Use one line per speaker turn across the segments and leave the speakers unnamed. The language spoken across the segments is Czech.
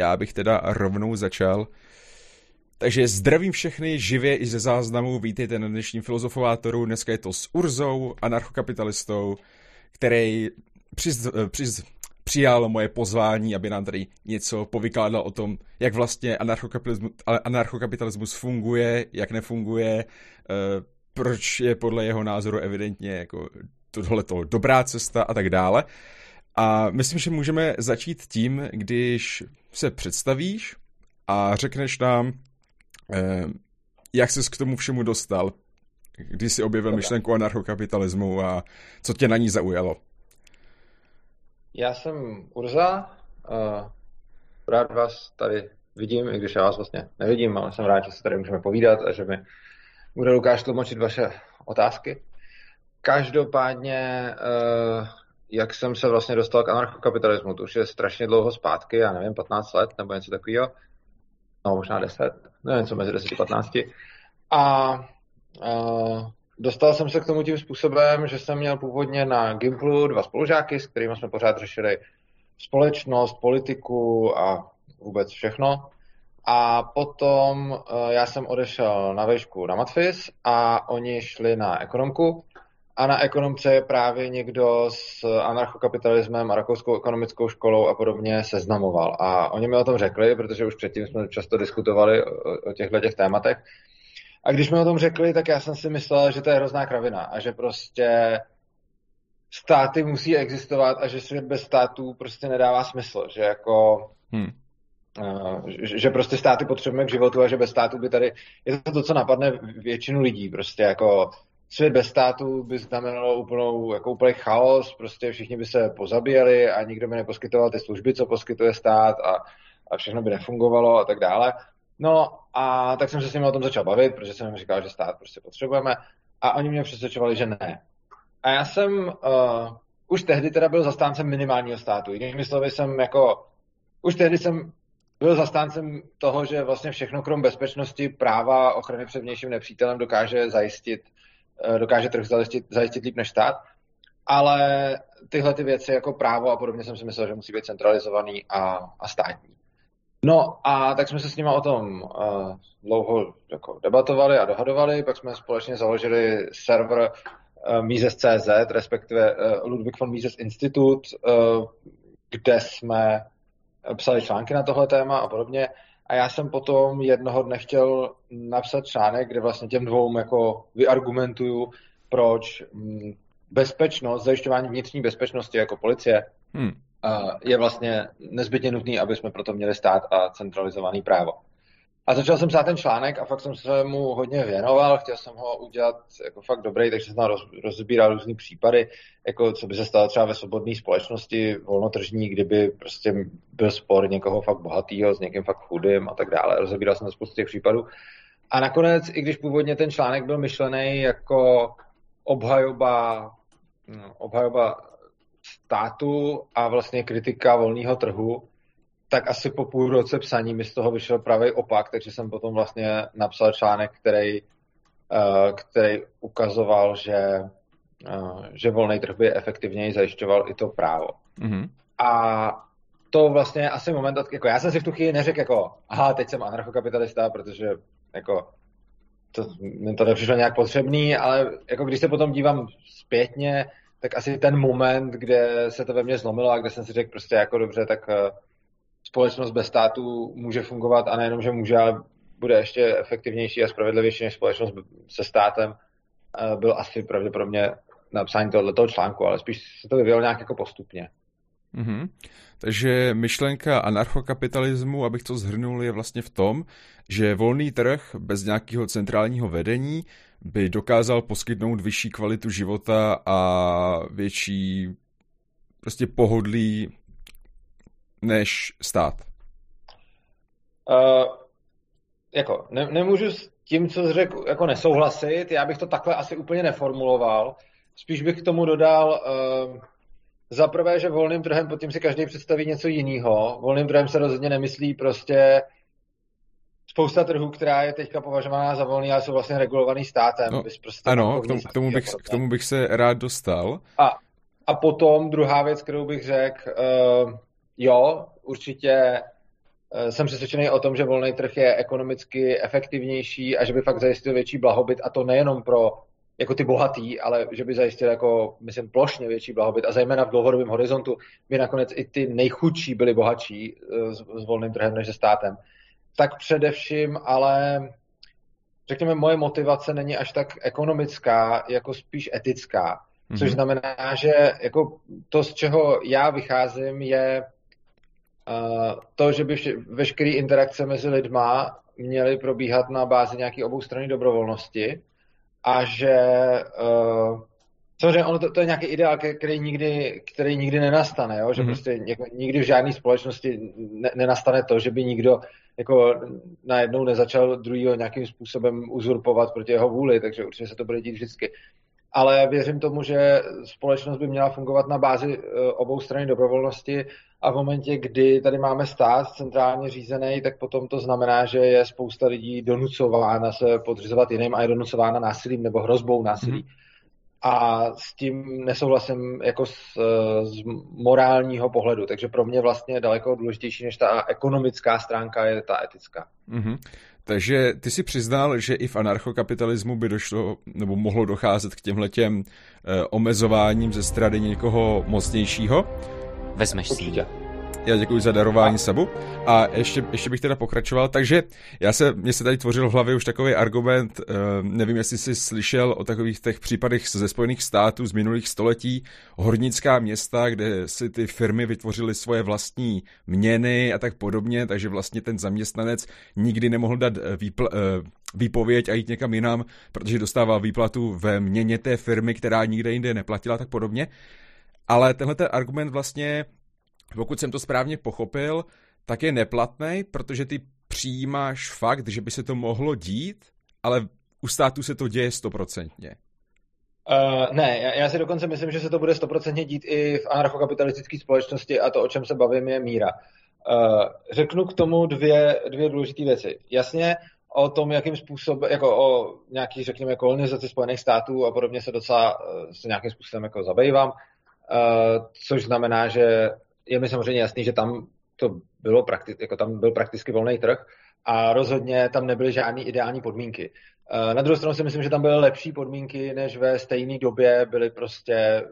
já bych teda rovnou začal. Takže zdravím všechny živě i ze záznamu, vítejte na dnešním filozofovátoru, dneska je to s Urzou, anarchokapitalistou, který přiz, přiz, přijal moje pozvání, aby nám tady něco povykládal o tom, jak vlastně anarchokapitalismus, anarchokapitalismus funguje, jak nefunguje, eh, proč je podle jeho názoru evidentně jako tohle to dobrá cesta a tak dále. A myslím, že můžeme začít tím, když se představíš a řekneš nám, eh, jak jsi k tomu všemu dostal, kdy jsi objevil myšlenku anarchokapitalismu a co tě na ní zaujalo.
Já jsem Urza, uh, rád vás tady vidím, i když já vás vlastně nevidím, ale jsem rád, že se tady můžeme povídat a že mi bude Lukáš tlumočit vaše otázky. Každopádně, uh, jak jsem se vlastně dostal k anarchokapitalismu, to už je strašně dlouho zpátky, já nevím, 15 let nebo něco takového, no možná 10, nevím, co mezi 10 a 15. A dostal jsem se k tomu tím způsobem, že jsem měl původně na Gimplu dva spolužáky, s kterými jsme pořád řešili společnost, politiku a vůbec všechno. A potom uh, já jsem odešel na vejšku na Matfis a oni šli na ekonomku. A na ekonomce je právě někdo s anarchokapitalismem a rakouskou ekonomickou školou a podobně seznamoval. A oni mi o tom řekli, protože už předtím jsme často diskutovali o, o těchto těch tématech. A když mi o tom řekli, tak já jsem si myslel, že to je hrozná kravina a že prostě státy musí existovat a že svět bez států prostě nedává smysl, že jako hmm. Uh, že, že prostě státy potřebujeme k životu a že bez států by tady, je to to, co napadne většinu lidí, prostě jako svět bez státu by znamenalo úplnou, jako úplný chaos, prostě všichni by se pozabíjeli a nikdo by neposkytoval ty služby, co poskytuje stát a, a všechno by nefungovalo a tak dále. No a tak jsem se s nimi o tom začal bavit, protože jsem jim říkal, že stát prostě potřebujeme a oni mě přesvědčovali, že ne. A já jsem uh, už tehdy teda byl zastáncem minimálního státu. Jinými slovy jsem jako, už tehdy jsem byl zastáncem toho, že vlastně všechno krom bezpečnosti, práva, ochrany před vnějším nepřítelem dokáže zajistit, dokáže trh zajistit, zajistit líp než stát. Ale tyhle ty věci jako právo a podobně jsem si myslel, že musí být centralizovaný a, a státní. No a tak jsme se s nimi o tom uh, dlouho jako debatovali a dohadovali, pak jsme společně založili server uh, Mises.cz, respektive uh, Ludwig von Mises Institut, uh, kde jsme psali články na tohle téma a podobně. A já jsem potom jednoho dne chtěl napsat článek, kde vlastně těm dvou jako vyargumentuju, proč mm, bezpečnost, zajišťování vnitřní bezpečnosti jako policie hmm je vlastně nezbytně nutný, aby jsme proto měli stát a centralizovaný právo. A začal jsem psát ten článek a fakt jsem se mu hodně věnoval, chtěl jsem ho udělat jako fakt dobrý, takže jsem tam roz, rozbíral různý případy, jako co by se stalo třeba ve svobodné společnosti volnotržní, kdyby prostě byl spor někoho fakt bohatýho s někým fakt chudým a tak dále. Rozebíral jsem spoustu těch případů. A nakonec, i když původně ten článek byl myšlený jako obhajoba, no, obhajoba státu a vlastně kritika volného trhu, tak asi po půl roce psaní mi z toho vyšel pravý opak, takže jsem potom vlastně napsal článek, který, uh, který ukazoval, že, uh, že volný trh by efektivněji zajišťoval i to právo. Mm-hmm. A to vlastně je asi moment, jako já jsem si v tu chvíli neřekl jako, aha, teď jsem anarchokapitalista, protože jako to, mi to nepřišlo nějak potřebný, ale jako když se potom dívám zpětně, tak asi ten moment, kde se to ve mně zlomilo a kde jsem si řekl prostě jako dobře, tak eh, společnost bez státu může fungovat a nejenom, že může, ale bude ještě efektivnější a spravedlivější než společnost se státem, eh, byl asi pravděpodobně napsání tohoto článku, ale spíš se to vyvíjelo nějak jako postupně.
Mm-hmm. Takže myšlenka anarchokapitalismu, abych to zhrnul, je vlastně v tom, že volný trh bez nějakého centrálního vedení by dokázal poskytnout vyšší kvalitu života a větší prostě pohodlí než stát.
Uh, jako, ne, nemůžu s tím, co jsi řekl, jako nesouhlasit. Já bych to takhle asi úplně neformuloval. Spíš bych k tomu dodal uh, za prvé, že volným trhem pod tím si každý představí něco jiného. Volným trhem se rozhodně nemyslí prostě spousta trhů, která je teďka považovaná za volný, ale jsou vlastně regulovaný státem.
No, prostě ano, k tomu, k, tomu bych, k tomu bych se rád dostal.
A, a potom druhá věc, kterou bych řekl, uh, jo, určitě eh, jsem přesvědčený o tom, že volný trh je ekonomicky efektivnější a že by fakt zajistil větší blahobyt a to nejenom pro jako ty bohatý, ale že by zajistil jako, myslím, plošně větší blahobyt a zejména v dlouhodobém horizontu by nakonec i ty nejchudší byli bohatší s, s volným trhem než se státem. Tak především ale řekněme, moje motivace není až tak ekonomická, jako spíš etická. Což znamená, že jako to, z čeho já vycházím, je to, že by veškeré interakce mezi lidma měly probíhat na bázi nějaké oboustranné dobrovolnosti a že uh, samozřejmě ono to, to je nějaký ideál, který nikdy, který nikdy nenastane, jo? že mm-hmm. prostě jako, nikdy v žádné společnosti ne, nenastane to, že by nikdo jako najednou nezačal druhýho nějakým způsobem uzurpovat proti jeho vůli, takže určitě se to bude dít vždycky. Ale věřím tomu, že společnost by měla fungovat na bázi e, obou strany dobrovolnosti a v momentě, kdy tady máme stát centrálně řízený, tak potom to znamená, že je spousta lidí donucována se podřizovat jiným a je donucována násilím nebo hrozbou násilí. Mm-hmm a s tím nesouhlasím jako z, z morálního pohledu. Takže pro mě vlastně daleko důležitější než ta ekonomická stránka je ta etická.
Mm-hmm. Takže ty si přiznal, že i v anarchokapitalismu by došlo nebo mohlo docházet k těmhle těm eh, omezováním ze strany někoho mocnějšího.
Vezmeš si
já děkuji za darování sabu. A ještě, ještě bych teda pokračoval. Takže já se, mě se tady tvořil v hlavě už takový argument, uh, nevím, jestli jsi slyšel o takových těch případech ze Spojených států z minulých století, hornická města, kde si ty firmy vytvořily svoje vlastní měny a tak podobně, takže vlastně ten zaměstnanec nikdy nemohl dát eh, výpl, uh, výpověď a jít někam jinam, protože dostával výplatu ve měně té firmy, která nikde jinde neplatila, tak podobně. Ale tenhle ten argument vlastně pokud jsem to správně pochopil, tak je neplatný, protože ty přijímáš fakt, že by se to mohlo dít, ale u státu se to děje stoprocentně.
Uh, ne, já, já si dokonce myslím, že se to bude stoprocentně dít i v anarchokapitalistické společnosti a to, o čem se bavím, je míra. Uh, řeknu k tomu dvě, dvě důležité věci. Jasně, o tom, jakým způsobem, jako o nějaký, řekněme, kolonizaci Spojených států a podobně se docela se nějakým způsobem jako zabývám, což znamená, že je mi samozřejmě jasný, že tam to bylo prakti- jako tam byl prakticky volný trh a rozhodně tam nebyly žádné ideální podmínky. Eh, na druhou stranu si myslím, že tam byly lepší podmínky, než ve stejné době byly prostě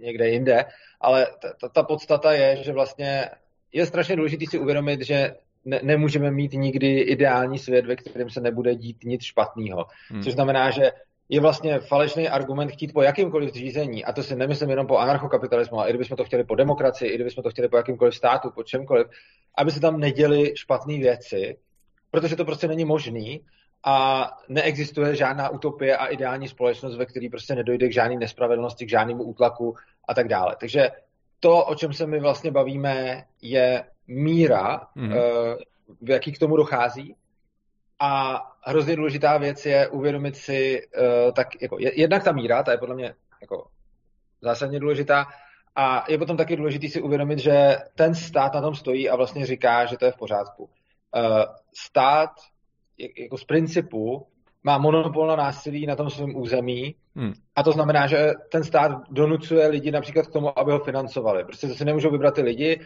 někde jinde, ale ta, ta, ta podstata je, že vlastně je strašně důležité si uvědomit, že ne, nemůžeme mít nikdy ideální svět, ve kterém se nebude dít nic špatného. Hmm. Což znamená, že je vlastně falešný argument chtít po jakýmkoliv zřízení, a to si nemyslím jenom po anarchokapitalismu, ale i kdybychom to chtěli po demokracii, i kdybychom to chtěli po jakýmkoliv státu, po čemkoliv, aby se tam neděli špatné věci, protože to prostě není možný a neexistuje žádná utopie a ideální společnost, ve které prostě nedojde k žádné nespravedlnosti, k žádnému útlaku a tak dále. Takže to, o čem se my vlastně bavíme, je míra, mm. v jaký k tomu dochází a hrozně důležitá věc je uvědomit si, uh, tak jako jednak ta míra, ta je podle mě jako zásadně důležitá, a je potom taky důležité si uvědomit, že ten stát na tom stojí a vlastně říká, že to je v pořádku. Uh, stát jako z principu má monopol na násilí na tom svém území hmm. a to znamená, že ten stát donucuje lidi například k tomu, aby ho financovali. Prostě zase nemůžou vybrat ty lidi,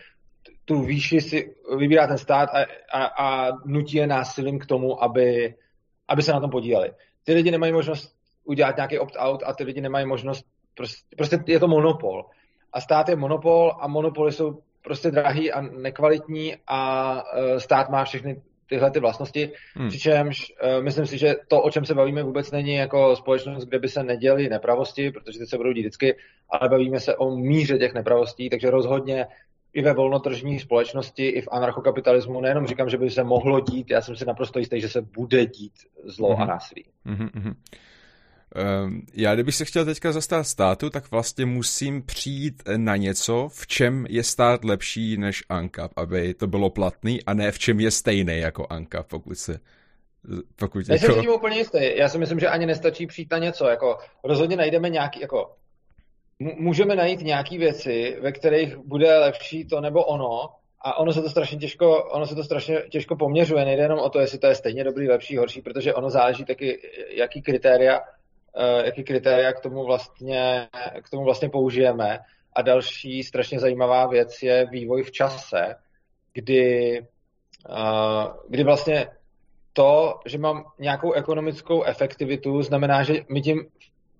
tu výši si vybírá ten stát a, a, a nutí je násilím k tomu, aby, aby se na tom podíleli. Ty lidi nemají možnost udělat nějaký opt-out a ty lidi nemají možnost, prostě, prostě je to monopol. A stát je monopol a monopoly jsou prostě drahý a nekvalitní a uh, stát má všechny tyhle ty vlastnosti, hmm. přičemž uh, myslím si, že to, o čem se bavíme, vůbec není jako společnost, kde by se neděly nepravosti, protože ty se budou dít vždycky, ale bavíme se o míře těch nepravostí, takže rozhodně i ve volnotržní společnosti, i v anarchokapitalismu, nejenom říkám, že by se mohlo dít, já jsem si naprosto jistý, že se bude dít zlo mm-hmm. a mhm. násilí.
Mm-hmm. Já kdybych se chtěl teďka zastát státu, tak vlastně musím přijít na něco, v čem je stát lepší než ANCAP, aby to bylo platný a ne v čem je stejný jako ANCAP, pokud se
pokud Já jako... jsem úplně jistý. Já si myslím, že ani nestačí přijít na něco. Jako rozhodně najdeme nějaký, jako můžeme najít nějaké věci, ve kterých bude lepší to nebo ono, a ono se to strašně těžko, ono se to strašně těžko poměřuje. Nejde jenom o to, jestli to je stejně dobrý, lepší, horší, protože ono záleží taky, jaký kritéria, uh, jaký kritéria k tomu vlastně, k tomu vlastně použijeme. A další strašně zajímavá věc je vývoj v čase, kdy kdy vlastně to, že mám nějakou ekonomickou efektivitu, znamená, že my tím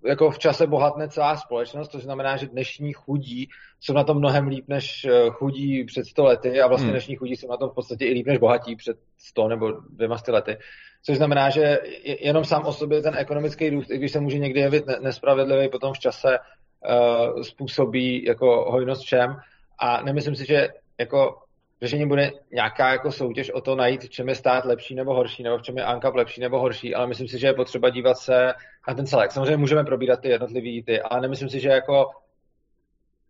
jako v čase bohatne celá společnost, to znamená, že dnešní chudí jsou na tom mnohem líp než eh, chudí před 100 lety a vlastně hmm. dnešní chudí jsou na tom v podstatě i líp než bohatí před 100 nebo dvěma lety. Což znamená, že jenom sám o sobě ten ekonomický růst, i když se může někdy jevit nespravedlivý, potom v čase uh, způsobí jako hojnost všem. A nemyslím si, že jako řešení bude nějaká jako soutěž o to najít, v čem je stát lepší nebo horší, nebo v čem je ANCAP lepší nebo horší, ale myslím si, že je potřeba dívat se na ten celek. Samozřejmě můžeme probírat ty jednotlivý ty, ale nemyslím si, že jako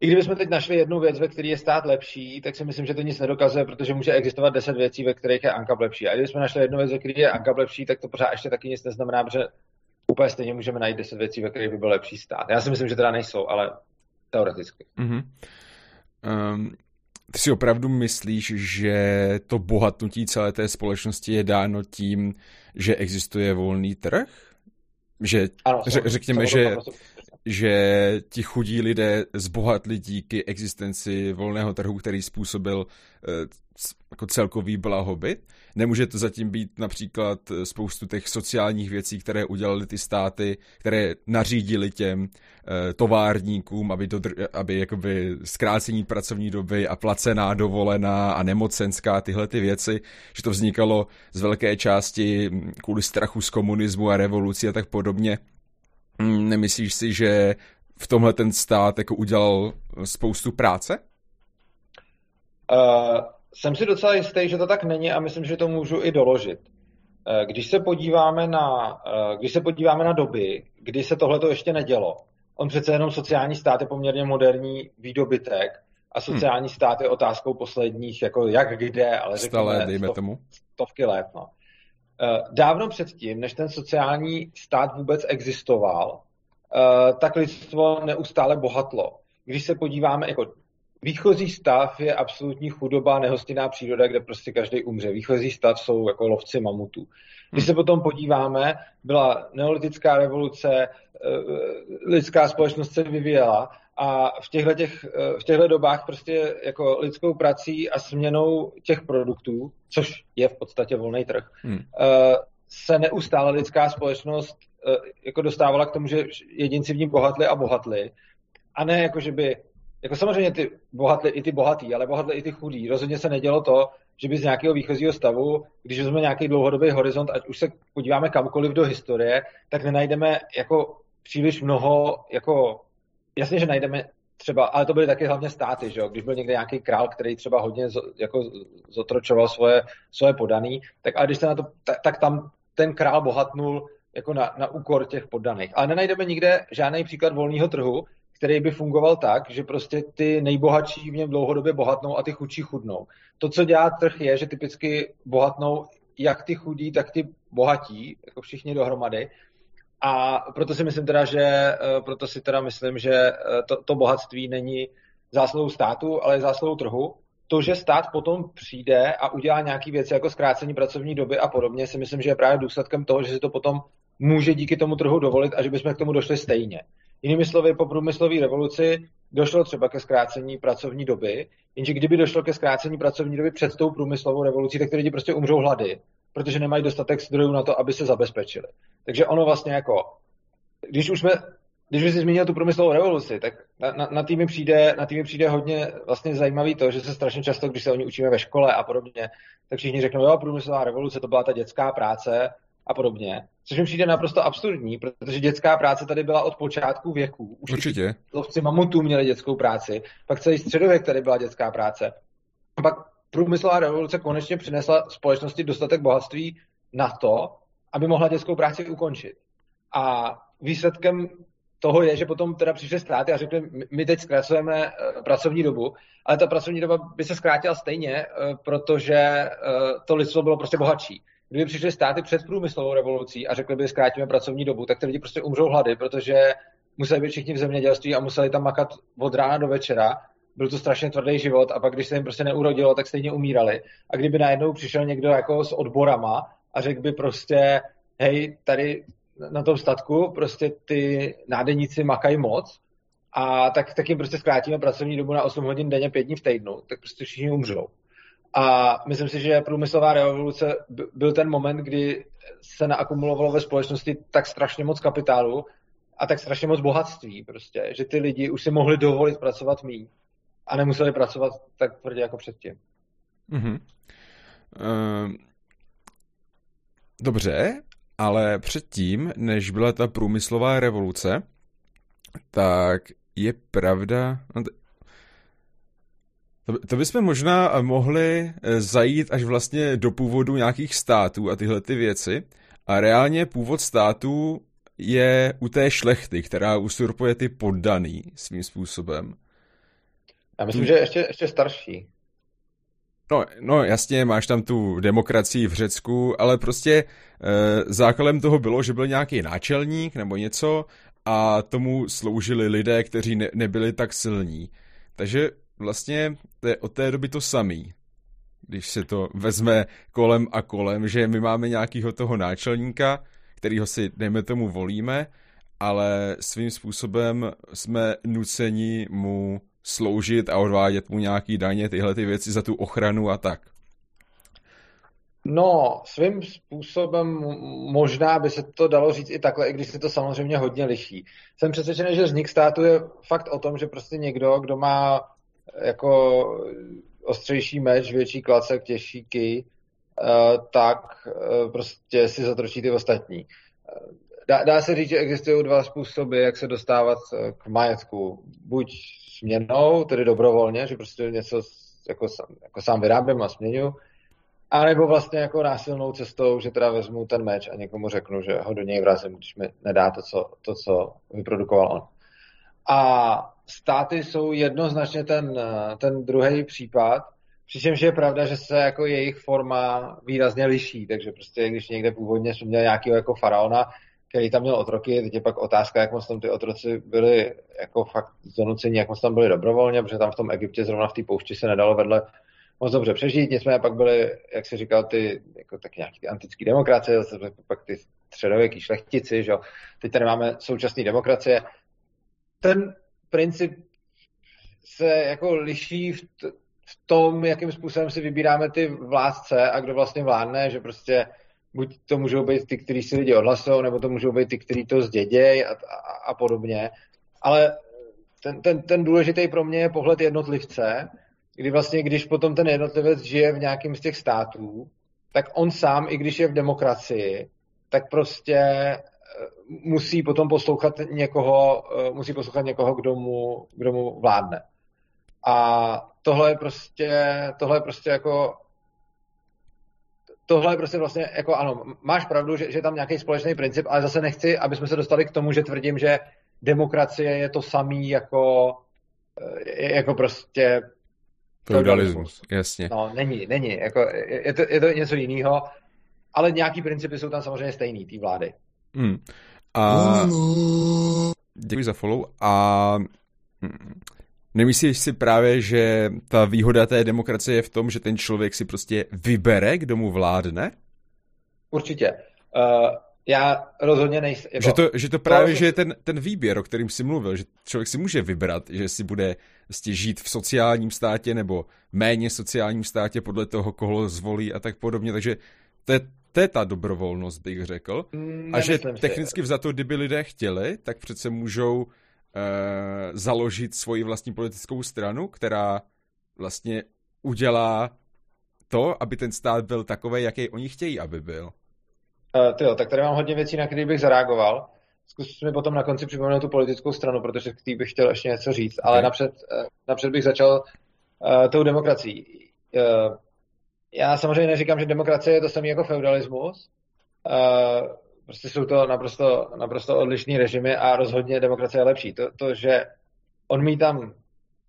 i kdybychom teď našli jednu věc, ve které je stát lepší, tak si myslím, že to nic nedokazuje, protože může existovat deset věcí, ve kterých je ANCAP lepší. A kdybychom našli jednu věc, ve které je ANCAP lepší, tak to pořád ještě taky nic neznamená, protože úplně stejně můžeme najít deset věcí, ve kterých by byl lepší stát. Já si myslím, že teda nejsou, ale teoreticky. Mm-hmm.
Um, ty si opravdu myslíš, že to bohatnutí celé té společnosti je dáno tím, že existuje volný trh? Že
ano,
řekněme, že, že ti chudí lidé zbohatli díky existenci volného trhu, který způsobil eh, jako celkový blahobyt. Nemůže to zatím být například spoustu těch sociálních věcí, které udělali ty státy, které nařídili těm eh, továrníkům, aby, dodr- aby jakoby zkrácení pracovní doby a placená dovolená a nemocenská, tyhle ty věci, že to vznikalo z velké části kvůli strachu z komunismu a revoluci a tak podobně. Hmm, nemyslíš si, že v tomhle ten stát jako udělal spoustu práce?
Uh, jsem si docela jistý, že to tak není a myslím, že to můžu i doložit. Uh, když se podíváme na, uh, když se podíváme na doby, kdy se tohle to ještě nedělo, on přece jenom sociální stát je poměrně moderní výdobytek a sociální hmm. stát je otázkou posledních, jako jak kde, ale
řekněme, dejme stov, tomu.
stovky let. No. Dávno předtím, než ten sociální stát vůbec existoval, tak lidstvo neustále bohatlo. Když se podíváme, jako výchozí stav je absolutní chudoba, nehostinná příroda, kde prostě každý umře. Výchozí stav jsou jako lovci mamutů. Když se potom podíváme, byla neolitická revoluce, e, lidská společnost se vyvíjela a v těchto, těch, e, v těchto dobách prostě jako lidskou prací a směnou těch produktů, což je v podstatě volný trh, hmm. E, se neustále lidská společnost jako dostávala k tomu, že jedinci v ní bohatli a bohatli. A ne jako, že by jako samozřejmě ty bohatli, i ty bohatý, ale bohatli i ty chudí. Rozhodně se nedělo to, že by z nějakého výchozího stavu, když vezmeme nějaký dlouhodobý horizont, ať už se podíváme kamkoliv do historie, tak nenajdeme jako příliš mnoho, jako jasně, že najdeme třeba, ale to byly taky hlavně státy, že jo? když byl někde nějaký král, který třeba hodně z, jako zotročoval svoje, svoje podaný, tak a když se na to, tak, tak tam ten král bohatnul jako na, na úkor těch poddaných. Ale nenajdeme nikde žádný příklad volného trhu, který by fungoval tak, že prostě ty nejbohatší v něm dlouhodobě bohatnou a ty chudší chudnou. To, co dělá trh, je, že typicky bohatnou jak ty chudí, tak ty bohatí, jako všichni dohromady. A proto si myslím teda, že, eh, proto si teda myslím, že eh, to, to bohatství není zásluhou státu, ale je zásluhou trhu. To, že stát potom přijde a udělá nějaké věci jako zkrácení pracovní doby a podobně, si myslím, že je právě důsledkem toho, že si to potom může díky tomu trhu dovolit a že bychom k tomu došli stejně. Jinými slovy, po průmyslové revoluci došlo třeba ke zkrácení pracovní doby, jenže kdyby došlo ke zkrácení pracovní doby před tou průmyslovou revolucí, tak ty lidi prostě umřou hlady, protože nemají dostatek zdrojů na to, aby se zabezpečili. Takže ono vlastně jako, když už jsme, když jsi zmínil tu průmyslovou revoluci, tak na, na, na týmy přijde, na týmy přijde hodně vlastně zajímavý to, že se strašně často, když se o ní učíme ve škole a podobně, tak všichni řeknou, jo, průmyslová revoluce, to byla ta dětská práce, a podobně. Což mi přijde naprosto absurdní, protože dětská práce tady byla od počátku věku.
Už Určitě.
Lovci mamutů měli dětskou práci, pak celý středověk tady byla dětská práce. A pak průmyslová revoluce konečně přinesla společnosti dostatek bohatství na to, aby mohla dětskou práci ukončit. A výsledkem toho je, že potom teda přišly státy a řekli, my teď zkracujeme eh, pracovní dobu, ale ta pracovní doba by se zkrátila stejně, eh, protože eh, to lidstvo bylo prostě bohatší kdyby přišly státy před průmyslovou revolucí a řekli by, zkrátíme pracovní dobu, tak ty lidi prostě umřou hlady, protože museli být všichni v zemědělství a museli tam makat od rána do večera. Byl to strašně tvrdý život a pak, když se jim prostě neurodilo, tak stejně umírali. A kdyby najednou přišel někdo jako s odborama a řekl by prostě, hej, tady na tom statku prostě ty nádeníci makají moc, a tak, tak jim prostě zkrátíme pracovní dobu na 8 hodin denně, 5 dní v týdnu, tak prostě všichni umřou. A myslím si, že průmyslová revoluce byl ten moment, kdy se naakumulovalo ve společnosti tak strašně moc kapitálu a tak strašně moc bohatství prostě, že ty lidi už si mohli dovolit pracovat míň a nemuseli pracovat tak tvrdě jako předtím.
Mm-hmm. Dobře, ale předtím, než byla ta průmyslová revoluce, tak je pravda... No to, to bychom možná mohli eh, zajít až vlastně do původu nějakých států a tyhle ty věci. A reálně původ států je u té šlechty, která usurpuje ty poddaný svým způsobem.
Já myslím, že ještě, ještě starší.
No, no jasně, máš tam tu demokracii v Řecku, ale prostě e, základem toho bylo, že byl nějaký náčelník nebo něco a tomu sloužili lidé, kteří ne, nebyli tak silní. Takže vlastně to je od té doby to samý, když se to vezme kolem a kolem, že my máme nějakého toho náčelníka, kterýho si, dejme tomu, volíme, ale svým způsobem jsme nuceni mu sloužit a odvádět mu nějaký daně, tyhle ty věci za tu ochranu a tak.
No, svým způsobem možná by se to dalo říct i takhle, i když se to samozřejmě hodně liší. Jsem přesvědčený, že vznik státu je fakt o tom, že prostě někdo, kdo má jako ostřejší meč, větší klacek, těžší ký, eh, tak eh, prostě si zatročí ty ostatní. Dá, dá se říct, že existují dva způsoby, jak se dostávat eh, k majetku. Buď směnou, tedy dobrovolně, že prostě něco jako, jako sám vyrábím a směňu, a nebo vlastně jako násilnou cestou, že teda vezmu ten meč a někomu řeknu, že ho do něj vrazím, když mi nedá to, co, to, co vyprodukoval on. A státy jsou jednoznačně ten, ten druhý případ, přičemž je pravda, že se jako jejich forma výrazně liší, takže prostě když někde původně jsme měli nějakého jako faraona, který tam měl otroky, teď je pak otázka, jak moc tam ty otroci byli jako fakt donuceni, jak moc tam byli dobrovolně, protože tam v tom Egyptě zrovna v té poušti se nedalo vedle moc dobře přežít, nicméně pak byly, jak se říkal, ty jako tak nějaký ty antické demokracie, zase pak ty středověký šlechtici, že? teď tady máme současné demokracie. Ten princip se jako liší v, t- v tom, jakým způsobem si vybíráme ty vládce a kdo vlastně vládne, že prostě buď to můžou být ty, kteří si lidi odhlasují, nebo to můžou být ty, kteří to zdědějí a, a, a podobně. Ale ten, ten, ten důležitý pro mě je pohled jednotlivce, kdy vlastně, když potom ten jednotlivec žije v nějakém z těch států, tak on sám, i když je v demokracii, tak prostě eh, musí potom poslouchat někoho, eh, musí poslouchat někoho, kdo mu, kdo mu vládne. A tohle je prostě, tohle je prostě jako tohle je prostě vlastně, jako ano, máš pravdu, že, že je tam nějaký společný princip, ale zase nechci, aby jsme se dostali k tomu, že tvrdím, že demokracie je to samý jako, eh, jako prostě
feudalismus, jasně.
No, není, není, jako, je, to, je to něco jiného, ale nějaký principy jsou tam samozřejmě stejný, té vlády.
Hmm. A... Děkuji za follow a Nemyslíš si právě, že ta výhoda té demokracie je v tom, že ten člověk si prostě vybere, kdo mu vládne?
Určitě. Uh, já rozhodně nejsem...
Jako, že, to, že to právě, to, že je ten, ten výběr, o kterým jsi mluvil, že člověk si může vybrat, že si bude vlastně žít v sociálním státě nebo méně sociálním státě podle toho, koho zvolí a tak podobně, takže to je, to je ta dobrovolnost, bych řekl.
Nemyslím
a že technicky
si.
vzato, kdyby lidé chtěli, tak přece můžou založit svoji vlastní politickou stranu, která vlastně udělá to, aby ten stát byl takový, jaký oni chtějí, aby byl.
Uh, tyjo, tak tady mám hodně věcí, na které bych zareagoval. Zkus mi potom na konci připomenout tu politickou stranu, protože k té bych chtěl ještě něco říct, okay. ale napřed, uh, napřed bych začal uh, tou demokracií. Uh, já samozřejmě neříkám, že demokracie je to samé jako feudalismus. Uh, Prostě jsou to naprosto, naprosto odlišní režimy a rozhodně demokracie je lepší. To, to, že odmítám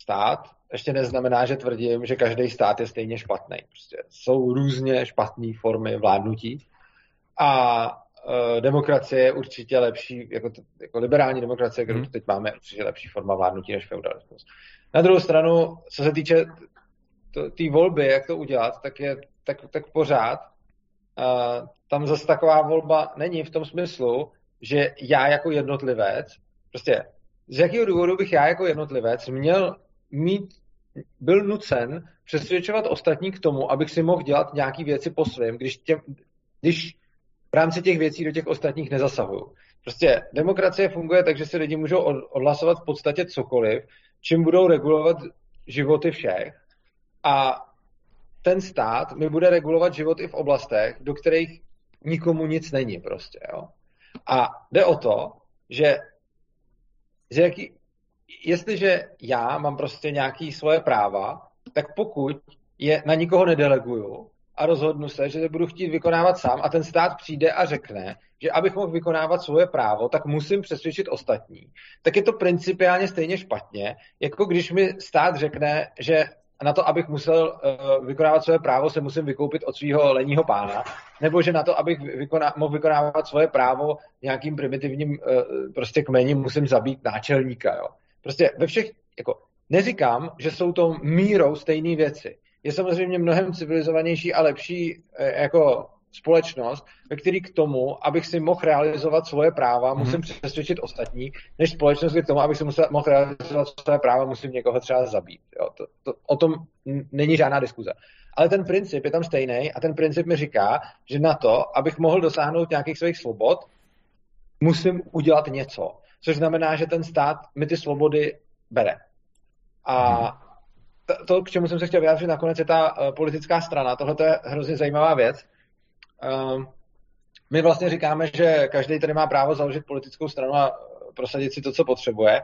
stát, ještě neznamená, že tvrdím, že každý stát je stejně špatný. Prostě jsou různě špatné formy vládnutí a e, demokracie je určitě lepší, jako, jako liberální demokracie, kterou hmm. teď máme, je určitě lepší forma vládnutí než feudalismus. Na druhou stranu, co se týče té volby, jak to udělat, tak je tak, tak pořád uh, tam zase taková volba není v tom smyslu, že já jako jednotlivec, prostě z jakého důvodu bych já jako jednotlivec měl mít byl nucen přesvědčovat ostatní k tomu, abych si mohl dělat nějaké věci po svém, když, těm, když v rámci těch věcí do těch ostatních nezasahují. Prostě demokracie funguje tak, že si lidi můžou odhlasovat v podstatě cokoliv, čím budou regulovat životy všech a ten stát mi bude regulovat život i v oblastech, do kterých nikomu nic není prostě, jo. A jde o to, že, že jaký, jestliže já mám prostě nějaký svoje práva, tak pokud je na nikoho nedeleguju a rozhodnu se, že to budu chtít vykonávat sám a ten stát přijde a řekne, že abych mohl vykonávat svoje právo, tak musím přesvědčit ostatní, tak je to principiálně stejně špatně, jako když mi stát řekne, že na to, abych musel uh, vykonávat své právo, se musím vykoupit od svého lenního pána, nebo že na to, abych vykoná, mohl vykonávat svoje právo nějakým primitivním uh, prostě kmením, musím zabít náčelníka. Jo. Prostě ve všech, jako, neříkám, že jsou to mírou stejné věci. Je samozřejmě mnohem civilizovanější a lepší uh, jako společnost, ve který k tomu, abych si mohl realizovat svoje práva, mm-hmm. musím přesvědčit ostatní, než společnost, k tomu, abych si musel, mohl realizovat svoje práva, musím někoho třeba zabít. Jo, to, to, o tom není žádná diskuze. Ale ten princip je tam stejný a ten princip mi říká, že na to, abych mohl dosáhnout nějakých svých svobod, musím udělat něco. Což znamená, že ten stát mi ty svobody bere. A mhm. to, k čemu jsem se chtěl vyjádřit nakonec, je ta uh, politická strana. Tohle je hrozně zajímavá věc, my vlastně říkáme, že každý tady má právo založit politickou stranu a prosadit si to, co potřebuje.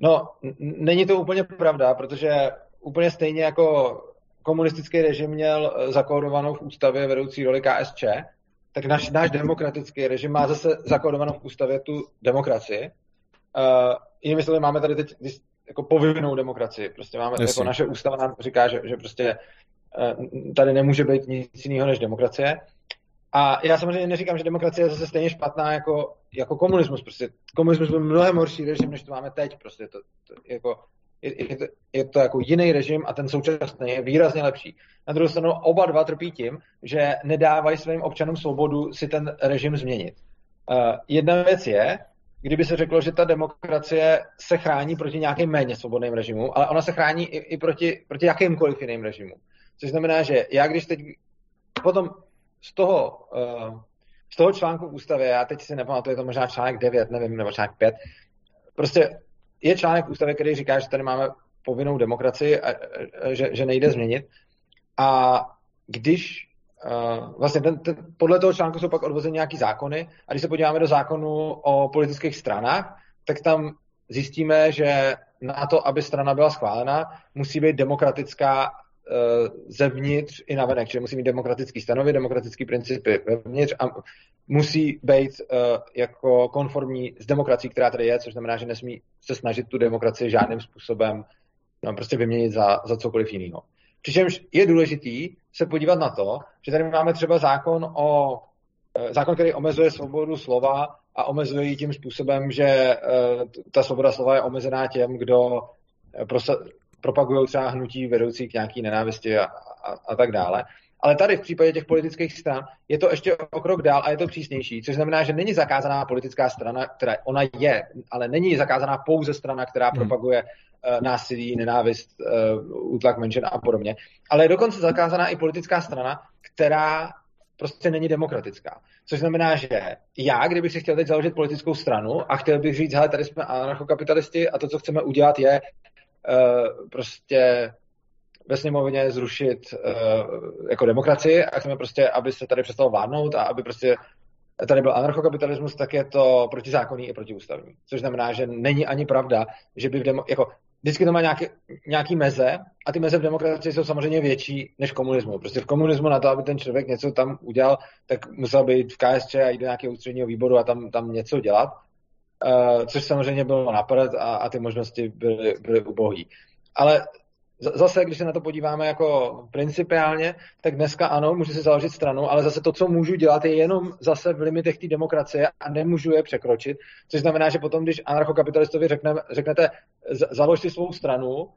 No, není to úplně pravda, protože úplně stejně jako komunistický režim měl eh, zakódovanou v ústavě vedoucí roli KSČ, tak náš, náš demokratický režim má zase zakódovanou v ústavě tu demokracii. Uh, jinými slovy, máme tady teď jako povinnou demokracii. Prostě máme, jako naše ústava nám říká, že, že prostě uh, tady nemůže být nic jiného než demokracie. A já samozřejmě neříkám, že demokracie je zase stejně špatná jako, jako komunismus. Prostě komunismus byl mnohem horší režim, než to máme teď. Prostě to, to, jako, je, je, to, je to jako jiný režim a ten současný je výrazně lepší. Na druhou stranu oba dva trpí tím, že nedávají svým občanům svobodu si ten režim změnit. Uh, jedna věc je, kdyby se řeklo, že ta demokracie se chrání proti nějakým méně svobodným režimům, ale ona se chrání i, i proti, proti jakýmkoliv jiným režimům. Což znamená, že já když teď potom z toho, uh, z toho článku v ústavě, já teď si nepamatuju, je to možná článek 9, nevím, nebo článek 5, prostě je článek v ústavě, který říká, že tady máme povinnou demokracii a, a, že, že nejde změnit. A když uh, vlastně ten, ten, podle toho článku jsou pak odvozeny nějaký zákony a když se podíváme do zákonu o politických stranách, tak tam zjistíme, že na to, aby strana byla schválena, musí být demokratická Eh, zevnitř i navenek, čili musí mít demokratický stanovy, demokratický principy vevnitř a musí být uh, jako konformní s demokracií, která tady je, což znamená, že nesmí se snažit tu demokracii žádným způsobem no, prostě vyměnit za, za cokoliv jiného. Přičemž je důležitý se podívat na to, že tady máme třeba zákon o uh, zákon, který omezuje svobodu slova a omezuje ji tím způsobem, že ta svoboda slova je omezená těm, kdo propagují třeba hnutí vedoucí k nějaký nenávisti a, a, a tak dále. Ale tady v případě těch politických stran je to ještě o krok dál a je to přísnější, což znamená, že není zakázaná politická strana, která ona je, ale není zakázaná pouze strana, která hmm. propaguje uh, násilí, nenávist, uh, útlak menšin a podobně. Ale je dokonce zakázaná i politická strana, která prostě není demokratická. Což znamená, že já, kdybych si chtěl teď založit politickou stranu a chtěl bych říct, hele, tady jsme anarchokapitalisti a to, co chceme udělat, je prostě ve sněmovně zrušit uh, jako demokracii a chceme prostě, aby se tady přestalo vládnout a aby prostě tady byl anarchokapitalismus, tak je to protizákonný i protiústavní. Což znamená, že není ani pravda, že by v demo, jako vždycky to má nějaký, nějaký meze a ty meze v demokracii jsou samozřejmě větší než komunismu. Prostě v komunismu na to, aby ten člověk něco tam udělal, tak musel být v KSČ a jít do nějakého ústředního výboru a tam, tam něco dělat. Uh, což samozřejmě bylo napad a, a ty možnosti byly, byly ubohý. Ale zase, když se na to podíváme jako principiálně, tak dneska ano, můžu si založit stranu, ale zase to, co můžu dělat, je jenom zase v limitech té demokracie a nemůžu je překročit, což znamená, že potom, když anarchokapitalistovi řekne, řeknete, založ si svou stranu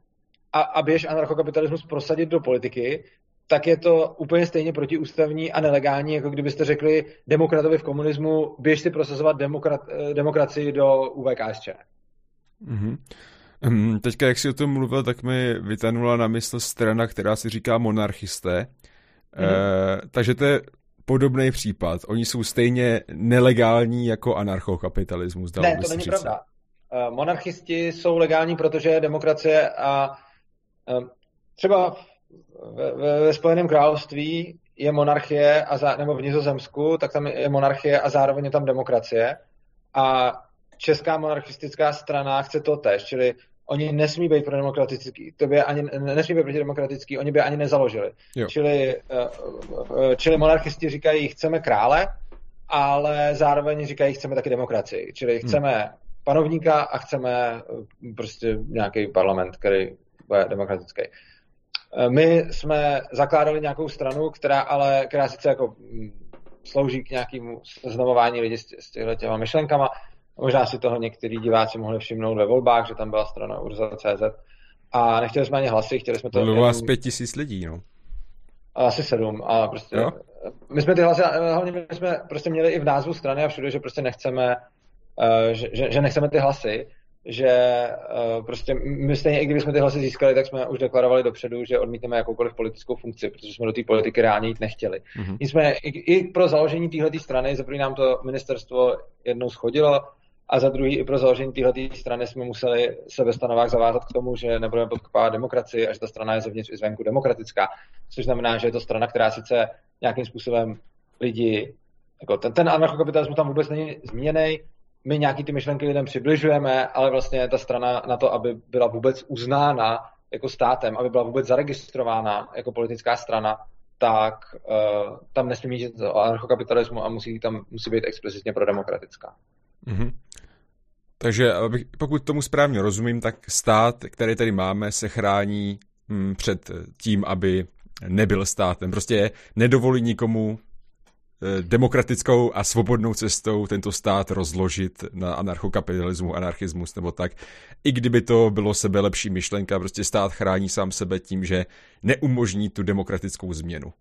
a, a běž anarchokapitalismus prosadit do politiky, tak je to úplně stejně protiústavní a nelegální, jako kdybyste řekli demokratovi v komunismu, běž si prosazovat demokrat, eh, demokracii do UVKSČ.
Mm-hmm. Teďka, jak jsi o tom mluvil, tak mi vytanula na mysl strana, která si říká monarchisté. Mm. Uh, takže to je podobný případ. Oni jsou stejně nelegální jako anarchokapitalismus.
Ne, to není říct. pravda. Uh, monarchisti jsou legální, protože demokracie a třeba ve, ve, ve Spojeném království je monarchie, a za, nebo v Nizozemsku, tak tam je monarchie a zároveň je tam demokracie. A česká monarchistická strana chce to tež, čili oni nesmí být pro demokratický, to by ani, nesmí být demokratický, oni by ani nezaložili. Jo. Čili, eh, eh, čili monarchisti říkají, chceme krále, ale zároveň říkají, chceme taky demokracii. Čili hmm. chceme hmm. panovníka a chceme eh, prostě nějaký parlament, který bude demokratický. My jsme zakládali nějakou stranu, která ale, která sice jako mm, slouží k nějakému seznamování lidí s, s těma myšlenkama, Možná si toho někteří diváci mohli všimnout ve volbách, že tam byla strana Urza.cz. A nechtěli jsme ani hlasy, chtěli jsme to...
Bylo jenom... vás pět tisíc lidí, no.
Asi sedm. A prostě... Jo? My jsme ty hlasy, hlavně my jsme prostě měli i v názvu strany a všude, že prostě nechceme, uh, že, že, že nechceme ty hlasy, že uh, prostě my stejně, i kdybychom ty hlasy získali, tak jsme už deklarovali dopředu, že odmítneme jakoukoliv politickou funkci, protože jsme do té politiky reálně jít nechtěli. Mm-hmm. Nicméně i, i pro založení téhle strany, za nám to ministerstvo jednou schodilo, a za druhý i pro založení téhle strany jsme museli se ve stanovách zavázat k tomu, že nebudeme podkopávat demokracii a že ta strana je zevnitř i zvenku demokratická. Což znamená, že je to strana, která sice nějakým způsobem lidi, jako ten, ten anarchokapitalismus tam vůbec není změněný, my nějaký ty myšlenky lidem přibližujeme, ale vlastně ta strana na to, aby byla vůbec uznána jako státem, aby byla vůbec zaregistrována jako politická strana, tak uh, tam nesmí mít o anarchokapitalismu a musí tam musí být explicitně prodemokratická. Mm-hmm.
Takže pokud tomu správně rozumím, tak stát, který tady máme, se chrání hm, před tím, aby nebyl státem. Prostě nedovolí nikomu demokratickou a svobodnou cestou tento stát rozložit na anarchokapitalismu, anarchismus nebo tak. I kdyby to bylo sebe lepší myšlenka, prostě stát chrání sám sebe tím, že neumožní tu demokratickou změnu.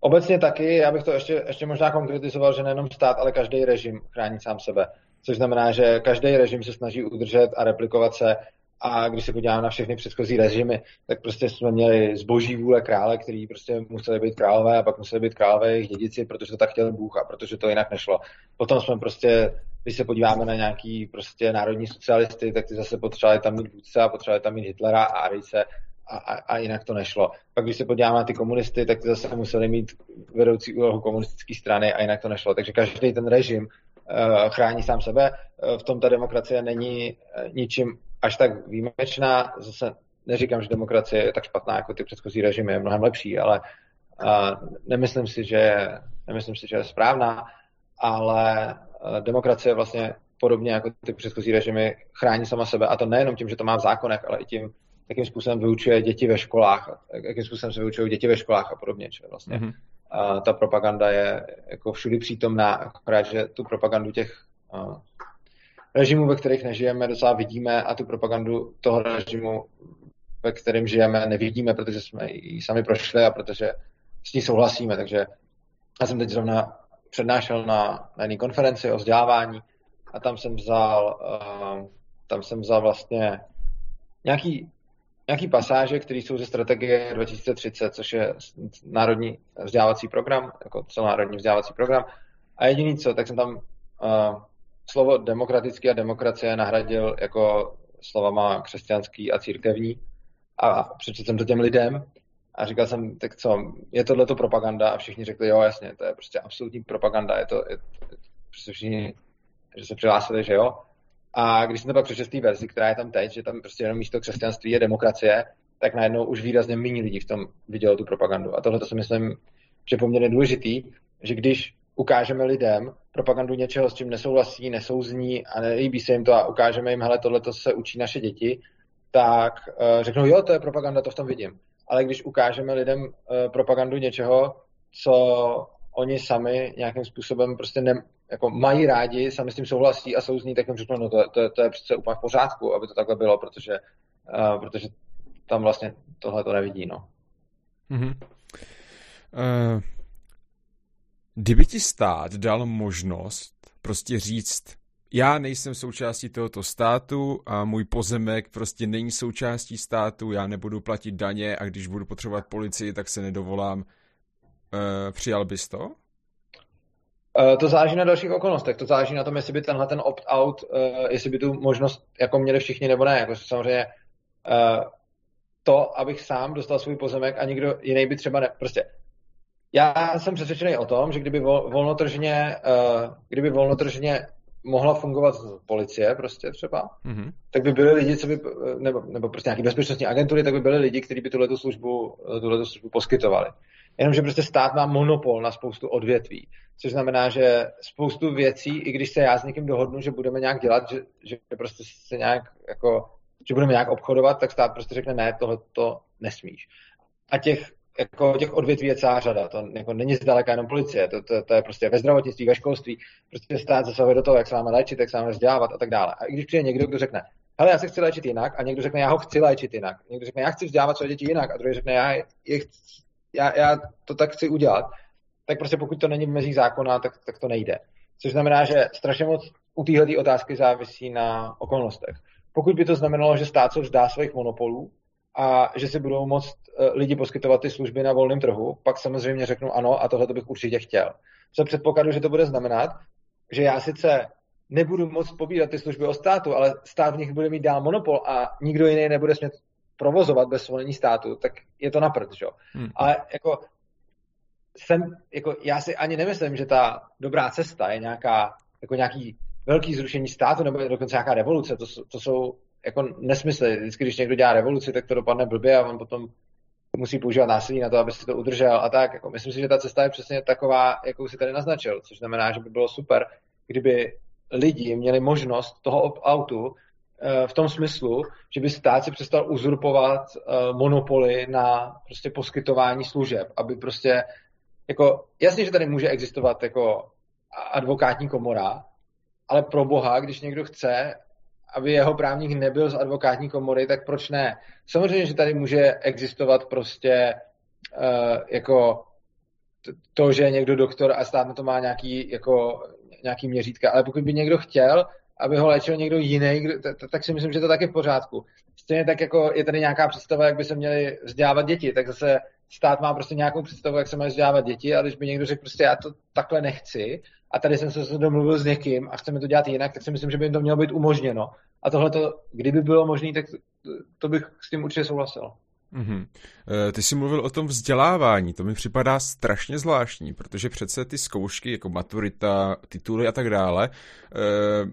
Obecně taky, já bych to ještě, ještě možná konkretizoval, že nejenom stát, ale každý režim chrání sám sebe což znamená, že každý režim se snaží udržet a replikovat se a když se podíváme na všechny předchozí režimy, tak prostě jsme měli zboží vůle krále, který prostě museli být králové a pak museli být králové jejich dědici, protože to tak chtěl Bůh a protože to jinak nešlo. Potom jsme prostě, když se podíváme na nějaký prostě národní socialisty, tak ty zase potřebovali tam mít vůdce a potřebovali tam mít Hitlera a Arice a, a, a jinak to nešlo. Pak když se podíváme na ty komunisty, tak ty zase museli mít vedoucí úlohu komunistické strany a jinak to nešlo. Takže každý ten režim Eh, chrání sám sebe. Eh, v tom ta demokracie není eh, ničím až tak výjimečná. Zase neříkám, že demokracie je tak špatná jako ty předchozí režimy, je mnohem lepší, ale nemyslím si, že, nemyslím si, že je správná, ale demokracie vlastně podobně jako ty předchozí režimy chrání sama sebe a to nejenom tím, že to má v zákonech, ale i tím, jakým způsobem vyučuje děti ve školách, jakým způsobem se vyučují děti ve školách a podobně. Čili vlastně mm-hmm a ta propaganda je jako všudy přítomná, akorát, že tu propagandu těch uh, režimů, ve kterých nežijeme, docela vidíme a tu propagandu toho režimu, ve kterém žijeme, nevidíme, protože jsme ji sami prošli a protože s ní souhlasíme. Takže já jsem teď zrovna přednášel na, na jedné konferenci o vzdělávání a tam jsem vzal, uh, tam jsem vzal vlastně nějaký nějaký pasáže, které jsou ze strategie 2030, což je národní vzdělávací program, jako celonárodní vzdělávací program. A jediný co, tak jsem tam uh, slovo demokratický a demokracie nahradil jako slovama křesťanský a církevní. A přečetl jsem to těm lidem a říkal jsem, tak co, je tohle to propaganda? A všichni řekli, jo, jasně, to je prostě absolutní propaganda, je to, je, prostě všichni, že se přihlásili, že jo. A když jsem to pak přečetl té verzi, která je tam teď, že tam prostě jenom místo křesťanství je demokracie, tak najednou už výrazně méně lidí v tom vidělo tu propagandu. A tohle to si myslím, že poměrně důležitý, že když ukážeme lidem propagandu něčeho, s čím nesouhlasí, nesouzní a nelíbí se jim to a ukážeme jim, hele, tohle to se učí naše děti, tak uh, řeknou, jo, to je propaganda, to v tom vidím. Ale když ukážeme lidem uh, propagandu něčeho, co oni sami nějakým způsobem prostě ne, jako mají rádi, sami s tím souhlasí a jsou z ní, tak jim řeknou, no to, to, to je přece úplně v pořádku, aby to takhle bylo, protože, uh, protože tam vlastně tohle to nevidí, no. Mm-hmm.
Uh, kdyby ti stát dal možnost prostě říct, já nejsem součástí tohoto státu a můj pozemek prostě není součástí státu, já nebudu platit daně a když budu potřebovat policii, tak se nedovolám. Uh, přijal bys to?
Uh, to záleží na dalších okolnostech. To záleží na tom, jestli by tenhle ten opt-out, uh, jestli by tu možnost jako měli všichni nebo ne. Jako samozřejmě to, abych sám dostal svůj pozemek a nikdo jiný by třeba ne... Prostě já jsem přesvědčený o tom, že kdyby volnotržně, uh, kdyby volnotržně mohla fungovat policie prostě třeba, mm-hmm. tak by byly lidi, co by, nebo, nebo prostě nějaký bezpečnostní agentury, tak by byly lidi, kteří by tuhle službu, tuhletu službu poskytovali. Jenomže prostě stát má monopol na spoustu odvětví, což znamená, že spoustu věcí, i když se já s někým dohodnu, že budeme nějak dělat, že, že prostě se nějak jako, že budeme nějak obchodovat, tak stát prostě řekne ne, tohle to nesmíš. A těch jako těch odvětví je celá řada. To jako není zdaleka jenom policie, to, to, to, je prostě ve zdravotnictví, ve školství, prostě stát zasahuje do toho, jak se máme léčit, jak se máme vzdělávat a tak dále. A i když přijde někdo, kdo řekne, hele, já se chci léčit jinak, a někdo řekne, já ho chci léčit jinak, někdo řekne, já chci vzdělávat své děti jinak, a druhý řekne, já, je já, já to tak chci udělat, tak prostě pokud to není v mezích zákona, tak, tak to nejde. Což znamená, že strašně moc u téhle otázky závisí na okolnostech. Pokud by to znamenalo, že stát se vzdá svých monopolů a že si budou moct Eh, lidi poskytovat ty služby na volném trhu, pak samozřejmě řeknu ano a tohle bych určitě chtěl. Co předpokladu, že to bude znamenat, že já sice nebudu moct pobírat ty služby o státu, ale stát v nich bude mít dál monopol a nikdo jiný nebude smět provozovat bez svolení státu, tak je to naprd, že? Hmm. Ale jako jsem, jako já si ani nemyslím, že ta dobrá cesta je nějaká, jako nějaký velký zrušení státu nebo dokonce nějaká revoluce. To, to jsou jako nesmysly. Vždycky, když někdo dělá revoluci, tak to dopadne blbě a on potom musí používat násilí na to, aby si to udržel a tak. Jako, myslím si, že ta cesta je přesně taková, jakou si tady naznačil, což znamená, že by bylo super, kdyby lidi měli možnost toho opt-outu eh, v tom smyslu, že by stát si přestal uzurpovat eh, monopoly na prostě poskytování služeb, aby prostě jako, jasně, že tady může existovat jako advokátní komora, ale pro boha, když někdo chce, aby jeho právník nebyl z advokátní komory, tak proč ne? Samozřejmě, že tady může existovat prostě uh, jako to, že je někdo doktor a stát na to má nějaký, jako, nějaký měřítka, ale pokud by někdo chtěl, aby ho léčil někdo jiný, tak si myslím, že to tak je v pořádku. Stejně tak, jako je tady nějaká představa, jak by se měly vzdělávat děti, tak zase stát má prostě nějakou představu, jak se mají vzdělávat děti, a když by někdo řekl prostě já to takhle nechci a tady jsem se domluvil s někým a chceme to dělat jinak, tak si myslím, že by jim to mělo být umožněno. A tohle, kdyby bylo možné, tak to bych s tím určitě souhlasil.
Mm-hmm. Ty jsi mluvil o tom vzdělávání, to mi připadá strašně zvláštní, protože přece ty zkoušky jako maturita, tituly a tak dále, eh,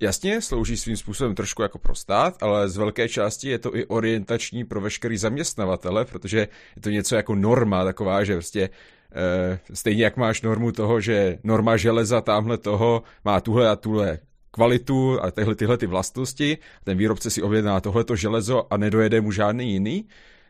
jasně slouží svým způsobem trošku jako pro stát, ale z velké části je to i orientační pro veškerý zaměstnavatele, protože je to něco jako norma taková, že prostě Eh, stejně jak máš normu toho, že norma železa tamhle toho má tuhle a tuhle kvalitu a tyhle, tyhle ty vlastnosti, ten výrobce si objedná tohleto železo a nedojede mu žádný jiný,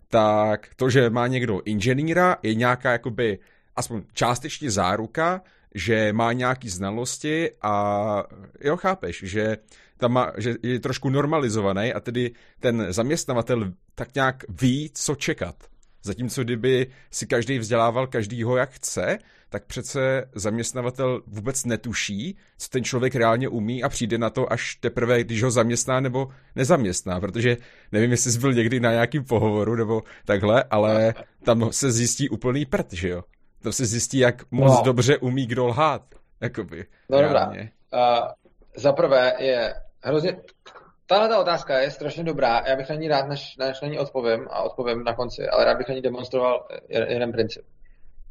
tak to, že má někdo inženýra, je nějaká jakoby aspoň částečně záruka, že má nějaký znalosti a jo, chápeš, že tam má, že je trošku normalizovaný a tedy ten zaměstnavatel tak nějak ví, co čekat. Zatímco kdyby si každý vzdělával každýho jak chce, tak přece zaměstnavatel vůbec netuší, co ten člověk reálně umí a přijde na to až teprve, když ho zaměstná nebo nezaměstná, protože nevím, jestli jsi byl někdy na nějakým pohovoru nebo takhle, ale tam se zjistí úplný prd, že jo? Tam se zjistí, jak moc no. dobře umí kdo lhát. Jakoby,
no dobrá. Uh, za prvé je hrozně Tahle ta otázka je strašně dobrá. Já bych na ní rád, než, než na ní odpovím a odpovím na konci, ale rád bych na ní demonstroval jeden princip.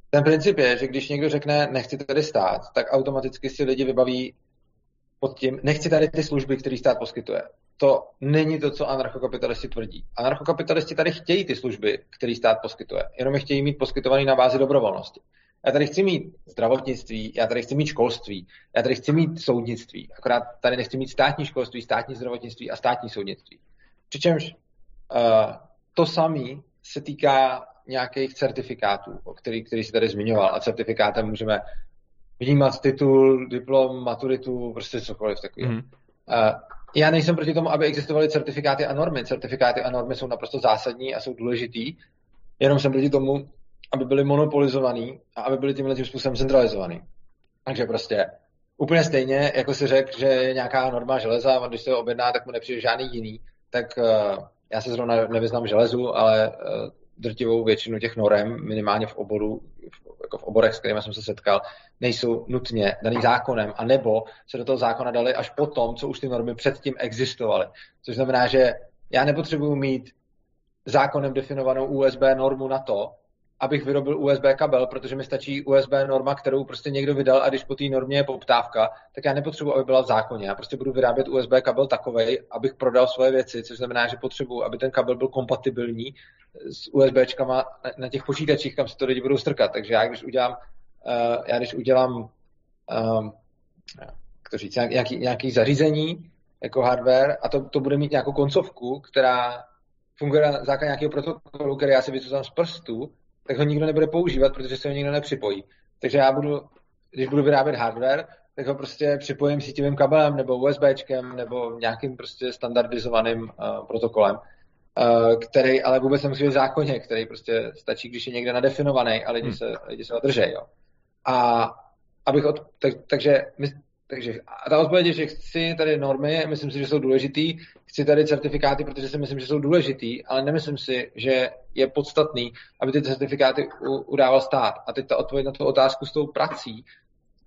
Ten princip je, že když někdo řekne, nechci tady stát, tak automaticky si lidi vybaví pod tím, nechci tady ty služby, které stát poskytuje. To není to, co anarchokapitalisti tvrdí. Anarchokapitalisti tady chtějí ty služby, které stát poskytuje, jenom je chtějí mít poskytovaný na bázi dobrovolnosti. Já tady chci mít zdravotnictví, já tady chci mít školství, já tady chci mít soudnictví, akorát tady nechci mít státní školství, státní zdravotnictví a státní soudnictví. Přičemž uh, to samé se týká nějakých certifikátů, o který, který jsi tady zmiňoval. A certifikátem můžeme vnímat titul, diplom, maturitu, prostě cokoliv takového. Mm. Uh, já nejsem proti tomu, aby existovaly certifikáty a normy. Certifikáty a normy jsou naprosto zásadní a jsou důležitý. Jenom jsem proti tomu, aby byly monopolizovaný a aby byly tímhle tím způsobem centralizovaný. Takže prostě úplně stejně, jako si řekl, že je nějaká norma železa a když se ho objedná, tak mu nepřijde žádný jiný, tak uh, já se zrovna nevyznám železu, ale uh, drtivou většinu těch norem, minimálně v oboru, jako v oborech, s kterými jsem se setkal, nejsou nutně daný zákonem, a nebo se do toho zákona dali až potom, co už ty normy předtím existovaly. Což znamená, že já nepotřebuji mít zákonem definovanou USB normu na to, abych vyrobil USB kabel, protože mi stačí USB norma, kterou prostě někdo vydal a když po té normě je poptávka, tak já nepotřebuji, aby byla v zákoně. Já prostě budu vyrábět USB kabel takovej, abych prodal svoje věci, což znamená, že potřebuji, aby ten kabel byl kompatibilní s USBčkama na těch počítačích, kam se to lidi budou strkat. Takže já když udělám, uh, já když udělám um, jak to říct, nějaký, nějaký zařízení jako hardware a to, to bude mít nějakou koncovku, která funguje na základě nějakého protokolu, který já si vycuzám z prstu, tak ho nikdo nebude používat, protože se ho nikdo nepřipojí. Takže já budu, když budu vyrábět hardware, tak ho prostě připojím síťovým kabelem nebo USBčkem nebo nějakým prostě standardizovaným uh, protokolem, uh, který ale vůbec nemusí být v zákoně, který prostě stačí, když je někde nadefinovaný a lidi hmm. se, lidi se ho drží. Jo. A abych od, tak, takže my, takže a ta odpověď je, že chci tady normy, myslím si, že jsou důležitý, chci tady certifikáty, protože si myslím, že jsou důležitý, ale nemyslím si, že je podstatný, aby ty certifikáty udával stát. A teď ta odpověď na tu otázku s tou prací,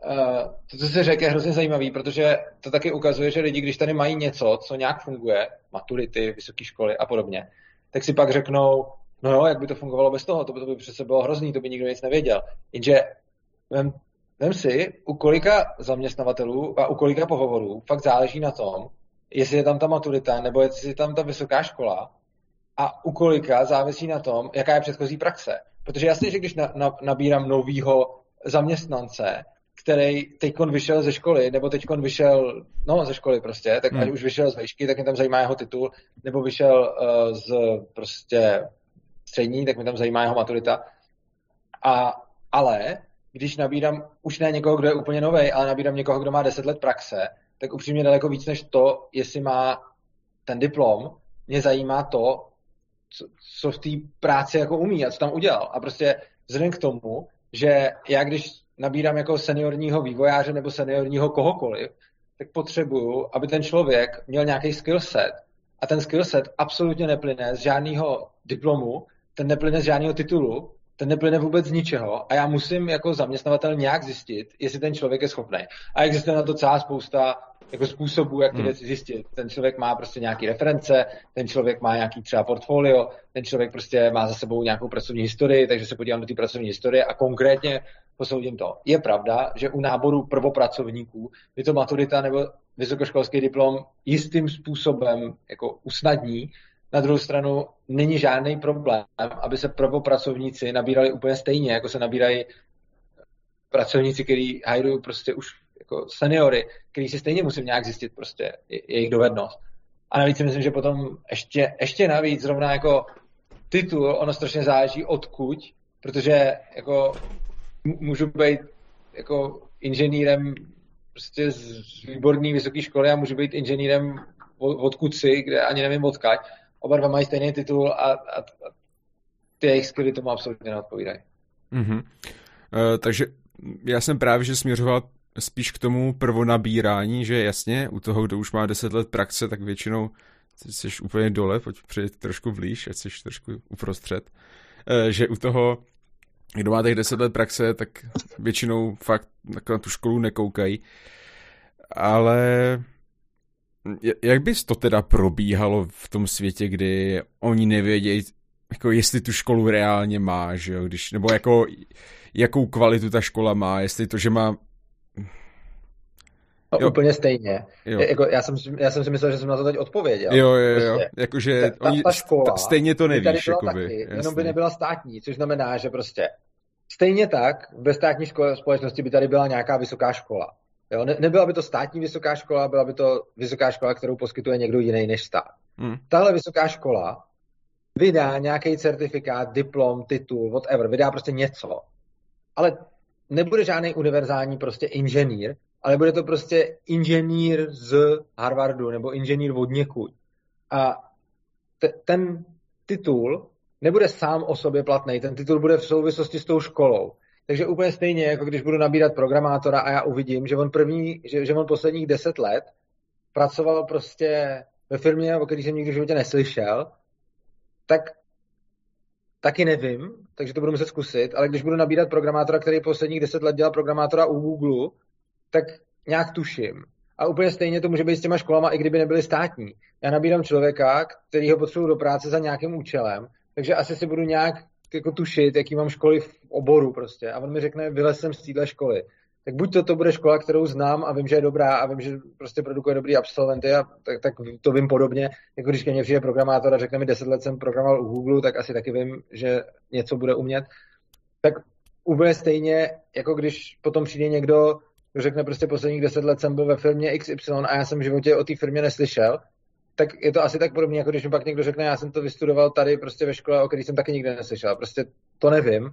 Uh, to, co se řekl, je hrozně zajímavý, protože to taky ukazuje, že lidi, když tady mají něco, co nějak funguje, maturity, vysoké školy a podobně, tak si pak řeknou, no jo, jak by to fungovalo bez toho, to by, to by přece bylo hrozný, to by nikdo nic nevěděl. Jenže vem si, u kolika zaměstnavatelů a u kolika pohovorů fakt záleží na tom, jestli je tam ta maturita, nebo jestli je tam ta vysoká škola a u kolika závisí na tom, jaká je předchozí praxe. Protože jasně, že když na, na, nabírám novýho zaměstnance, který teď vyšel ze školy, nebo teď vyšel, no ze školy prostě, tak hmm. ať už vyšel z vejšky, tak mě tam zajímá jeho titul, nebo vyšel uh, z prostě střední, tak mě tam zajímá jeho maturita. A, ale když nabírám už ne někoho, kdo je úplně nový, ale nabírám někoho, kdo má 10 let praxe, tak upřímně daleko víc než to, jestli má ten diplom, mě zajímá to, co, co v té práci jako umí a co tam udělal. A prostě vzhledem k tomu, že já když nabírám jako seniorního vývojáře nebo seniorního kohokoliv, tak potřebuju, aby ten člověk měl nějaký skill set. A ten skill set absolutně neplyne z žádného diplomu, ten neplyne z žádného titulu, ten neplyne vůbec z ničeho a já musím jako zaměstnavatel nějak zjistit, jestli ten člověk je schopný. A existuje na to celá spousta jako způsobů, jak ty hmm. věci zjistit. Ten člověk má prostě nějaký reference, ten člověk má nějaký třeba portfolio, ten člověk prostě má za sebou nějakou pracovní historii, takže se podívám do té pracovní historie a konkrétně posoudím to. Je pravda, že u náboru prvopracovníků je to maturita nebo vysokoškolský diplom jistým způsobem jako usnadní, na druhou stranu není žádný problém, aby se prvopracovníci nabírali úplně stejně, jako se nabírají pracovníci, kteří hajrují prostě už jako seniory, který si stejně musím nějak zjistit prostě jejich dovednost. A navíc si myslím, že potom ještě, ještě navíc zrovna jako titul, ono strašně záleží odkud, protože jako můžu být jako inženýrem prostě z výborné vysoké školy a můžu být inženýrem odkud si, kde ani nevím odkaď. Oba dva mají stejný titul a, a, a ty jejich skilly tomu absolutně neodpovídají.
Mm-hmm. Uh, takže já jsem právě, že směřoval spíš k tomu prvonabírání, že jasně, u toho, kdo už má 10 let praxe, tak většinou jsi úplně dole, pojď přejít trošku blíž, ať jsi trošku uprostřed, uh, že u toho, kdo má těch 10 let praxe, tak většinou fakt na tu školu nekoukají, ale jak bys to teda probíhalo v tom světě, kdy oni nevědějí, jako jestli tu školu reálně má, že jo, když, nebo jako, jakou kvalitu ta škola má, jestli to, že má
No, jo. úplně stejně. Jo. Jako, já, jsem, já jsem si myslel, že jsem na to teď odpověděl.
Jo, jo, jo. Prostě, Jakože ta, oni, ta škola stejně to nevíš. Tady
byla jakoby, taky, jenom by nebyla státní, což znamená, že prostě stejně tak ve státní škole, společnosti by tady byla nějaká vysoká škola. Jo? Ne, nebyla by to státní vysoká škola, byla by to vysoká škola, kterou poskytuje někdo jiný než stát. Hmm. Tahle vysoká škola vydá nějaký certifikát, diplom, titul, whatever, vydá prostě něco. Ale nebude žádný univerzální prostě inženýr, ale bude to prostě inženýr z Harvardu nebo inženýr od někud. A te, ten titul nebude sám o sobě platný, ten titul bude v souvislosti s tou školou. Takže úplně stejně, jako když budu nabírat programátora a já uvidím, že on první, že, že on posledních deset let pracoval prostě ve firmě, o které jsem nikdy v životě neslyšel, tak taky nevím, takže to budu muset zkusit, ale když budu nabírat programátora, který posledních deset let dělal programátora u Google, tak nějak tuším. A úplně stejně to může být s těma školama, i kdyby nebyly státní. Já nabírám člověka, který ho potřebuji do práce za nějakým účelem, takže asi si budu nějak jako tušit, jaký mám školy v oboru prostě. A on mi řekne, vylez jsem z téhle školy. Tak buď to, to bude škola, kterou znám a vím, že je dobrá a vím, že prostě produkuje dobrý absolventy a tak, tak to vím podobně, jako když ke mně přijde programátor a řekne mi 10 let jsem programoval u Google, tak asi taky vím, že něco bude umět. Tak úplně stejně, jako když potom přijde někdo, kdo řekne prostě posledních 10 let jsem byl ve firmě XY a já jsem v životě o té firmě neslyšel, tak je to asi tak podobně, jako když mi pak někdo řekne, já jsem to vystudoval tady prostě ve škole, o který jsem taky nikdy neslyšel. Prostě to nevím,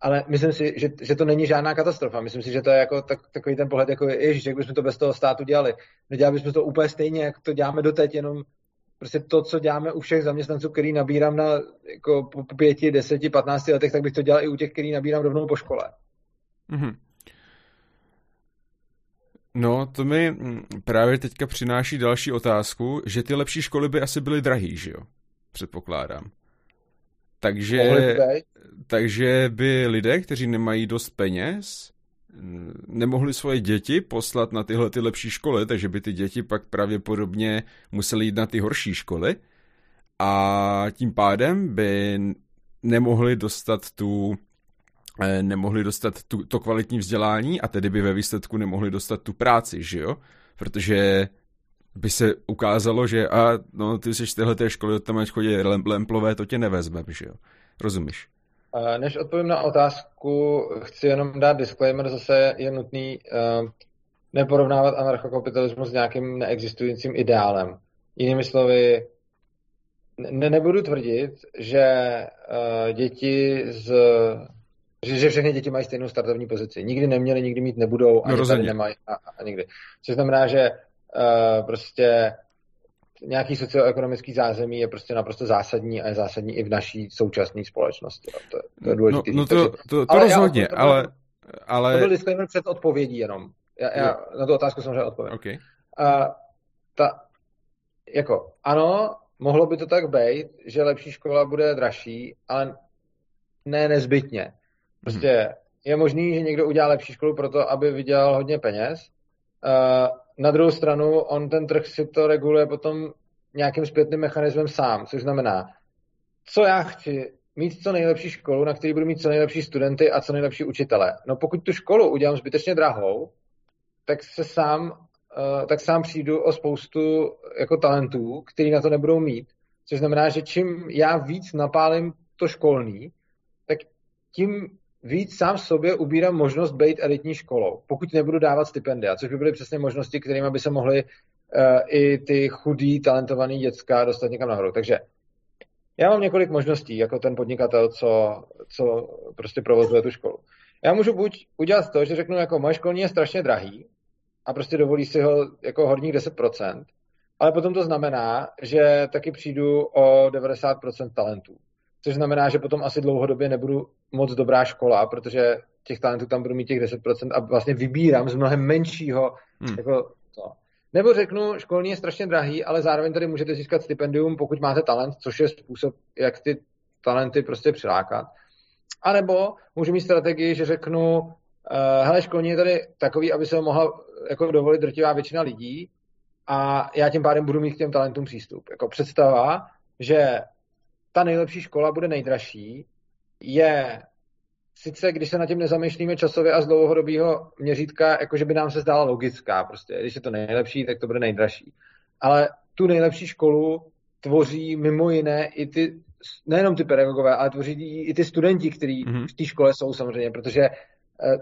ale myslím si, že, že to není žádná katastrofa. Myslím si, že to je jako tak, takový ten pohled, jako ježiš, jak bychom to bez toho státu dělali. Nedělali bychom to úplně stejně, jak to děláme doteď, jenom prostě to, co děláme u všech zaměstnanců, který nabírám na jako po pěti, deseti, patnácti letech, tak bych to dělal i u těch, který nabírám rovnou po škole. Mm-hmm.
No, to mi mm, právě teďka přináší další otázku, že ty lepší školy by asi byly drahý, že jo? Předpokládám. Takže, takže by lidé, kteří nemají dost peněz, nemohli svoje děti poslat na tyhle ty lepší školy, takže by ty děti pak pravděpodobně museli jít na ty horší školy a tím pádem by nemohli dostat tu nemohli dostat tu, to kvalitní vzdělání a tedy by ve výsledku nemohli dostat tu práci, že jo? Protože by se ukázalo, že a no, ty jsi z téhle školy, tam chodí lemplové, to tě nevezme, že jo? Rozumíš?
Než odpovím na otázku, chci jenom dát disclaimer, zase je nutný uh, neporovnávat anarchokapitalismus s nějakým neexistujícím ideálem. Jinými slovy, ne, nebudu tvrdit, že uh, děti z že, že všechny děti mají stejnou startovní pozici. Nikdy neměli, nikdy mít nebudou, ani no, tady nemají a, a nikdy. Což znamená, že uh, prostě nějaký socioekonomický zázemí je prostě naprosto zásadní a je zásadní i v naší současné společnosti. To, to je důležité.
No, no to, to, to, to rozhodně, já, to, ale, ale...
To byl disclaimer před odpovědí jenom. Já, já na tu otázku samozřejmě odpovím.
Okay.
Uh, ta, jako, ano, mohlo by to tak být, že lepší škola bude dražší, ale ne nezbytně. Prostě hmm. je možný, že někdo udělá lepší školu proto, aby vydělal hodně peněz. Na druhou stranu, on ten trh si to reguluje potom nějakým zpětným mechanismem sám, což znamená, co já chci, mít co nejlepší školu, na který budu mít co nejlepší studenty a co nejlepší učitele. No pokud tu školu udělám zbytečně drahou, tak se sám, uh, tak sám přijdu o spoustu jako talentů, který na to nebudou mít. Což znamená, že čím já víc napálím to školní, tak tím víc sám sobě ubírám možnost být elitní školou, pokud nebudu dávat stipendia, což by byly přesně možnosti, kterými by se mohly uh, i ty chudí, talentovaný děcka dostat někam nahoru. Takže já mám několik možností, jako ten podnikatel, co, co prostě provozuje tu školu. Já můžu buď udělat to, že řeknu, jako moje školní je strašně drahý a prostě dovolí si ho jako horních 10%, ale potom to znamená, že taky přijdu o 90% talentů což znamená, že potom asi dlouhodobě nebudu moc dobrá škola, protože těch talentů tam budu mít těch 10% a vlastně vybírám z mnohem menšího, hmm. jako to. Nebo řeknu, školní je strašně drahý, ale zároveň tady můžete získat stipendium, pokud máte talent, což je způsob, jak ty talenty prostě přilákat. A nebo můžu mít strategii, že řeknu, uh, hele, školní je tady takový, aby se ho mohla jako dovolit drtivá většina lidí a já tím pádem budu mít k těm talentům přístup. Jako představa, že ta nejlepší škola bude nejdražší, je sice, když se na tím nezamýšlíme časově a z dlouhodobého měřítka, jakože by nám se zdála logická, prostě, když je to nejlepší, tak to bude nejdražší. Ale tu nejlepší školu tvoří mimo jiné i ty, nejenom ty pedagogové, ale tvoří i ty studenti, kteří mm-hmm. v té škole jsou samozřejmě, protože eh,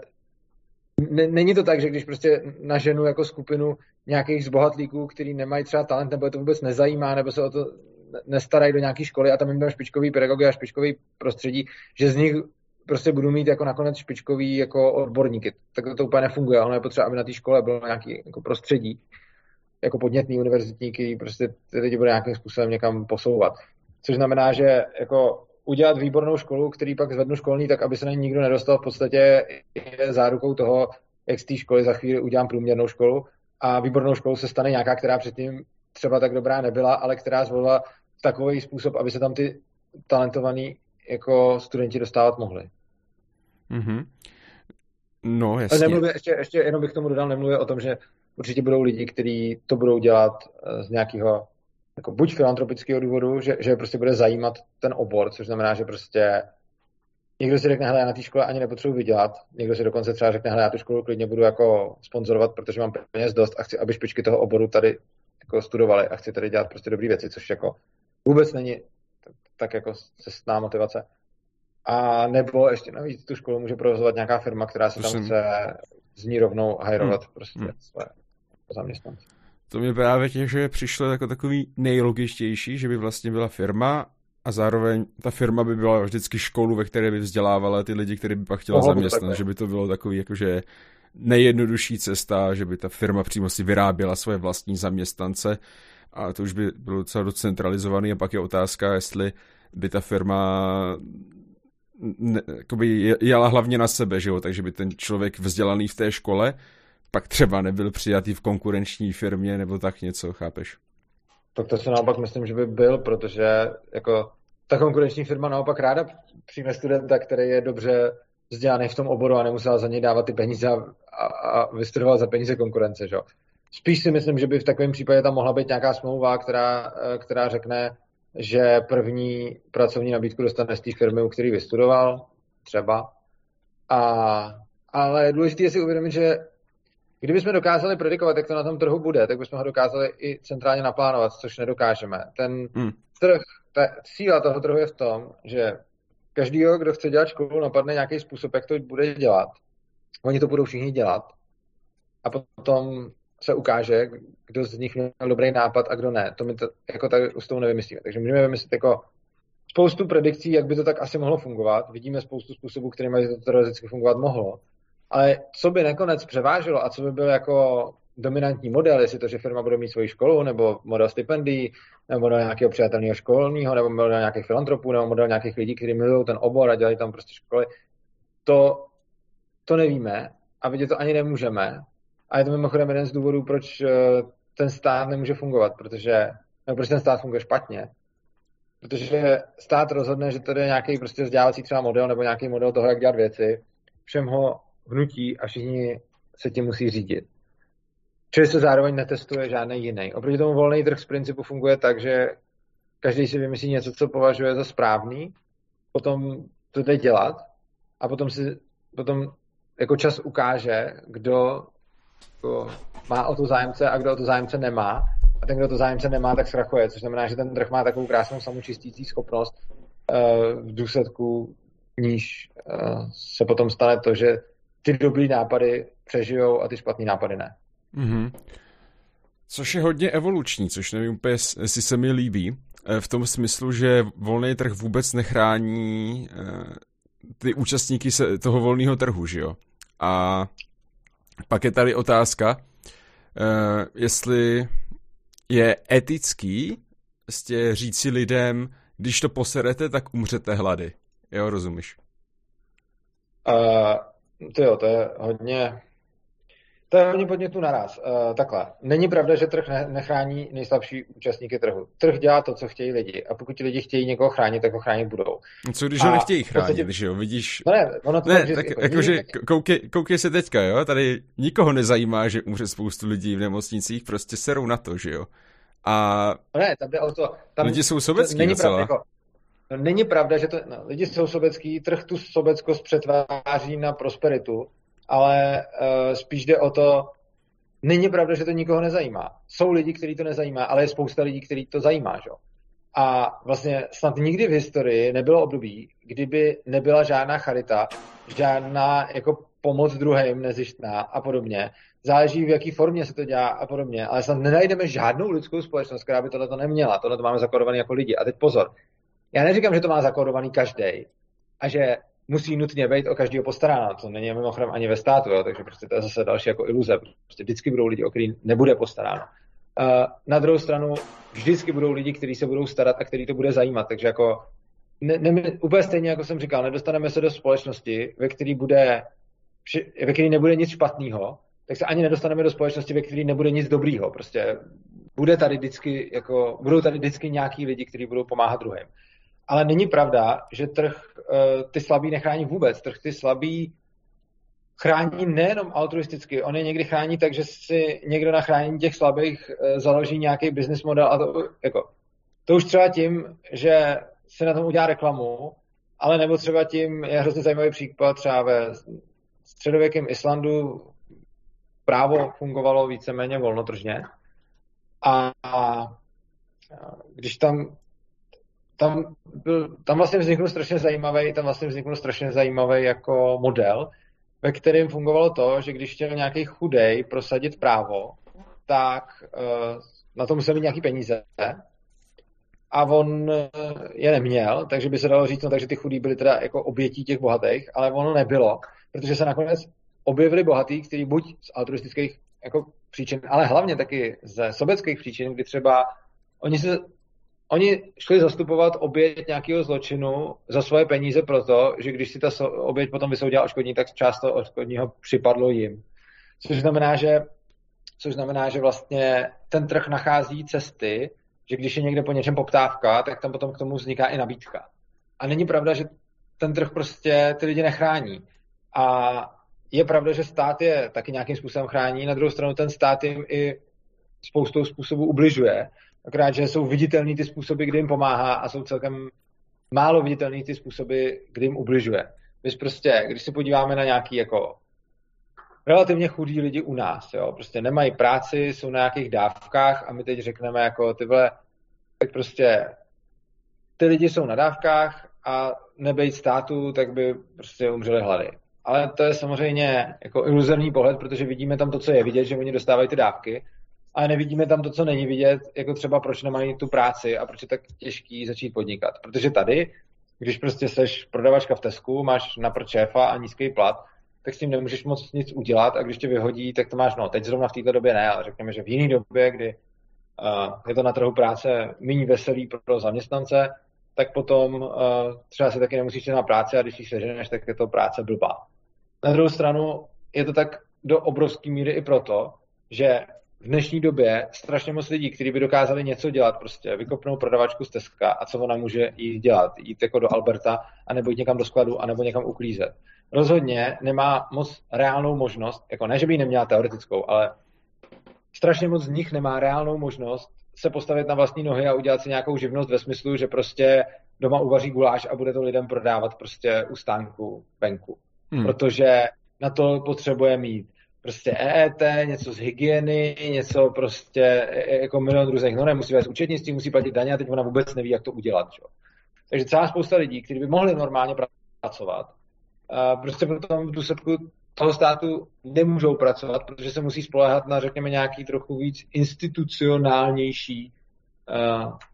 není to tak, že když prostě naženu jako skupinu nějakých zbohatlíků, kteří nemají třeba talent, nebo je to vůbec nezajímá, nebo se o to nestarají do nějaké školy a tam jim dám špičkový pedagogy a špičkový prostředí, že z nich prostě budu mít jako nakonec špičkový jako odborníky. Tak to, úplně nefunguje. Ono je potřeba, aby na té škole bylo nějaký jako prostředí, jako podnětný univerzitní, který prostě ty lidi bude nějakým způsobem někam posouvat. Což znamená, že jako udělat výbornou školu, který pak zvednu školní, tak aby se na ní nikdo nedostal, v podstatě je zárukou toho, jak z té školy za chvíli udělám průměrnou školu a výbornou školu se stane nějaká, která předtím třeba tak dobrá nebyla, ale která zvolila takový způsob, aby se tam ty talentovaní jako studenti dostávat mohli.
Mm-hmm. No, jasně.
Nemluvě, ještě, ještě jenom bych k tomu dodal, nemluvě o tom, že určitě budou lidi, kteří to budou dělat eh, z nějakého jako buď filantropického důvodu, že, že prostě bude zajímat ten obor, což znamená, že prostě někdo si řekne, hele, já na té škole ani nepotřebuji vydělat, někdo si dokonce třeba řekne, hele, já tu školu klidně budu jako sponzorovat, protože mám peněz dost a chci, aby špičky toho oboru tady jako studovali a chci tady dělat prostě dobré věci, což jako vůbec není tak jako cestná motivace. A nebo ještě navíc tu školu může provozovat nějaká firma, která se tam jsem... chce z ní rovnou hajrovat hmm. prostě hmm. své zaměstnance.
To mě právě tě, že přišlo jako takový nejlogičtější, že by vlastně byla firma a zároveň ta firma by byla vždycky školu, ve které by vzdělávala ty lidi, který by pak chtěla zaměstnat, že by to bylo takový jakože nejjednodušší cesta, že by ta firma přímo si vyráběla svoje vlastní zaměstnance a to už by bylo docela docentralizovaný a pak je otázka, jestli by ta firma ne, jakoby jela hlavně na sebe, že jo, takže by ten člověk vzdělaný v té škole pak třeba nebyl přijatý v konkurenční firmě nebo tak něco, chápeš?
Tak to si naopak myslím, že by byl, protože jako ta konkurenční firma naopak ráda přijme studenta, který je dobře vzdělaný v tom oboru a nemusela za něj dávat ty peníze a, a, a vystudovat za peníze konkurence, že? Spíš si myslím, že by v takovém případě tam mohla být nějaká smlouva, která, která řekne, že první pracovní nabídku dostane z té firmy, u který vystudoval, třeba. A, ale důležité je si uvědomit, že kdybychom dokázali predikovat, jak to na tom trhu bude, tak bychom ho dokázali i centrálně naplánovat, což nedokážeme. Ten hmm. trh, ta síla toho trhu je v tom, že každý, kdo chce dělat školu, napadne nějaký způsob, jak to bude dělat. Oni to budou všichni dělat. A potom se ukáže, kdo z nich měl dobrý nápad a kdo ne. To my to jako tak s tou nevymyslíme. Takže můžeme vymyslet jako spoustu predikcí, jak by to tak asi mohlo fungovat. Vidíme spoustu způsobů, kterými by to teoreticky fungovat mohlo. Ale co by nakonec převáželo a co by byl jako dominantní model, jestli to, že firma bude mít svoji školu, nebo model stipendií, nebo model nějakého přijatelného školního, nebo model nějakých filantropů, nebo model nějakých lidí, kteří milují ten obor a dělají tam prostě školy, to, to nevíme a vidět to ani nemůžeme. A je to mimochodem jeden z důvodů, proč eh, ten stát nemůže fungovat, protože, nebo proč ten stát funguje špatně. Protože stát rozhodne, že to je nějaký prostě vzdělávací třeba model nebo nějaký model toho, jak dělat věci, všem ho vnutí a všichni se tím musí řídit. Čili se zároveň netestuje žádný jiný. Oproti tomu volný trh z principu funguje tak, že každý si vymyslí něco, co považuje za správný, potom to jde dělat a potom si potom jako čas ukáže, kdo jako má o to zájemce a kdo o to zájemce nemá. A ten, kdo to zájemce nemá, tak zkrachuje, což znamená, že ten trh má takovou krásnou samočistící schopnost uh, v důsledku níž uh, se potom stane to, že ty dobrý nápady přežijou a ty špatný nápady ne.
Mm-hmm. Což je hodně evoluční, což nevím úplně, jestli se mi líbí, eh, v tom smyslu, že volný trh vůbec nechrání ty účastníky toho volného trhu, že jo? A pak je tady otázka, uh, jestli je etický prostě říci lidem, když to poserete, tak umřete hlady. Jo, rozumíš?
Uh, to jo, to je hodně to je hodně podnětů naraz. Uh, takhle. Není pravda, že trh nechrání nejslabší účastníky trhu. Trh dělá to, co chtějí lidi. A pokud ti lidi chtějí někoho chránit, tak ho chránit budou.
Co když a ho nechtějí chránit, podstatě... že jo, vidíš?
No ne, ono to
ne, tak, jako, jako že koukej, koukej se teďka, jo, tady nikoho nezajímá, že umře spoustu lidí v nemocnicích, prostě serou na to, že jo. A
no ne, tam jde o to. Tam,
lidi jsou sobecký není
docela. Pravda, jako, no, není pravda, že to, no, lidi jsou sobecký, trh tu sobeckost přetváří na prosperitu ale uh, spíš jde o to, není pravda, že to nikoho nezajímá. Jsou lidi, kteří to nezajímá, ale je spousta lidí, kteří to zajímá. Že? A vlastně snad nikdy v historii nebylo období, kdyby nebyla žádná charita, žádná jako pomoc druhým nezištná a podobně. Záleží, v jaké formě se to dělá a podobně, ale snad nenajdeme žádnou lidskou společnost, která by tohle neměla. Tohle to máme zakodované jako lidi. A teď pozor, já neříkám, že to má zakodovaný každý a že musí nutně být o každého postaráno. To není mimochodem ani ve státu, jo, takže prostě to je zase další jako iluze. Prostě vždycky budou lidi, o který nebude postaráno. Uh, na druhou stranu vždycky budou lidi, kteří se budou starat a který to bude zajímat. Takže jako ne, ne, úplně stejně, jako jsem říkal, nedostaneme se do společnosti, ve které bude, ve které nebude nic špatného, tak se ani nedostaneme do společnosti, ve které nebude nic dobrýho. Prostě bude tady vždycky, jako, budou tady vždycky nějaký lidi, kteří budou pomáhat druhým. Ale není pravda, že trh ty slabý nechrání vůbec. Trh ty slabý chrání nejenom altruisticky, on je někdy chrání tak, že si někdo na chránění těch slabých uh, založí nějaký business model a to, jako, to už třeba tím, že se na tom udělá reklamu, ale nebo třeba tím je hrozně zajímavý příklad třeba ve středověkém Islandu. Právo fungovalo víceméně volnotržně. A, a když tam tam, byl, tam vlastně vzniknul strašně zajímavý, tam vlastně vzniknul strašně zajímavý jako model, ve kterém fungovalo to, že když chtěl nějaký chudej prosadit právo, tak uh, na to musel mít nějaký peníze. A on uh, je neměl, takže by se dalo říct, no takže ty chudí byli teda jako obětí těch bohatých, ale ono nebylo, protože se nakonec objevili bohatí, kteří buď z altruistických jako příčin, ale hlavně taky ze sobeckých příčin, kdy třeba oni se Oni šli zastupovat oběť nějakého zločinu za svoje peníze proto, že když si ta oběť potom vysoudila oškodní, tak část toho oškodního připadlo jim. Což znamená, že, což znamená, že vlastně ten trh nachází cesty, že když je někde po něčem poptávka, tak tam potom k tomu vzniká i nabídka. A není pravda, že ten trh prostě ty lidi nechrání. A je pravda, že stát je taky nějakým způsobem chrání, na druhou stranu ten stát jim i spoustou způsobů ubližuje, akorát, že jsou viditelný ty způsoby, kdy jim pomáhá a jsou celkem málo viditelný ty způsoby, kdy jim ubližuje. Když prostě, když se podíváme na nějaký jako relativně chudí lidi u nás, jo, prostě nemají práci, jsou na nějakých dávkách a my teď řekneme jako tyhle, tak prostě ty lidi jsou na dávkách a nebejt státu, tak by prostě umřeli hlady. Ale to je samozřejmě jako iluzorní pohled, protože vidíme tam to, co je vidět, že oni dostávají ty dávky, ale nevidíme tam to, co není vidět, jako třeba proč nemají tu práci a proč je tak těžký začít podnikat. Protože tady, když prostě seš prodavačka v Tesku, máš na šéfa a nízký plat, tak s tím nemůžeš moc nic udělat a když tě vyhodí, tak to máš, no teď zrovna v této době ne, ale řekněme, že v jiné době, kdy uh, je to na trhu práce méně veselý pro zaměstnance, tak potom uh, třeba se taky nemusíš na práci a když ji seženeš, tak je to práce blbá. Na druhou stranu je to tak do obrovské míry i proto, že v dnešní době strašně moc lidí, kteří by dokázali něco dělat, prostě vykopnou prodavačku z Teska a co ona může jít dělat, jít jako do Alberta, anebo jít někam do skladu, anebo někam uklízet. Rozhodně nemá moc reálnou možnost, jako ne, že by ji neměla teoretickou, ale strašně moc z nich nemá reálnou možnost se postavit na vlastní nohy a udělat si nějakou živnost ve smyslu, že prostě doma uvaří guláš a bude to lidem prodávat prostě u stánku venku. Hmm. Protože na to potřebuje mít prostě EET, něco z hygieny, něco prostě e, e, jako milion různých no musí vést účetnictví, musí platit daně a teď ona vůbec neví, jak to udělat. Čo? Takže celá spousta lidí, kteří by mohli normálně pracovat, prostě potom v důsledku toho státu nemůžou pracovat, protože se musí spolehat na, řekněme, nějaký trochu víc institucionálnější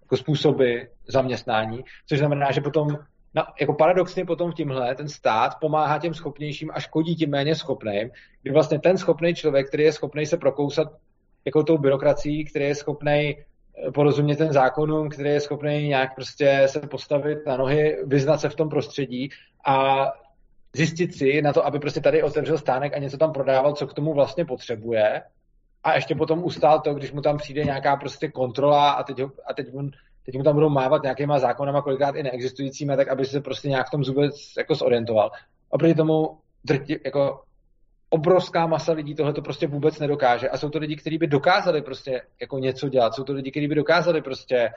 jako způsoby zaměstnání, což znamená, že potom No, jako paradoxně potom v tímhle ten stát pomáhá těm schopnějším a škodí tím méně schopným, kdy vlastně ten schopný člověk, který je schopný se prokousat jako tou byrokracií, který je schopný eh, porozumět ten zákonům, který je schopný nějak prostě se postavit na nohy, vyznat se v tom prostředí a zjistit si na to, aby prostě tady otevřel stánek a něco tam prodával, co k tomu vlastně potřebuje. A ještě potom ustál to, když mu tam přijde nějaká prostě kontrola a teď, ho, a teď on teď mu tam budou mávat nějakýma zákonama, kolikrát i neexistujícíma, tak aby se prostě nějak v tom vůbec jako zorientoval. Oproti tomu drti, jako obrovská masa lidí tohle to prostě vůbec nedokáže a jsou to lidi, kteří by dokázali prostě jako něco dělat, jsou to lidi, kteří by dokázali prostě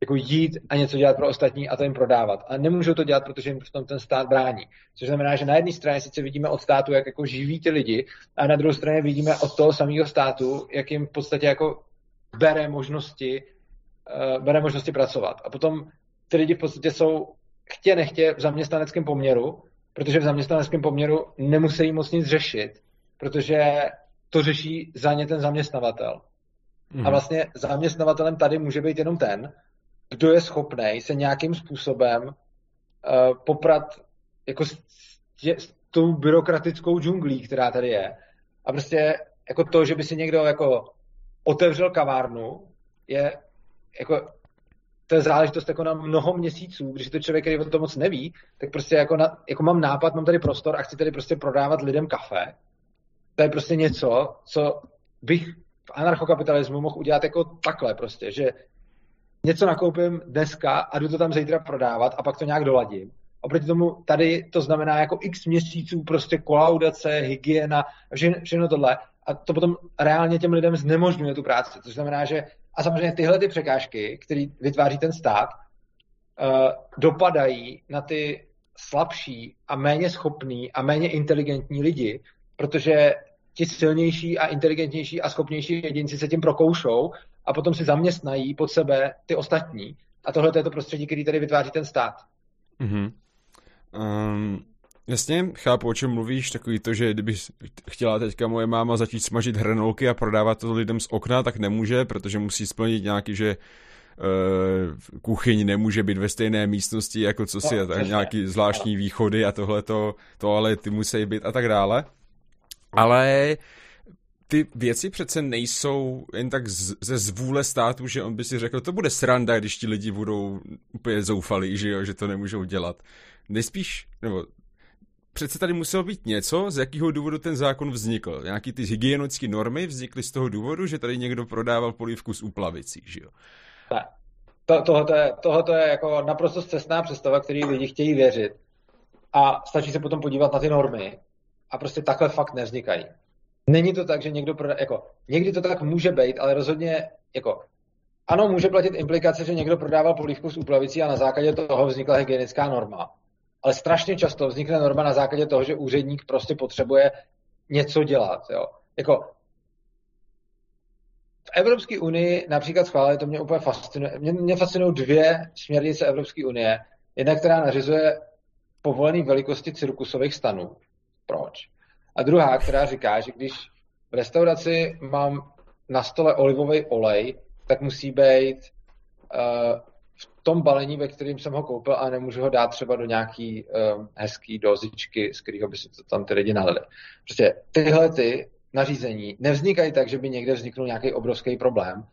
jako jít a něco dělat pro ostatní a to jim prodávat. A nemůžou to dělat, protože jim v tom ten stát brání. Což znamená, že na jedné straně sice vidíme od státu, jak jako živí ty lidi, a na druhé straně vidíme od toho samého státu, jak jim v podstatě jako bere možnosti bere možnosti pracovat. A potom ty lidi v podstatě jsou chtě nechtě v zaměstnaneckém poměru, protože v zaměstnaneckém poměru nemusí moc nic řešit, protože to řeší za ně ten zaměstnavatel. Mm. A vlastně zaměstnavatelem tady může být jenom ten, kdo je schopný se nějakým způsobem uh, poprat jako s, tě, s tou byrokratickou džunglí, která tady je. A prostě jako to, že by si někdo jako otevřel kavárnu, je jako to je záležitost jako na mnoho měsíců, když to člověk, který o tom moc neví, tak prostě jako, na, jako mám nápad, mám tady prostor a chci tady prostě prodávat lidem kafe. To je prostě něco, co bych v anarchokapitalismu mohl udělat jako takhle prostě, že něco nakoupím dneska a jdu to tam zítra prodávat a pak to nějak doladím. Oproti tomu tady to znamená jako x měsíců prostě kolaudace, hygiena, všechno, všechno tohle. A to potom reálně těm lidem znemožňuje tu práci. Což znamená, že a samozřejmě tyhle ty překážky, které vytváří ten stát, uh, dopadají na ty slabší a méně schopný a méně inteligentní lidi, protože ti silnější a inteligentnější a schopnější jedinci se tím prokoušou a potom si zaměstnají pod sebe ty ostatní. A tohle je to prostředí, který tady vytváří ten stát.
Mm-hmm. Um, jasně, chápu, o čem mluvíš, takový to, že kdyby chtěla teďka moje máma začít smažit hranolky a prodávat to lidem z okna, tak nemůže, protože musí splnit nějaký, že uh, kuchyň nemůže být ve stejné místnosti, jako co si, no, tak nějaký zvláštní východy a tohle to ale ty musí být a tak dále. Ale ty věci přece nejsou jen tak z, ze zvůle státu, že on by si řekl, to bude sranda, když ti lidi budou úplně zoufalí, že jo, že to nemůžou dělat. Nespíš, nebo přece tady muselo být něco, z jakého důvodu ten zákon vznikl. Nějaký ty hygienické normy vznikly z toho důvodu, že tady někdo prodával polívku s úplavicí, že jo?
Ne. To, tohle, je, tohle je jako naprosto cestná představa, který lidi chtějí věřit. A stačí se potom podívat na ty normy. A prostě takhle fakt nevznikají. Není to tak, že někdo prodá, jako, někdy to tak může být, ale rozhodně, jako, ano, může platit implikace, že někdo prodával polívku s úplavicí a na základě toho vznikla hygienická norma. Ale strašně často vznikne norma na základě toho, že úředník prostě potřebuje něco dělat. Jo. Jako, v Evropské unii například schválili, to mě úplně fascinuje, mě, mě fascinují dvě směrnice Evropské unie. Jedna, která nařizuje povolený velikosti cirkusových stanů. Proč? A druhá, která říká, že když v restauraci mám na stole olivový olej, tak musí být uh, v tom balení, ve kterém jsem ho koupil a nemůžu ho dát třeba do nějaký uh, hezký dozičky, z kterého by si to tam ty lidi nalili. Prostě tyhle ty nařízení nevznikají tak, že by někde vzniknul nějaký obrovský problém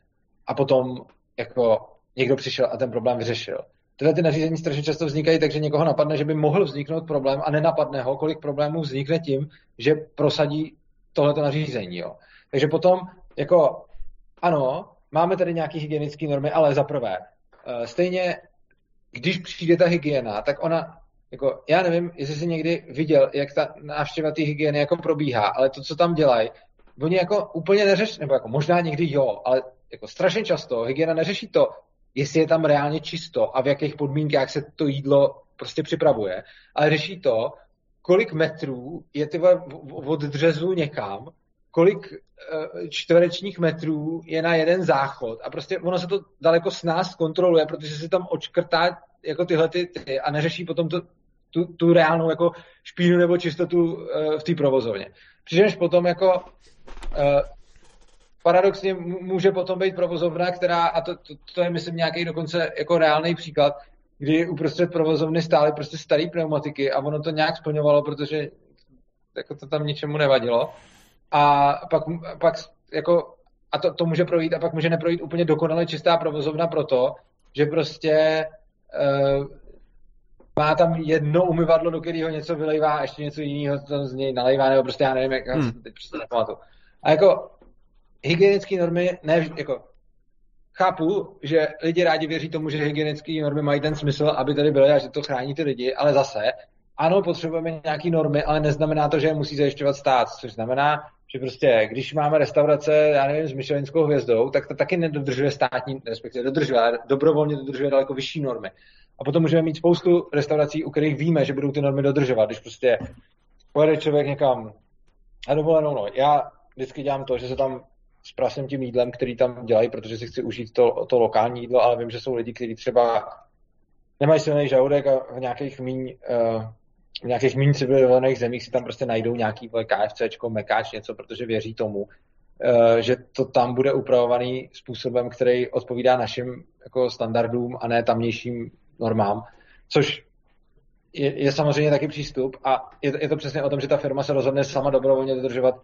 a potom jako někdo přišel a ten problém vyřešil. Tyhle ty nařízení strašně často vznikají tak, že někoho napadne, že by mohl vzniknout problém a nenapadne ho, kolik problémů vznikne tím, že prosadí tohleto nařízení. Jo. Takže potom, jako, ano, máme tady nějaké hygienické normy, ale za prvé, stejně, když přijde ta hygiena, tak ona, jako, já nevím, jestli jsi někdy viděl, jak ta návštěva té hygieny jako probíhá, ale to, co tam dělají, oni jako úplně neřeší, nebo jako možná někdy jo, ale jako strašně často hygiena neřeší to, jestli je tam reálně čisto a v jakých podmínkách se to jídlo prostě připravuje, ale řeší to, kolik metrů je ty od dřezu někam, kolik eh, čtverečních metrů je na jeden záchod a prostě ono se to daleko s nás kontroluje, protože se tam očkrtá jako tyhle ty, ty a neřeší potom to, tu, tu reálnou jako špínu nebo čistotu uh, v té provozovně. Přičemž potom jako uh, paradoxně může potom být provozovna, která, a to, to, to je myslím nějaký dokonce jako reálný příklad, kdy uprostřed provozovny stály prostě staré pneumatiky a ono to nějak splňovalo, protože jako to tam ničemu nevadilo. A pak, pak jako, a to, to může projít, a pak může neprojít úplně dokonale čistá provozovna proto, že prostě uh, má tam jedno umyvadlo, do kterého něco vylejvá a ještě něco jiného to z něj nalejvá, nebo prostě já nevím, jak hmm. teď přesně nepamatuju. A jako hygienické normy, ne, jako chápu, že lidi rádi věří tomu, že hygienické normy mají ten smysl, aby tady byly a že to chrání ty lidi, ale zase, ano, potřebujeme nějaké normy, ale neznamená to, že je musí zajišťovat stát, což znamená, že prostě, když máme restaurace, já nevím, s Michelinskou hvězdou, tak to taky nedodržuje státní, respektive dodržuje, dobrovolně dodržuje daleko vyšší normy. A potom můžeme mít spoustu restaurací, u kterých víme, že budou ty normy dodržovat. Když prostě pojede člověk někam a dovolenou, no. Já vždycky dělám to, že se tam s tím jídlem, který tam dělají, protože si chci užít to, to lokální jídlo, ale vím, že jsou lidi, kteří třeba nemají silný žaludek a v nějakých míň, uh, v nějakých míň civilizovaných zemích si tam prostě najdou nějaký KFCčko, mekáč, něco, protože věří tomu, uh, že to tam bude upravovaný způsobem, který odpovídá našim jako standardům a ne tamnějším normám, což je, je samozřejmě taky přístup a je, je to přesně o tom, že ta firma se rozhodne sama dobrovolně dodržovat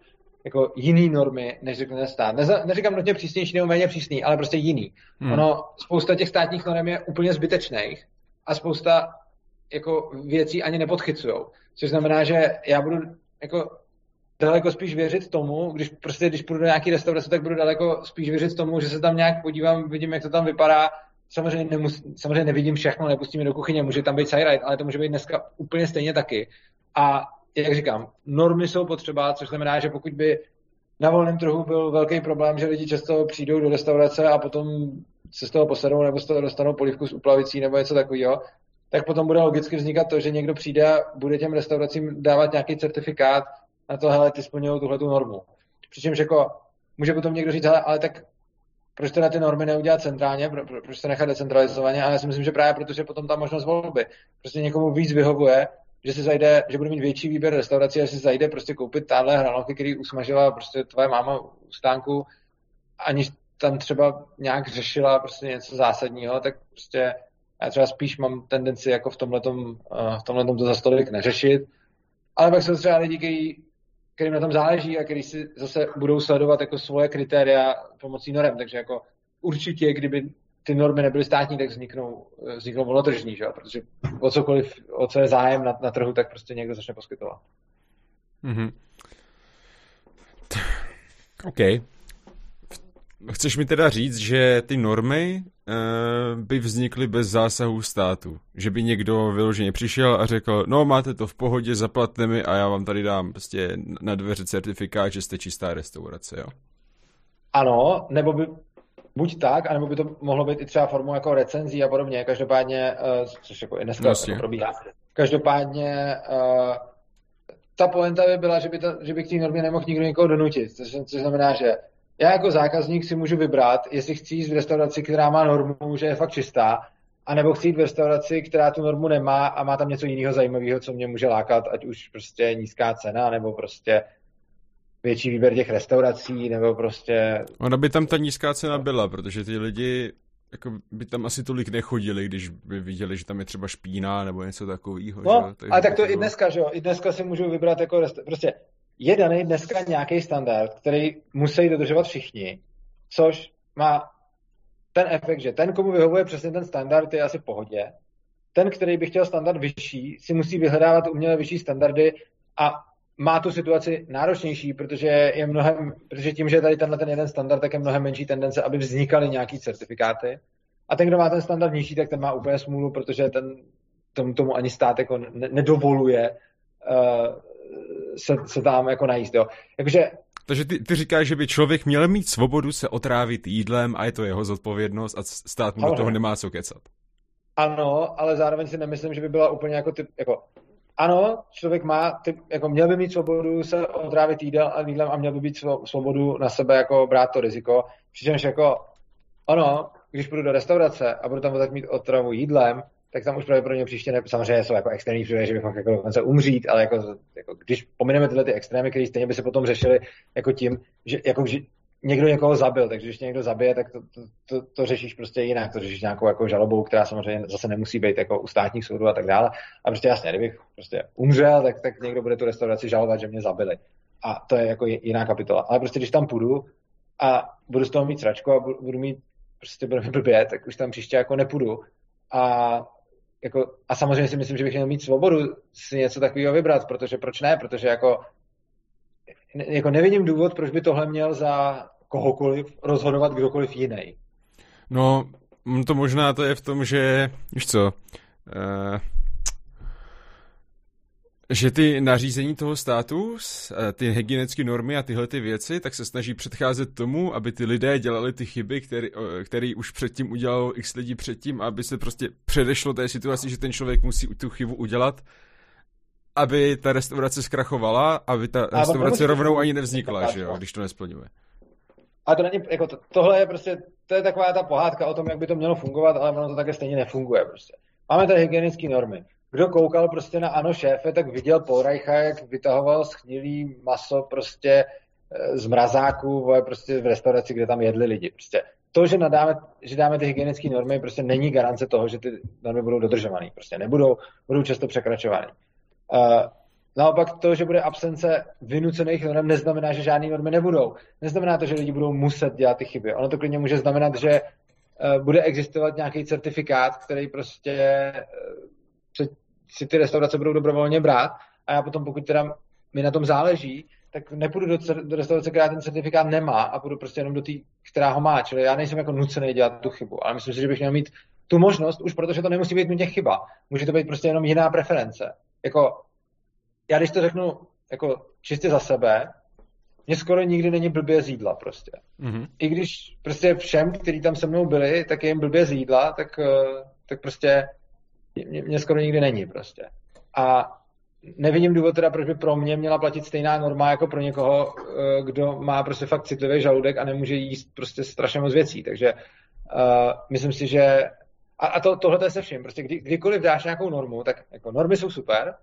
jako jiný normy, než řekne stát. Neza, neříkám nutně přísnější nebo méně přísný, ale prostě jiný. Hmm. Ono, spousta těch státních norm je úplně zbytečných a spousta jako věcí ani nepodchycujou. Což znamená, že já budu jako daleko spíš věřit tomu, když prostě, když půjdu do nějaký restaurace, tak budu daleko spíš věřit tomu, že se tam nějak podívám, vidím, jak to tam vypadá. Samozřejmě, nemus, samozřejmě nevidím všechno, nepustím mě do kuchyně, může tam být side ale to může být dneska úplně stejně taky. A jak říkám, normy jsou potřeba, což znamená, že pokud by na volném trhu byl velký problém, že lidi často přijdou do restaurace a potom se z toho posadou nebo z toho dostanou polivku s uplavicí nebo něco takového, tak potom bude logicky vznikat to, že někdo přijde a bude těm restauracím dávat nějaký certifikát na to, hele, ty splňují tuhle tu normu. Přičemž jako může potom někdo říct, hele, ale tak proč teda ty normy neudělat centrálně, pro, pro, proč to nechat decentralizovaně, ale já si myslím, že právě protože potom ta možnost volby. Prostě někomu víc vyhovuje, že si zajde, že bude mít větší výběr restaurací a si zajde prostě koupit táhle hranolky, který usmažila prostě tvoje máma u stánku, aniž tam třeba nějak řešila prostě něco zásadního, tak prostě já třeba spíš mám tendenci jako v tomhletom, eh, v tomhletom to za stolik neřešit, ale pak jsou třeba lidi, kteří kterým na tom záleží a který si zase budou sledovat jako svoje kritéria pomocí norem. Takže jako určitě, kdyby ty normy nebyly státní, tak vzniknou, vzniknou volnotržní, že? protože o cokoliv, o co je zájem na, na trhu, tak prostě někdo začne poskytovat. Mm-hmm.
OK. Chceš mi teda říct, že ty normy uh, by vznikly bez zásahu státu? Že by někdo vyloženě přišel a řekl, no máte to v pohodě, zaplatte mi a já vám tady dám prostě na dveře certifikát, že jste čistá restaurace, jo?
Ano, nebo by buď tak, anebo by to mohlo být i třeba formou jako recenzí a podobně. Každopádně, uh, což jako i dneska vlastně. probíhá. Každopádně uh, ta poenta by byla, že by, ta, že by k té normě nemohl nikdo někoho donutit. Což, což znamená, že já jako zákazník si můžu vybrat, jestli chci jít v restauraci, která má normu, že je fakt čistá, anebo chci jít v restauraci, která tu normu nemá a má tam něco jiného zajímavého, co mě může lákat, ať už prostě nízká cena, nebo prostě větší výběr těch restaurací, nebo prostě...
Ona by tam ta nízká cena byla, protože ty lidi jako by tam asi tolik nechodili, když by viděli, že tam je třeba špína nebo něco takového.
No, že? ale tak to bylo... i dneska, že jo, i dneska si můžu vybrat jako resta... prostě je daný dneska nějaký standard, který musí dodržovat všichni, což má ten efekt, že ten, komu vyhovuje přesně ten standard, je asi v pohodě. Ten, který by chtěl standard vyšší, si musí vyhledávat uměle vyšší standardy a má tu situaci náročnější, protože je mnohem, protože tím, že je tady tenhle ten jeden standard, tak je mnohem menší tendence, aby vznikaly nějaký certifikáty. A ten, kdo má ten standard nižší, tak ten má úplně smůlu, protože ten, tomu, tomu ani stát jako ne, nedovoluje uh, se, se tam jako najíst. Jo. Jakože
takže ty, ty říkáš, že by člověk měl mít svobodu se otrávit jídlem a je to jeho zodpovědnost a stát mu do toho nemá co kecat.
Ano, ale zároveň si nemyslím, že by byla úplně jako typ, jako ano, člověk má, typ, jako měl by mít svobodu se otrávit jídel a jídlem a měl by být svobodu na sebe jako brát to riziko. Přičemž jako, ano, když půjdu do restaurace a budu tam tak mít otravu jídlem, tak tam už pravděpodobně příště, ne, samozřejmě jsou jako extrémní příběhy, že bych mohl jako dokonce umřít, ale jako, jako, když pomineme tyhle ty extrémy, které stejně by se potom řešili jako tím, že, jako, že někdo někoho zabil, takže když někdo zabije, tak to, to, to, to, řešíš prostě jinak, to řešíš nějakou jako žalobou, která samozřejmě zase nemusí být jako u státních soudů a tak dále. A prostě jasně, kdybych prostě umřel, tak, tak někdo bude tu restauraci žalovat, že mě zabili. A to je jako jiná kapitola. Ale prostě když tam půjdu a budu z toho mít sračku a budu mít prostě budu mít blbě, tak už tam příště jako nepůjdu. A jako, a samozřejmě si myslím, že bych měl mít svobodu si něco takového vybrat, protože proč ne? Protože jako, jako nevidím důvod, proč by tohle měl za kohokoliv rozhodovat kdokoliv jiný.
No, to možná to je v tom, že, víš co, uh, že ty nařízení toho státu, eh, ty hygienické normy a tyhle ty věci, tak se snaží předcházet tomu, aby ty lidé dělali ty chyby, který, který už předtím udělal x lidí předtím, aby se prostě předešlo té situaci, že ten člověk musí tu chybu udělat, aby ta restaurace zkrachovala, aby ta a restaurace rovnou ani nevznikla, že jo, když to nesplňuje.
A to není, jako to, tohle je prostě, to je taková ta pohádka o tom, jak by to mělo fungovat, ale ono to také stejně nefunguje prostě. Máme tady hygienické normy kdo koukal prostě na Ano šéfe, tak viděl Polreicha, jak vytahoval schnilý maso prostě eh, z mrazáku prostě v restauraci, kde tam jedli lidi. Prostě to, že, nadáme, že dáme ty hygienické normy, prostě není garance toho, že ty normy budou dodržované. Prostě nebudou, budou často překračovány. Uh, Naopak to, že bude absence vynucených norm, neznamená, že žádné normy nebudou. Neznamená to, že lidi budou muset dělat ty chyby. Ono to klidně může znamenat, že uh, bude existovat nějaký certifikát, který prostě uh, si ty restaurace budou dobrovolně brát a já potom, pokud teda mi na tom záleží, tak nepůjdu do, do restaurace, která ten certifikát nemá a půjdu prostě jenom do té, která ho má. Čili já nejsem jako nucený dělat tu chybu, ale myslím si, že bych měl mít tu možnost, už protože to nemusí být nutně chyba. Může to být prostě jenom jiná preference. Jako, já když to řeknu jako čistě za sebe, mně skoro nikdy není blbě z jídla prostě. Mm-hmm. I když prostě všem, kteří tam se mnou byli, tak je jim blbě z jídla, tak, eh, tak prostě mě, mě skoro nikdy není prostě. A nevidím důvod teda, proč by pro mě měla platit stejná norma jako pro někoho, eh, kdo má prostě fakt citlivý žaludek a nemůže jíst prostě strašně moc věcí. Takže uh, myslím si, že a, a to, tohle je se vším. Prostě kdy, kdykoliv dáš nějakou normu, tak jako normy jsou super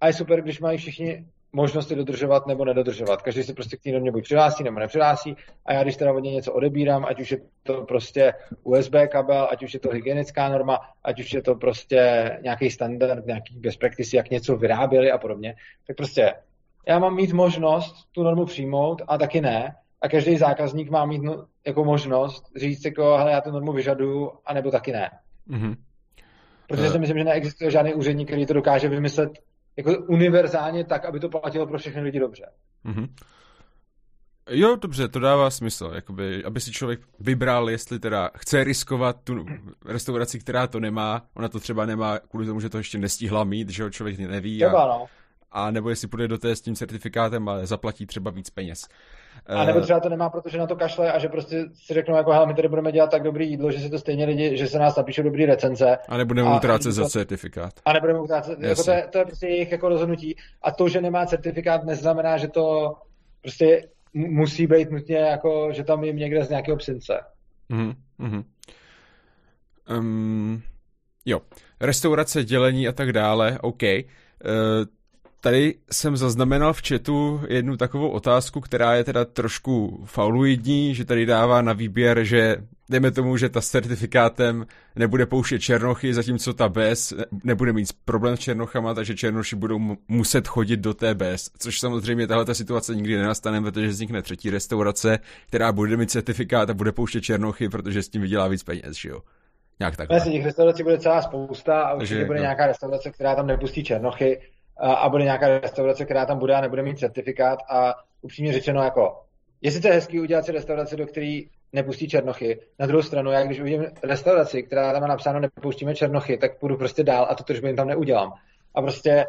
a je super, když mají všichni možnosti dodržovat nebo nedodržovat. Každý se prostě k té normě buď přihlásí nebo nepřihlásí a já když teda od něj něco odebírám, ať už je to prostě USB kabel, ať už je to hygienická norma, ať už je to prostě nějaký standard, nějaký best practice, jak něco vyráběli a podobně, tak prostě já mám mít možnost tu normu přijmout a taky ne. A každý zákazník má mít no, jako možnost říct jako, hele, já tu normu vyžaduju, anebo taky ne. Mm-hmm. Protože si myslím, že neexistuje žádný úředník, který to dokáže vymyslet jako univerzálně tak, aby to platilo pro všechny lidi dobře. Mm-hmm.
Jo, dobře, to dává smysl, jakoby, aby si člověk vybral, jestli teda chce riskovat tu restauraci, která to nemá, ona to třeba nemá kvůli tomu, že to ještě nestihla mít, že ho člověk neví.
Třeba, a, no.
a nebo jestli půjde do té s tím certifikátem, ale zaplatí třeba víc peněz.
A nebo třeba to nemá, protože na to kašle a že prostě si řeknou, jako, hele, my tady budeme dělat tak dobrý jídlo, že si to stejně lidi, že se nás napíšou dobrý recenze.
A nebudeme utrácet za certifikát.
A nebudeme utrácet, jako to, je, to je prostě jejich jako rozhodnutí. A to, že nemá certifikát, neznamená, že to prostě musí být nutně jako, že tam jim někde z nějakého psince. Mm-hmm.
Um, jo, restaurace, dělení a tak dále, OK. Uh, Tady jsem zaznamenal v chatu jednu takovou otázku, která je teda trošku fauluidní, že tady dává na výběr, že dejme tomu, že ta s certifikátem nebude pouštět černochy, zatímco ta bez nebude mít problém s černochama, takže černoši budou muset chodit do té bez, což samozřejmě tahle ta situace nikdy nenastane, protože vznikne třetí restaurace, která bude mít certifikát a bude pouštět černochy, protože s tím vydělá víc peněz, že jo?
Nějak takhle. Vlastně těch restaurací bude celá spousta a určitě bude no. nějaká restaurace, která tam nepustí černochy a, a bude nějaká restaurace, která tam bude a nebude mít certifikát a upřímně řečeno jako, jestli to je hezký udělat si restauraci, do které nepustí černochy. Na druhou stranu, já když uvidím restauraci, která tam má napsáno nepouštíme černochy, tak půjdu prostě dál a to tržbu jim tam neudělám. A prostě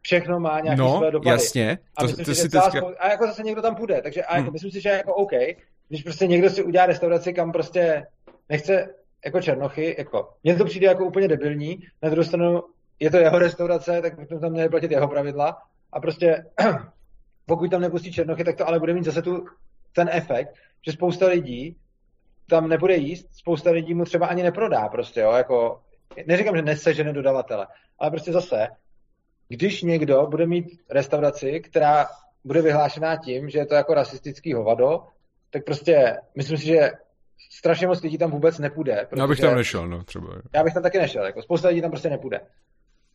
všechno má nějaké
no,
své dopady.
jasně.
To, a, myslím to si, si teďka... a jako zase někdo tam půjde. Takže a jako, hmm. myslím si, že jako OK, když prostě někdo si udělá restauraci, kam prostě nechce jako černochy, jako mně to přijde jako úplně debilní, na druhou stranu je to jeho restaurace, tak bychom tam měli platit jeho pravidla a prostě pokud tam nepustí černochy, tak to ale bude mít zase tu, ten efekt, že spousta lidí tam nebude jíst, spousta lidí mu třeba ani neprodá prostě, jo, jako, neříkám, že nesežene dodavatele, ale prostě zase, když někdo bude mít restauraci, která bude vyhlášená tím, že je to jako rasistický hovado, tak prostě myslím si, že strašně moc lidí tam vůbec nepůjde.
Já bych tam nešel, no, třeba.
Já bych tam taky nešel, jako spousta lidí tam prostě nepůjde.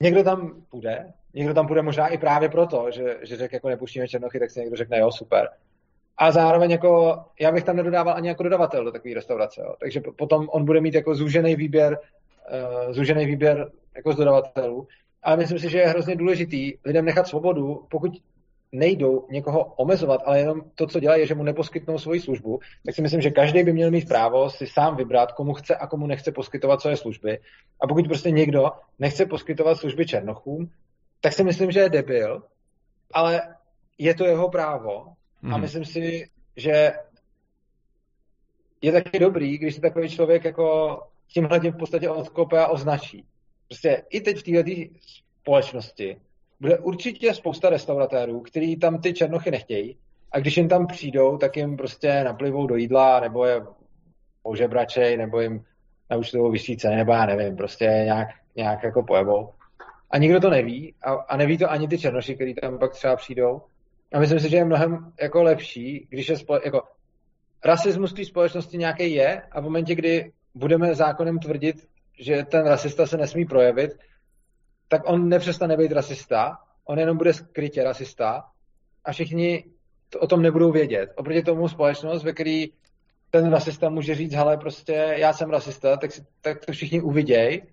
Někdo tam půjde, někdo tam půjde možná i právě proto, že, že řekl, jako nepuštíme černochy, tak si někdo řekne, jo, super. A zároveň jako, já bych tam nedodával ani jako dodavatel do takové restaurace, jo. takže potom on bude mít jako zúžený výběr, uh, zúžený výběr jako z dodavatelů. Ale myslím si, že je hrozně důležitý lidem nechat svobodu, pokud nejdou někoho omezovat, ale jenom to, co dělají, je, že mu neposkytnou svoji službu, tak si myslím, že každý by měl mít právo si sám vybrat, komu chce a komu nechce poskytovat své služby. A pokud prostě někdo nechce poskytovat služby černochům, tak si myslím, že je debil, ale je to jeho právo a mhm. myslím si, že je taky dobrý, když se takový člověk jako tímhle tím v podstatě odkope a označí. Prostě i teď v této společnosti bude určitě spousta restauratérů, kteří tam ty černochy nechtějí a když jim tam přijdou, tak jim prostě naplivou do jídla, nebo je ožebračej, nebo jim naučtou vyšší ceny, nebo já nevím, prostě nějak, nějak jako pojebou. A nikdo to neví a, a neví to ani ty černoši, kteří tam pak třeba přijdou. A myslím si, že je mnohem jako lepší, když je spole, jako rasismus té společnosti nějaký je a v momentě, kdy budeme zákonem tvrdit, že ten rasista se nesmí projevit, tak on nepřestane být rasista on jenom bude skrytě rasista a všichni to, o tom nebudou vědět. Oproti tomu společnost, ve který ten rasista může říct, hele, prostě já jsem rasista, tak, si, tak to všichni uviděj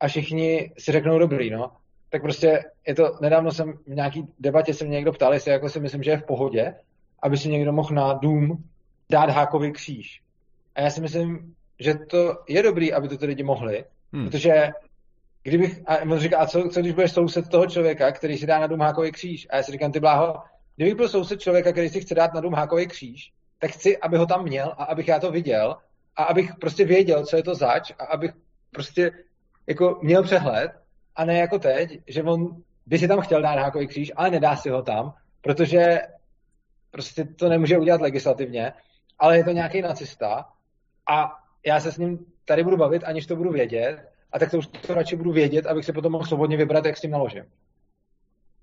a všichni si řeknou dobrý, no. Tak prostě je to, nedávno jsem v nějaký debatě se mě někdo ptal, jestli jako si myslím, že je v pohodě, aby si někdo mohl na dům dát hákový kříž. A já si myslím, že to je dobrý, aby to ty lidi mohli, hmm. protože kdybych, a on říká, a co, co když budeš soused toho člověka, který si dá na dům hákový kříž? A já si říkám, ty bláho, kdybych byl soused člověka, který si chce dát na dům hákový kříž, tak chci, aby ho tam měl a abych já to viděl a abych prostě věděl, co je to zač a abych prostě jako měl přehled a ne jako teď, že on by si tam chtěl dát hákový kříž, ale nedá si ho tam, protože prostě to nemůže udělat legislativně, ale je to nějaký nacista a já se s ním tady budu bavit, aniž to budu vědět, a tak to už to radši budu vědět, abych se potom mohl svobodně vybrat, jak s tím naložím.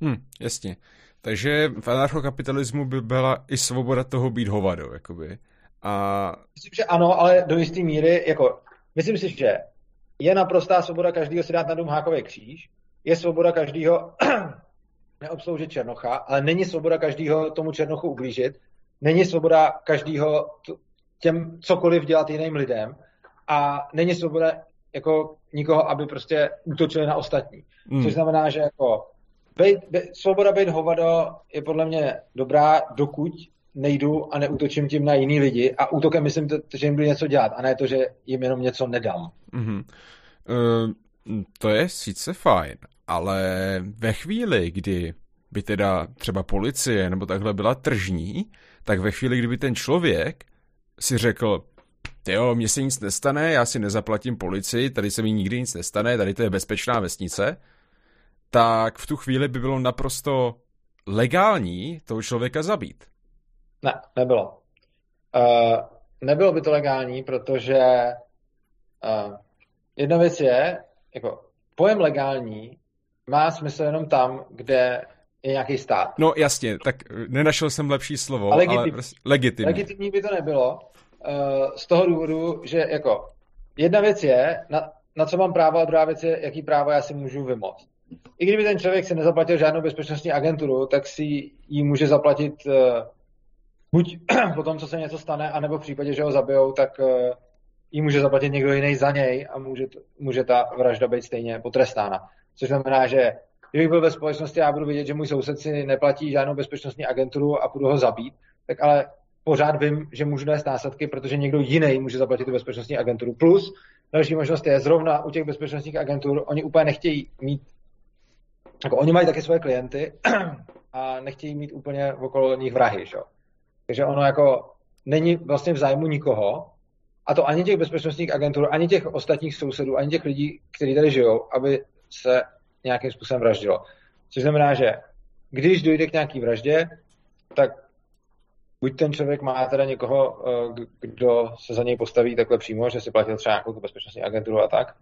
Hmm, jasně. Takže v anarchokapitalismu by byla i svoboda toho být hovado, jakoby. A...
Myslím, že ano, ale do jisté míry, jako, myslím si, že je naprostá svoboda každého si dát na dům hákový kříž, je svoboda každého neobsloužit Černocha, ale není svoboda každého tomu Černochu ublížit, není svoboda každého těm cokoliv dělat jiným lidem a není svoboda jako nikoho, aby prostě útočili na ostatní. Hmm. Což znamená, že jako bejt, bejt, svoboda být hovado je podle mě dobrá, dokud nejdu a neútočím tím na jiný lidi a útokem myslím, to, že jim budu něco dělat a ne to, že jim jenom něco nedám.
Mm-hmm. Uh, to je sice fajn, ale ve chvíli, kdy by teda třeba policie nebo takhle byla tržní, tak ve chvíli, kdyby ten člověk si řekl, jo, mně se nic nestane, já si nezaplatím policii, tady se mi nikdy nic nestane, tady to je bezpečná vesnice, tak v tu chvíli by bylo naprosto legální toho člověka zabít.
Ne, nebylo. Uh, nebylo by to legální, protože uh, jedna věc je, jako pojem legální má smysl jenom tam, kde je nějaký stát.
No jasně, tak nenašel jsem lepší slovo, ale, legitim, ale prostě legitimní.
Legitimní by to nebylo, z toho důvodu, že jako jedna věc je, na, na co mám právo, a druhá věc je, jaký právo já si můžu vymoct. I kdyby ten člověk si nezaplatil žádnou bezpečnostní agenturu, tak si ji může zaplatit uh, buď po tom, co se něco stane, anebo v případě, že ho zabijou, tak uh, ji může zaplatit někdo jiný za něj a může, může ta vražda být stejně potrestána. Což znamená, že kdybych byl ve společnosti a já budu vidět, že můj soused si neplatí žádnou bezpečnostní agenturu a budu ho zabít, tak ale pořád vím, že můžu nést následky, protože někdo jiný může zaplatit tu bezpečnostní agenturu. Plus, další možnost je, zrovna u těch bezpečnostních agentur, oni úplně nechtějí mít, jako oni mají taky svoje klienty a nechtějí mít úplně okolo nich vrahy, že? Takže ono jako není vlastně v zájmu nikoho, a to ani těch bezpečnostních agentur, ani těch ostatních sousedů, ani těch lidí, kteří tady žijou, aby se nějakým způsobem vraždilo. Což znamená, že když dojde k nějaký vraždě, tak buď ten člověk má teda někoho, eh, kdo se za něj postaví takhle přímo, že si platil třeba nějakou tu bezpečnostní agenturu a tak,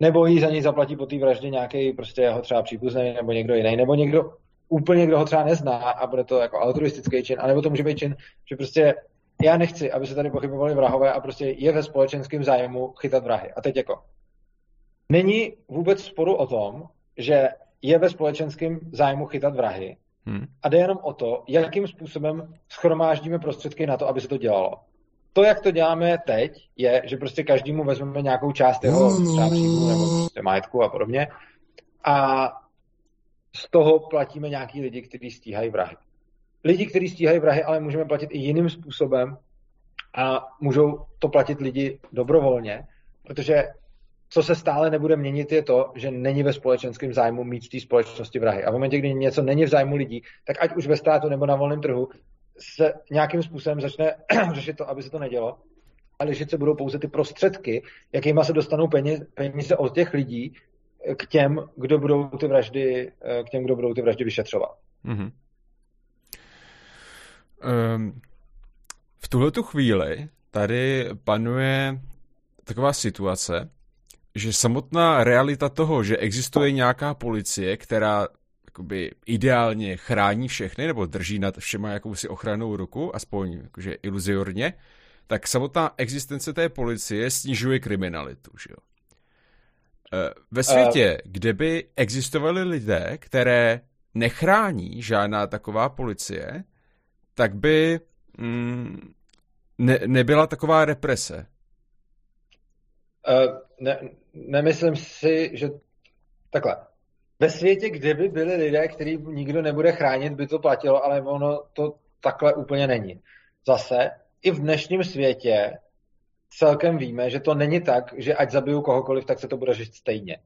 nebo jí za něj zaplatí po té vraždě nějaký prostě jeho třeba příbuzný nebo někdo jiný, nebo někdo úplně, kdo ho třeba nezná a bude to jako altruistický čin, anebo to může být čin, že prostě já nechci, aby se tady pochybovali vrahové a prostě je ve společenském zájmu chytat vrahy. A teď jako, není vůbec sporu o tom, že je ve společenském zájmu chytat vrahy, Hmm. A jde jenom o to, jakým způsobem schromáždíme prostředky na to, aby se to dělalo. To, jak to děláme teď, je, že prostě každému vezmeme nějakou část jeho třeba příjmu nebo prostě majetku a podobně a z toho platíme nějaký lidi, kteří stíhají vrahy. Lidi, kteří stíhají vrahy, ale můžeme platit i jiným způsobem a můžou to platit lidi dobrovolně, protože co se stále nebude měnit, je to, že není ve společenském zájmu mít v té společnosti vrahy. A v momentě, kdy něco není v zájmu lidí, tak ať už ve státu nebo na volném trhu se nějakým způsobem začne řešit to, aby se to nedělo. A řešit se budou pouze ty prostředky, jakýma se dostanou peníze, peníze od těch lidí k těm, kdo budou ty vraždy, k těm, kdo budou ty vraždy vyšetřovat. Mm-hmm.
Um, v tuhle chvíli tady panuje taková situace, že samotná realita toho, že existuje nějaká policie, která jakoby ideálně chrání všechny, nebo drží nad všema jakousi ochranou ruku, aspoň jakože iluziorně, tak samotná existence té policie snižuje kriminalitu, že jo? E, ve světě, uh, kde by existovali lidé, které nechrání žádná taková policie, tak by mm, ne, nebyla taková represe.
Uh, ne, nemyslím si, že takhle. Ve světě, kde by byli lidé, který nikdo nebude chránit, by to platilo, ale ono to takhle úplně není. Zase, i v dnešním světě celkem víme, že to není tak, že ať zabiju kohokoliv, tak se to bude řešit stejně.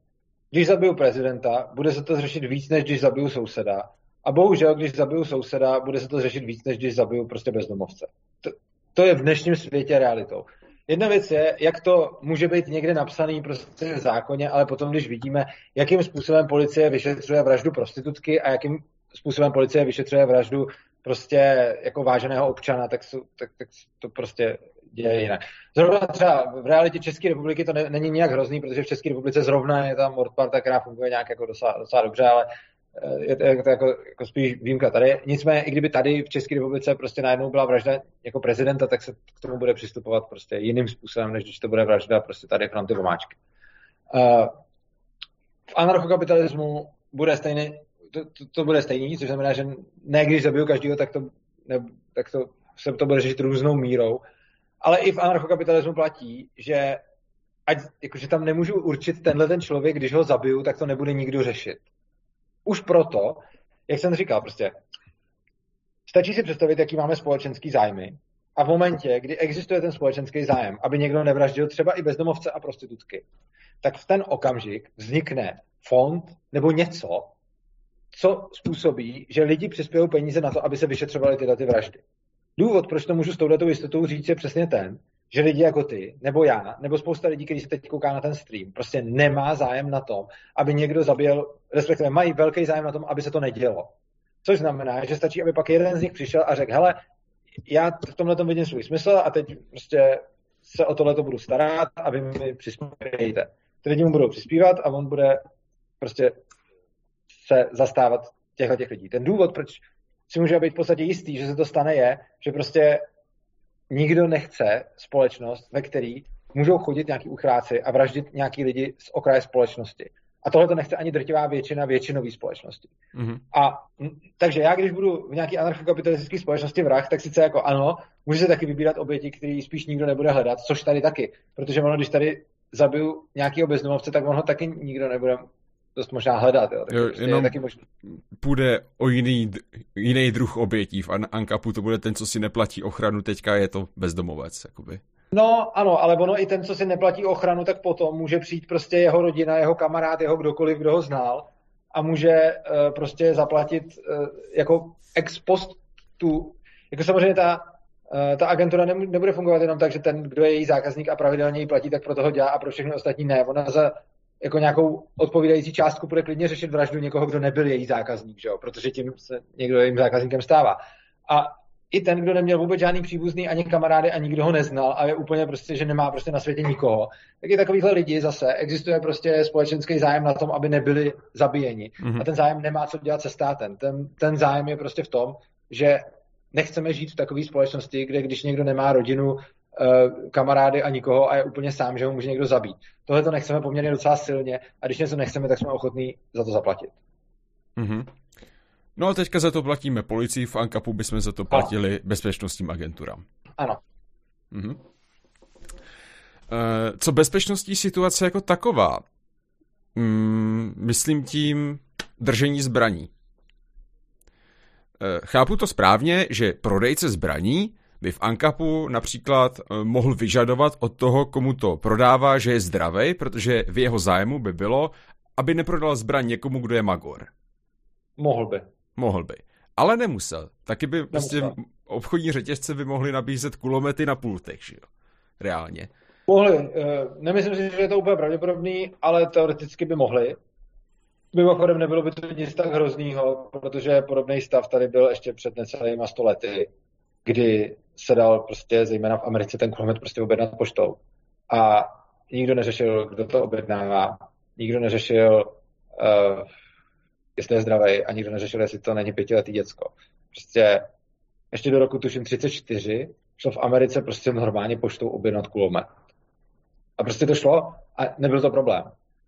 Když zabiju prezidenta, bude se to řešit víc, než když zabiju souseda. A bohužel, když zabiju souseda, bude se to řešit víc, než když zabiju prostě bezdomovce. To, to je v dnešním světě realitou. Jedna věc je, jak to může být někde napsaný prostě v zákoně, ale potom, když vidíme, jakým způsobem policie vyšetřuje vraždu prostitutky a jakým způsobem policie vyšetřuje vraždu prostě jako váženého občana, tak, jsou, tak, tak to prostě děje jinak. Zrovna třeba v realitě České republiky to ne, není nějak hrozný, protože v České republice zrovna je tam Mordparta, která funguje nějak jako docela, docela dobře, ale je to, je to jako, jako spíš výjimka tady. Nicméně, i kdyby tady v České republice prostě najednou byla vražda jako prezidenta, tak se k tomu bude přistupovat prostě jiným způsobem, než když to bude vražda prostě tady fronty vomáčky. Uh, v anarchokapitalismu bude stejný, to, to, to, bude stejný, což znamená, že ne když zabiju každého, tak to, ne, tak to se to bude řešit různou mírou, ale i v anarchokapitalismu platí, že ať, jakože tam nemůžu určit tenhle ten člověk, když ho zabiju, tak to nebude nikdo řešit. Už proto, jak jsem říkal, prostě stačí si představit, jaký máme společenský zájmy a v momentě, kdy existuje ten společenský zájem, aby někdo nevraždil třeba i bezdomovce a prostitutky, tak v ten okamžik vznikne fond nebo něco, co způsobí, že lidi přispějí peníze na to, aby se vyšetřovaly tyhle ty vraždy. Důvod, proč to můžu s touhletou jistotou říct, je přesně ten, že lidi jako ty, nebo já, nebo spousta lidí, kteří se teď kouká na ten stream, prostě nemá zájem na tom, aby někdo zabil, respektive mají velký zájem na tom, aby se to nedělo. Což znamená, že stačí, aby pak jeden z nich přišel a řekl, hele, já v tomhle tom vidím svůj smysl a teď prostě se o tohle budu starat a vy mi přispějte. Ty lidi mu budou přispívat a on bude prostě se zastávat těchto těch lidí. Ten důvod, proč si může být v podstatě jistý, že se to stane, je, že prostě nikdo nechce společnost, ve který můžou chodit nějaký uchráci a vraždit nějaký lidi z okraje společnosti. A tohle to nechce ani drtivá většina většinové společnosti. Mm-hmm. A takže já, když budu v nějaké anarchokapitalistické společnosti vrah, tak sice jako ano, může se taky vybírat oběti, které spíš nikdo nebude hledat, což tady taky. Protože ono, když tady zabiju nějaký bezdomovce, tak on ho taky nikdo nebude dost možná hledat. Jo. jo prostě jenom taky možný.
půjde o jiný, jiný druh obětí. V Ankapu to bude ten, co si neplatí ochranu, teďka je to bezdomovec. Jakoby.
No ano, ale ono i ten, co si neplatí ochranu, tak potom může přijít prostě jeho rodina, jeho kamarád, jeho kdokoliv, kdo ho znal a může uh, prostě zaplatit uh, jako ex post tu, jako samozřejmě ta, uh, ta agentura nebude fungovat jenom tak, že ten, kdo je její zákazník a pravidelně ji platí, tak pro toho dělá a pro všechny ostatní ne. Ona za jako nějakou odpovídající částku bude klidně řešit vraždu někoho, kdo nebyl její zákazník, že jo? protože tím se někdo jejím zákazníkem stává. A i ten, kdo neměl vůbec žádný příbuzný ani kamarády a nikdo ho neznal a je úplně prostě, že nemá prostě na světě nikoho, tak je takovýhle lidi zase, existuje prostě společenský zájem na tom, aby nebyli zabíjeni. Mm-hmm. A ten zájem nemá co dělat se státem. Ten, ten zájem je prostě v tom, že nechceme žít v takové společnosti, kde když někdo nemá rodinu, kamarády a nikoho a je úplně sám, že ho může někdo zabít. Tohle to nechceme poměrně docela silně a když něco nechceme, tak jsme ochotní za to zaplatit.
Mm-hmm. No a teďka za to platíme policii, v Ankapu bychom za to platili ano. bezpečnostním agenturám.
Ano.
Mm-hmm. Co bezpečnostní situace jako taková? Mm, myslím tím držení zbraní. Eh, chápu to správně, že prodejce zbraní by v Ankapu například eh, mohl vyžadovat od toho, komu to prodává, že je zdravý, protože v jeho zájmu by bylo, aby neprodal zbraň někomu, kdo je magor.
Mohl by.
Mohl by. Ale nemusel. Taky by prostě nemusel. prostě obchodní řetězce by mohly nabízet kulomety na pultech, že jo? Reálně.
Mohli. Eh, nemyslím si, že je to úplně pravděpodobný, ale teoreticky by mohli. Mimochodem nebylo by to nic tak hroznýho, protože podobný stav tady byl ještě před necelýma stolety kdy se dal prostě, zejména v Americe, ten kulomet prostě objednat poštou. A nikdo neřešil, kdo to objednává, nikdo neřešil, uh, jestli je zdravý a nikdo neřešil, jestli to není pětiletý děcko. Prostě ještě do roku tuším 34 šlo v Americe prostě normálně poštou objednat kulomet. A prostě to šlo a nebyl to problém.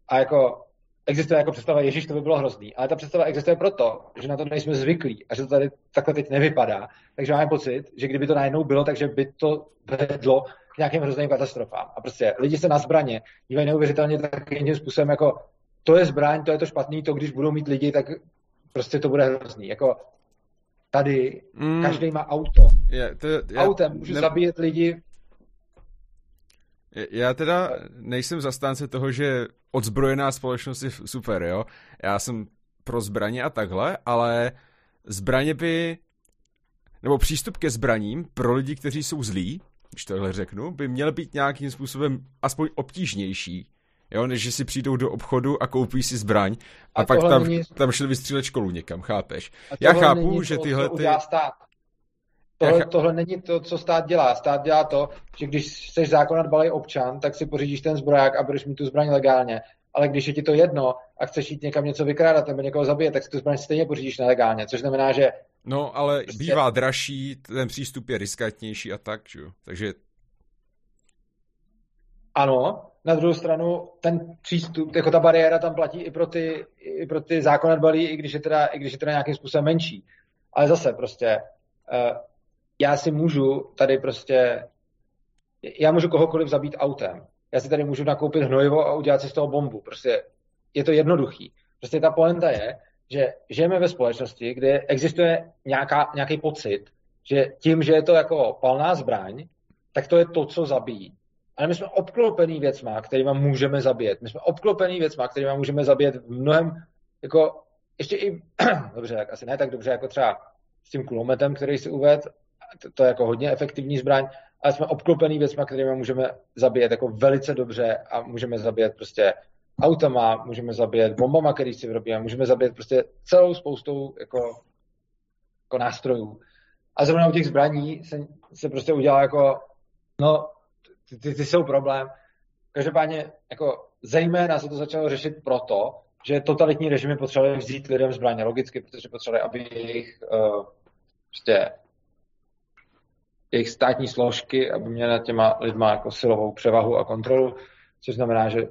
A jako existuje jako představa, Ježíš, to by bylo hrozný, ale ta představa existuje proto, že na to nejsme zvyklí a že to tady takhle teď nevypadá. Takže máme pocit, že kdyby to najednou bylo, takže by to vedlo k nějakým hrozným katastrofám. A prostě lidi se na zbraně dívají neuvěřitelně takovým způsobem, jako to je zbraň, to je to špatný, to když budou mít lidi, tak prostě to bude hrozný. Jako tady mm. každý má auto.
Je, to,
já, Autem můžu ne... zabíjet lidi
já teda nejsem zastánce toho, že odzbrojená společnost je super, jo. Já jsem pro zbraně a takhle, ale zbraně by, nebo přístup ke zbraním pro lidi, kteří jsou zlí, když tohle řeknu, by měl být nějakým způsobem aspoň obtížnější, jo, než že si přijdou do obchodu a koupí si zbraň a, a pak tam, není... tam šli vystřílet školu někam, chápeš? Já chápu, že tyhle ty...
Tohle, tohle není to, co stát dělá. Stát dělá to, že když jsi zákon dbalý občan, tak si pořídíš ten zbroják a budeš mít tu zbraň legálně. Ale když je ti to jedno a chceš jít někam něco vykrádat nebo někoho zabít, tak si tu zbraň stejně pořídíš nelegálně. Což znamená, že.
No, ale prostě... bývá dražší, ten přístup je riskantnější a tak, že? Takže.
Ano, na druhou stranu ten přístup, jako ta bariéra tam platí i pro ty, i pro ty zákonadbalí, i když je teda, i když je teda nějakým způsobem menší. Ale zase prostě, uh, já si můžu tady prostě, já můžu kohokoliv zabít autem. Já si tady můžu nakoupit hnojivo a udělat si z toho bombu. Prostě je to jednoduchý. Prostě ta poenta je, že žijeme ve společnosti, kde existuje nějaká, nějaký pocit, že tím, že je to jako palná zbraň, tak to je to, co zabíjí. Ale my jsme obklopený věcma, kterýma můžeme zabít. My jsme obklopený věcma, kterýma můžeme zabít v mnohem, jako, ještě i, dobře, tak asi ne tak dobře, jako třeba s tím kulometem, který si uved, to, to je jako hodně efektivní zbraň, ale jsme obklopený věcmi, kterými můžeme zabíjet jako velice dobře a můžeme zabíjet prostě autama, můžeme zabíjet bombama, který si vyrobíme, můžeme zabíjet prostě celou spoustou jako, jako nástrojů. A zrovna u těch zbraní se, se prostě udělá jako, no, ty, ty, ty jsou problém. Každopádně, jako zejména se to začalo řešit proto, že totalitní režimy potřebovali vzít lidem zbraně, logicky, protože potřebovali, aby jejich uh, prostě jejich státní složky, aby měly nad těma lidma jako silovou převahu a kontrolu, což znamená, že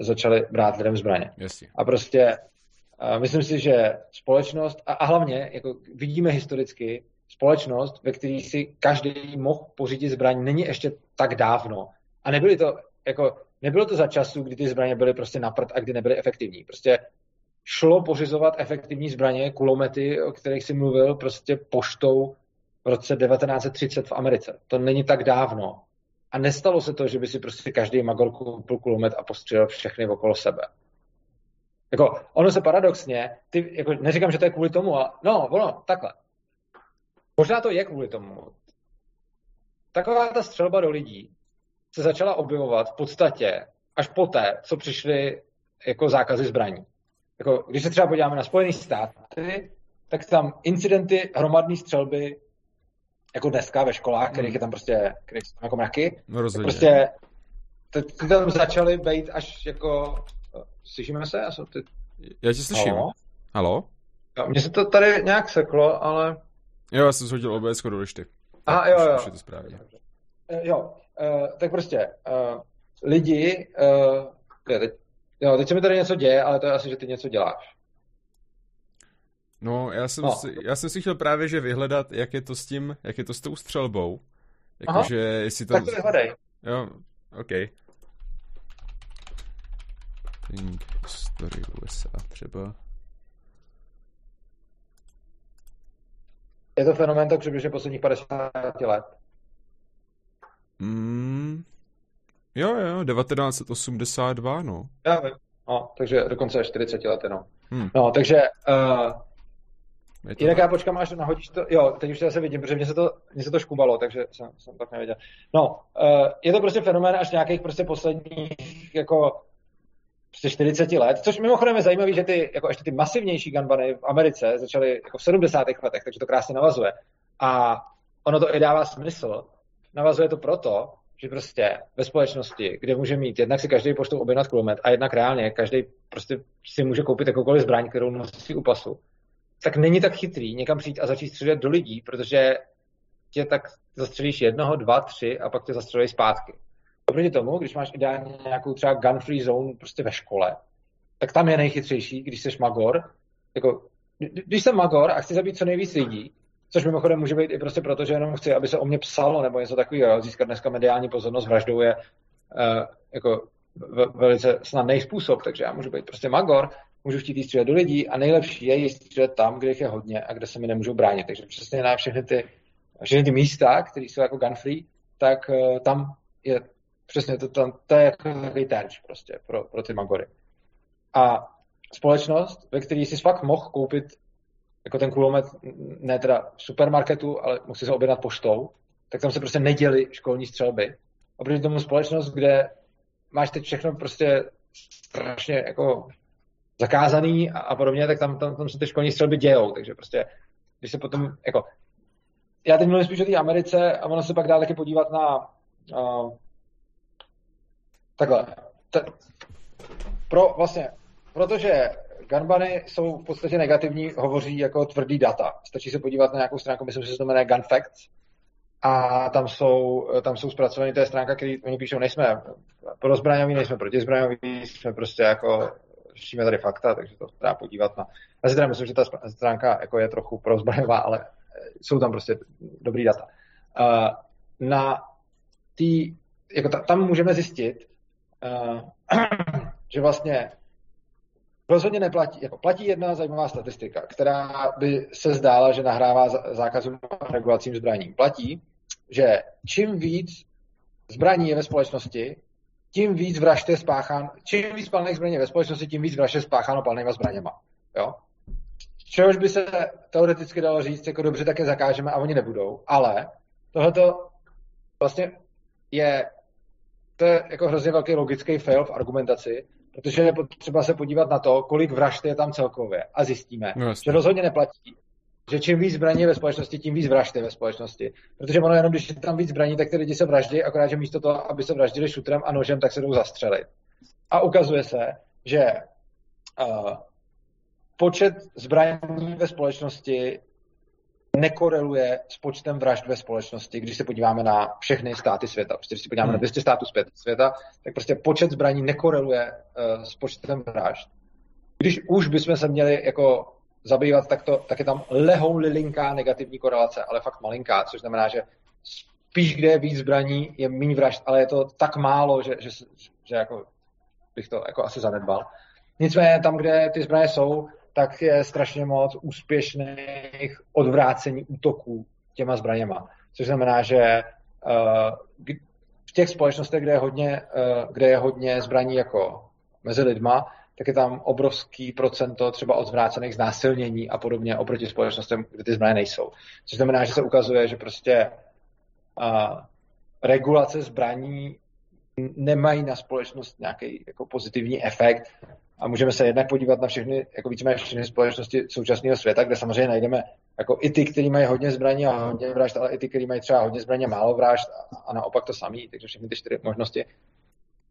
začali brát lidem zbraně.
Jasně.
A prostě uh, myslím si, že společnost, a, a hlavně jako vidíme historicky, společnost, ve které si každý mohl pořídit zbraň, není ještě tak dávno. A nebyly to, jako, nebylo to za času, kdy ty zbraně byly prostě na prd a kdy nebyly efektivní. Prostě šlo pořizovat efektivní zbraně, kulomety, o kterých si mluvil, prostě poštou v roce 1930 v Americe. To není tak dávno. A nestalo se to, že by si prostě každý magor koupil kulomet a postřelil všechny okolo sebe. Jako, ono se paradoxně, ty, jako, neříkám, že to je kvůli tomu, ale no, ono, takhle. Možná to je kvůli tomu. Taková ta střelba do lidí se začala objevovat v podstatě až poté, co přišly jako zákazy zbraní. Jako, když se třeba podíváme na Spojené státy, tak tam incidenty hromadné střelby jako dneska ve školách, kterých je tam prostě, kterých jsou tam jako mraky.
No rozhodně.
Prostě ty tam začaly být až jako, slyšíme se? Já, jsem ty...
Já tě slyším. Halo? Halo?
Jo, mně se to tady nějak seklo, ale...
Jo, já jsem shodil OBS, když ty.
Aha, jo, jo.
je to správně.
Eh, jo, uh, tak prostě uh, lidi, uh, teď, jo, teď se mi tady něco děje, ale to je asi, že ty něco děláš.
No, já jsem, no. Si, já jsem si chtěl právě, že vyhledat, jak je to s tím, jak je to s tou střelbou. Jakože, jestli to...
Tak to vyhledej.
Jo, OK. Think Story USA třeba.
Je to fenomén tak přibližně posledních 50 let.
Mm, jo, jo, 1982, no.
Já vím. No, takže dokonce 40 let, no. Hmm. No, takže uh, Jinak já počkám, až nahodíš to. Jo, teď už to zase vidím, protože mě se to, mě se to škubalo, takže jsem, jsem tak nevěděl. No, uh, je to prostě fenomén až nějakých prostě posledních jako prostě 40 let, což mimochodem je zajímavé, že ty, jako ještě ty masivnější gunbany v Americe začaly jako v 70. letech, takže to krásně navazuje. A ono to i dává smysl. Navazuje to proto, že prostě ve společnosti, kde může mít, jednak si každý poštou objednat kulomet a jednak reálně každý prostě si může koupit jakoukoliv zbraň, kterou nosí u pasu, tak není tak chytrý někam přijít a začít střílet do lidí, protože tě tak zastřelíš jednoho, dva, tři a pak tě zastřelí zpátky. Oproti tomu, když máš ideálně nějakou třeba gun-free zone prostě ve škole, tak tam je nejchytřejší, když jsi magor. Jako, když jsem magor a chci zabít co nejvíc lidí, což mimochodem může být i prostě proto, že jenom chci, aby se o mě psalo, nebo něco takového, získat dneska mediální pozornost vraždou je uh, jako velice snadný způsob, takže já můžu být prostě magor, můžu chtít střílet do lidí a nejlepší je jí střílet tam, kde jich je hodně a kde se mi nemůžou bránit. Takže přesně na všechny ty, všechny ty místa, které jsou jako gun free, tak uh, tam je přesně to, tam, to je jako takový terč prostě pro, pro ty magory. A společnost, ve které jsi fakt mohl koupit jako ten kulomet, ne teda v supermarketu, ale si se objednat poštou, tak tam se prostě neděli školní střelby. Oproti tomu společnost, kde máš teď všechno prostě strašně jako zakázaný a, a podobně, tak tam, tam, tam se ty školní střelby dějou, takže prostě, když se potom, jako, já teď mluvím spíš o té Americe a ono se pak dá taky podívat na uh, takhle, t- pro vlastně, protože gunbany jsou v podstatě negativní, hovoří jako tvrdý data. Stačí se podívat na nějakou stránku, myslím, že se to jmenuje Gun Facts, a tam jsou, tam jsou zpracované, to je stránka, který oni píšou, nejsme pro zbraňový, nejsme proti zbraňový, jsme prostě jako řešíme tady fakta, takže to dá podívat na... Já si teda myslím, že ta stránka jako je trochu prozbrojová, ale eh, jsou tam prostě dobrý data. Uh, na tý, jako ta, tam můžeme zjistit, uh, že vlastně rozhodně neplatí, jako platí jedna zajímavá statistika, která by se zdála, že nahrává zákazům a regulacím zbraní. Platí, že čím víc zbraní je ve společnosti, tím víc vražd je spáchán, čím víc palných zbraní ve společnosti, tím víc vražd je spácháno palnýma zbraněma. Jo? Čehož by se teoreticky dalo říct, jako dobře, tak je zakážeme a oni nebudou, ale tohleto vlastně je, to je jako hrozně velký logický fail v argumentaci, protože je potřeba se podívat na to, kolik vražd je tam celkově a zjistíme, no, že rozhodně neplatí, že čím víc zbraní je ve společnosti, tím víc vražd je ve společnosti. Protože ono jenom, když je tam víc zbraní, tak ty lidi se vraždí, akorát, že místo toho, aby se vraždili šutrem a nožem, tak se jdou zastřelit. A ukazuje se, že uh, počet zbraní ve společnosti nekoreluje s počtem vražd ve společnosti, když se podíváme na všechny státy světa. Prostě když se podíváme hmm. na 200 států světa, tak prostě počet zbraní nekoreluje uh, s počtem vražd. Když už bychom se měli jako zabývat, tak, to, tak je tam lehou lilinká negativní korelace, ale fakt malinká, což znamená, že spíš kde je víc zbraní, je méně vražd, ale je to tak málo, že, že, že jako bych to jako asi zanedbal. Nicméně tam, kde ty zbraně jsou, tak je strašně moc úspěšných odvrácení útoků těma zbraněma. Což znamená, že uh, v těch společnostech, kde je hodně, uh, kde je hodně zbraní jako mezi lidma, tak je tam obrovský procento třeba odvrácených znásilnění a podobně oproti společnostem, kde ty zbraně nejsou. Což znamená, že se ukazuje, že prostě uh, regulace zbraní nemají na společnost nějaký jako pozitivní efekt a můžeme se jednak podívat na všechny, jako víceméně všechny společnosti současného světa, kde samozřejmě najdeme jako i ty, kteří mají hodně zbraní a hodně vražd, ale i ty, kteří mají třeba hodně zbraní a málo vražd a naopak to samý, takže všechny ty čtyři možnosti.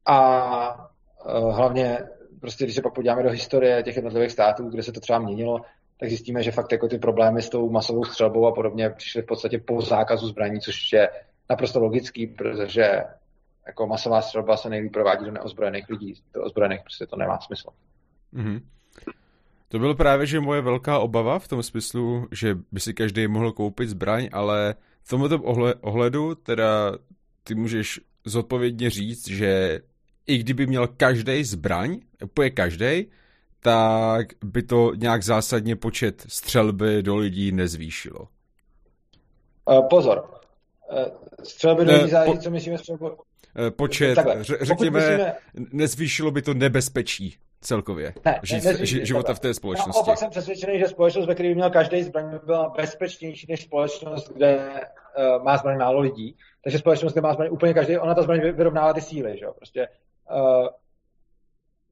A uh, hlavně prostě, když se pak podíváme do historie těch jednotlivých států, kde se to třeba měnilo, tak zjistíme, že fakt jako ty problémy s tou masovou střelbou a podobně přišly v podstatě po zákazu zbraní, což je naprosto logický, protože jako masová střelba se nejlíp provádí do neozbrojených lidí. Do ozbrojených prostě to nemá smysl. Mm-hmm.
To byl právě, že moje velká obava v tom smyslu, že by si každý mohl koupit zbraň, ale v tomto ohledu teda ty můžeš zodpovědně říct, že i kdyby měl každý zbraň, úplně každý, tak by to nějak zásadně počet střelby do lidí nezvýšilo.
Uh, pozor. Uh, střelby do lidí záleží, po... co myslíme střelbu.
Eh, počet, Takhle, řekněme, myslíme... nezvýšilo by to nebezpečí celkově ne, žít, života v té společnosti.
Opak jsem přesvědčený, že společnost, ve které by měl každý zbraň, by byla bezpečnější než společnost, kde uh, má zbraň málo lidí. Takže společnost, kde má zbraň úplně každý, ona ta zbraň vyrovnává ty síly. Že? Prostě, uh,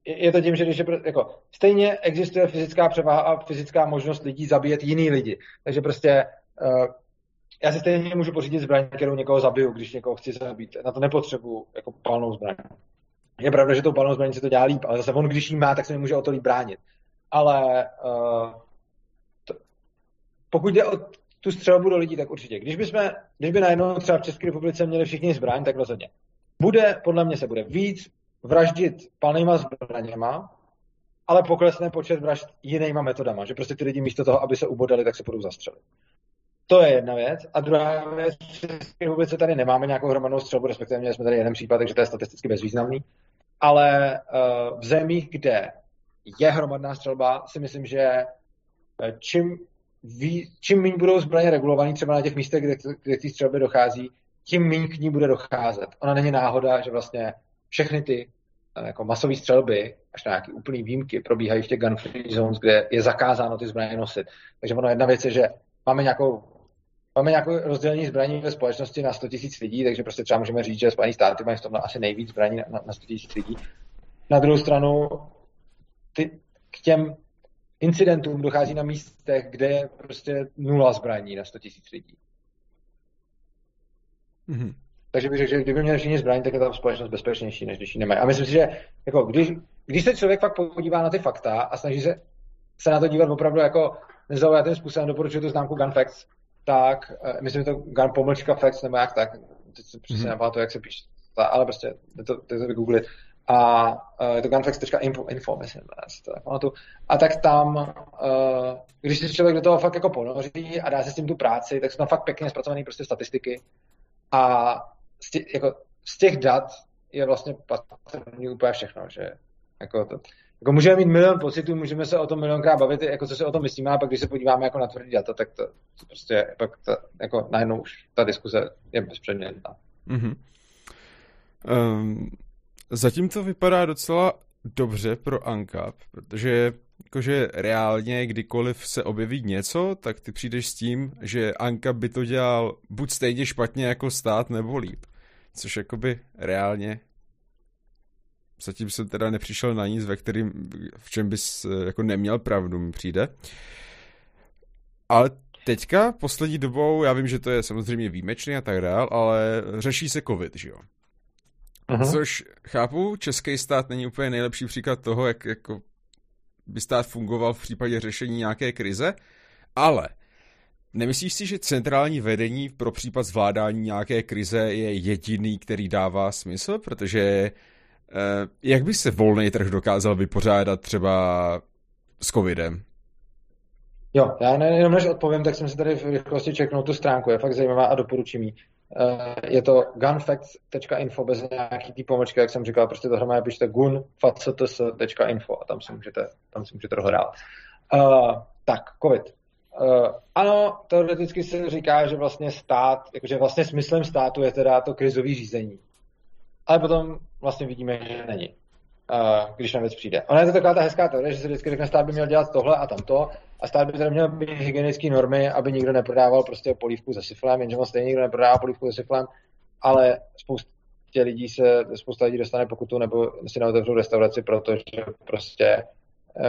je to tím, že když je, jako, stejně existuje fyzická převaha a fyzická možnost lidí zabíjet jiný lidi. Takže prostě uh, já si stejně můžu pořídit zbraň, kterou někoho zabiju, když někoho chci zabít. Na to nepotřebuju jako palnou zbraň. Je pravda, že tou palnou zbraní se to dělá líp, ale zase on, když jí má, tak se nemůže o to líp bránit. Ale uh, to, pokud jde o tu střelbu do lidí, tak určitě. Když, bychom, když by najednou třeba v České republice měli všichni zbraň, tak rozhodně. Bude, podle mě se bude víc vraždit palnýma zbraněma, ale poklesne počet vražd jinýma metodama, že prostě ty lidi místo toho, aby se ubodali, tak se budou zastřelit. To je jedna věc. A druhá věc, v České republice tady nemáme nějakou hromadnou střelbu, respektive měli jsme tady jeden případ, takže to je statisticky bezvýznamný. Ale uh, v zemích, kde je hromadná střelba, si myslím, že eh, čím, ví, čím méně budou zbraně regulované třeba na těch místech, kde, kde k té střelbě dochází, tím méně k ní bude docházet. Ona není náhoda, že vlastně všechny ty eh, jako masové střelby, až na nějaké úplné výjimky, probíhají v těch gun-free zones, kde je zakázáno ty zbraně nosit. Takže ono jedna věc je, že máme nějakou Máme nějaké rozdělení zbraní ve společnosti na 100 000 lidí, takže prostě třeba můžeme říct, že Spojené státy mají v tomhle asi nejvíc zbraní na, na 100 000 lidí. Na druhou stranu, ty, k těm incidentům dochází na místech, kde je prostě nula zbraní na 100 000 lidí. Mm-hmm. Takže bych řekl, že kdyby měli všichni zbraní, tak je ta společnost bezpečnější, než když ji nemají. A myslím si, že jako, když, když se člověk fakt podívá na ty fakta a snaží se, se na to dívat opravdu jako nezaujatým způsobem, doporučuji tu známku Gun Facts, tak, uh, myslím, že to Gun pomlčka Facts, nebo jak tak, teď se přesně mm-hmm. to, jak se píše, ale prostě to, to, to vygooglit. A uh, je to gunfacts.info, info, myslím, to tu. A tak tam, uh, když se člověk do toho fakt jako ponoří a dá se s tím tu práci, tak jsou tam fakt pěkně zpracované prostě statistiky. A z těch, jako, z těch dat je vlastně patrný úplně všechno, že jako to, jako můžeme mít milion pocitů, můžeme se o tom milionkrát bavit, jako co si o tom myslíme, a pak když se podíváme jako na tvrdý data, tak to, to prostě pak to, jako najednou už ta diskuze je bezpředmětná. Mm-hmm.
Um, zatím to vypadá docela dobře pro ANCAP, protože jakože reálně kdykoliv se objeví něco, tak ty přijdeš s tím, že ANCAP by to dělal buď stejně špatně jako stát, nebo líp. Což jakoby reálně zatím jsem teda nepřišel na nic, ve kterým, v čem bys eh, jako neměl pravdu, mi přijde. Ale teďka, poslední dobou, já vím, že to je samozřejmě výjimečný a tak dál, ale řeší se covid, že jo? Aha. Což chápu, český stát není úplně nejlepší příklad toho, jak jako by stát fungoval v případě řešení nějaké krize, ale nemyslíš si, že centrální vedení pro případ zvládání nějaké krize je jediný, který dává smysl? Protože Eh, jak by se volný trh dokázal vypořádat třeba s covidem?
Jo, já ne, jenom než odpovím, tak jsem si tady v rychlosti čeknul tu stránku, je fakt zajímavá a doporučím ji. Eh, je to gunfacts.info bez nějaký tý pomlčky, jak jsem říkal, prostě to hromady pište gunfacts.info a tam si můžete, tam si můžete dohrát. Uh, tak, covid. Uh, ano, teoreticky se říká, že vlastně stát, jakože vlastně smyslem státu je teda to krizové řízení ale potom vlastně vidíme, že není, uh, když na věc přijde. Ona je to taková ta hezká teorie, že se vždycky řekne, stát by měl dělat tohle a tamto, a stát by tedy měl být hygienické normy, aby nikdo neprodával prostě polívku se syflem, jenže stejně nikdo neprodává polívku se syflem, ale spoustě lidí se, spousta lidí dostane pokutu nebo si neotevřou restauraci, protože prostě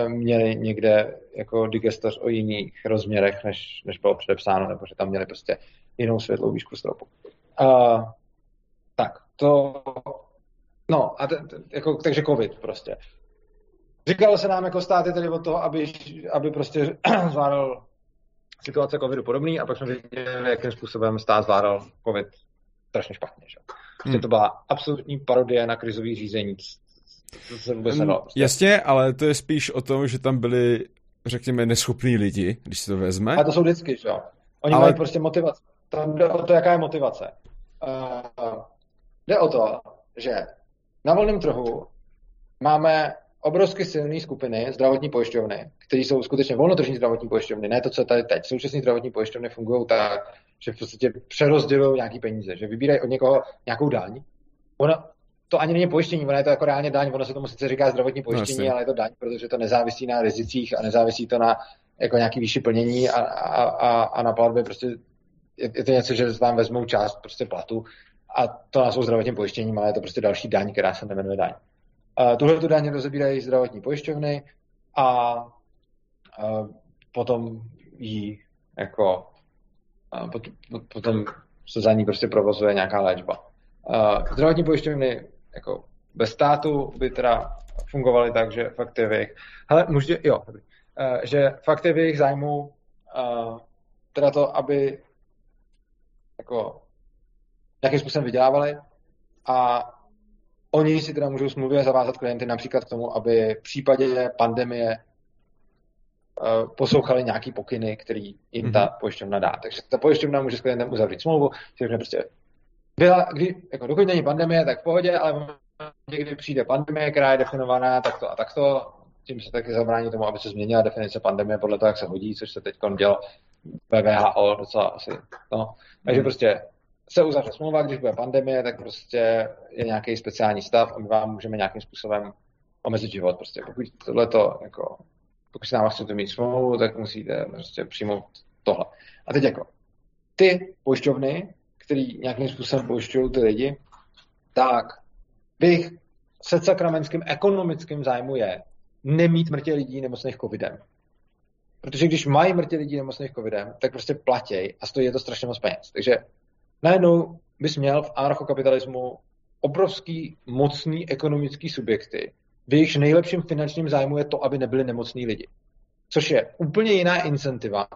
měli někde jako digestoř o jiných rozměrech, než, než bylo předepsáno, nebo že tam měli prostě jinou světlou výšku stropu. Uh, tak, to, no, a t, t, jako, takže covid prostě. Říkalo se nám jako státy tedy od toho, aby, aby prostě zvládal situace covidu podobný a pak jsme viděli, jakým způsobem stát zvládal covid strašně špatně. Že? Prostě hmm. to byla absolutní parodie na krizový řízení. To se vůbec. Prostě.
Jasně, ale to je spíš o tom, že tam byli, řekněme, neschopní lidi, když se to vezme.
A to jsou vždycky, že jo. Oni ale... mají prostě motivaci. Tam jde o to, jaká je motivace. Uh, Jde o to, že na volném trhu máme obrovsky silné skupiny zdravotní pojišťovny, které jsou skutečně volnotržní zdravotní pojišťovny, ne to, co tady teď. Současné zdravotní pojišťovny fungují tak, že v podstatě přerozdělují nějaký peníze, že vybírají od někoho nějakou daň. Ono, to ani není pojištění, ono je to jako reálně daň, ono se tomu sice říká zdravotní pojištění, no, ale je to daň, protože to nezávisí na rizicích a nezávisí to na jako nějaký výši plnění a, a, a, a na platbě prostě je, je to něco, že vám vezmou část prostě platu a to na svou zdravotním pojištěním, ale je to prostě další daň, která se nemenuje daň. Tuhle tu daň rozebírají zdravotní pojišťovny a, a potom jí jako a potom se za ní prostě provozuje nějaká léčba. Zdravotní pojišťovny jako bez státu by teda fungovaly tak, že fakt je v jejich, hele, můžete, jo, že fakt je v jejich zájmu teda to, aby jako nějakým způsobem vydělávali a oni si teda můžou smluvě zavázat klienty například k tomu, aby v případě pandemie uh, poslouchali nějaký pokyny, který jim ta mhm. pojišťovna dá. Takže ta pojišťovna může s klientem uzavřít smlouvu, že prostě byla, kdy, jako dokud není pandemie, tak v pohodě, ale někdy přijde pandemie, která je definovaná takto a takto, tím se taky zabrání tomu, aby se změnila definice pandemie podle toho, jak se hodí, což se teď dělo ve VHO docela asi. No. Takže hmm. prostě se uzavře smlouva, když bude pandemie, tak prostě je nějaký speciální stav a my vám můžeme nějakým způsobem omezit život. Prostě pokud tohleto, jako, pokud se nám chcete mít smlouvu, tak musíte prostě přijmout tohle. A teď jako, ty pojišťovny, který nějakým způsobem pojišťují ty lidi, tak bych se sakramenským ekonomickým zájmu je nemít mrtě lidí nemocných covidem. Protože když mají mrtě lidí nemocných covidem, tak prostě platěj a stojí je to strašně moc peněz. Takže najednou bys měl v anarchokapitalismu obrovský mocný ekonomický subjekty, v jejichž nejlepším finančním zájmu je to, aby nebyli nemocní lidi. Což je úplně jiná incentiva,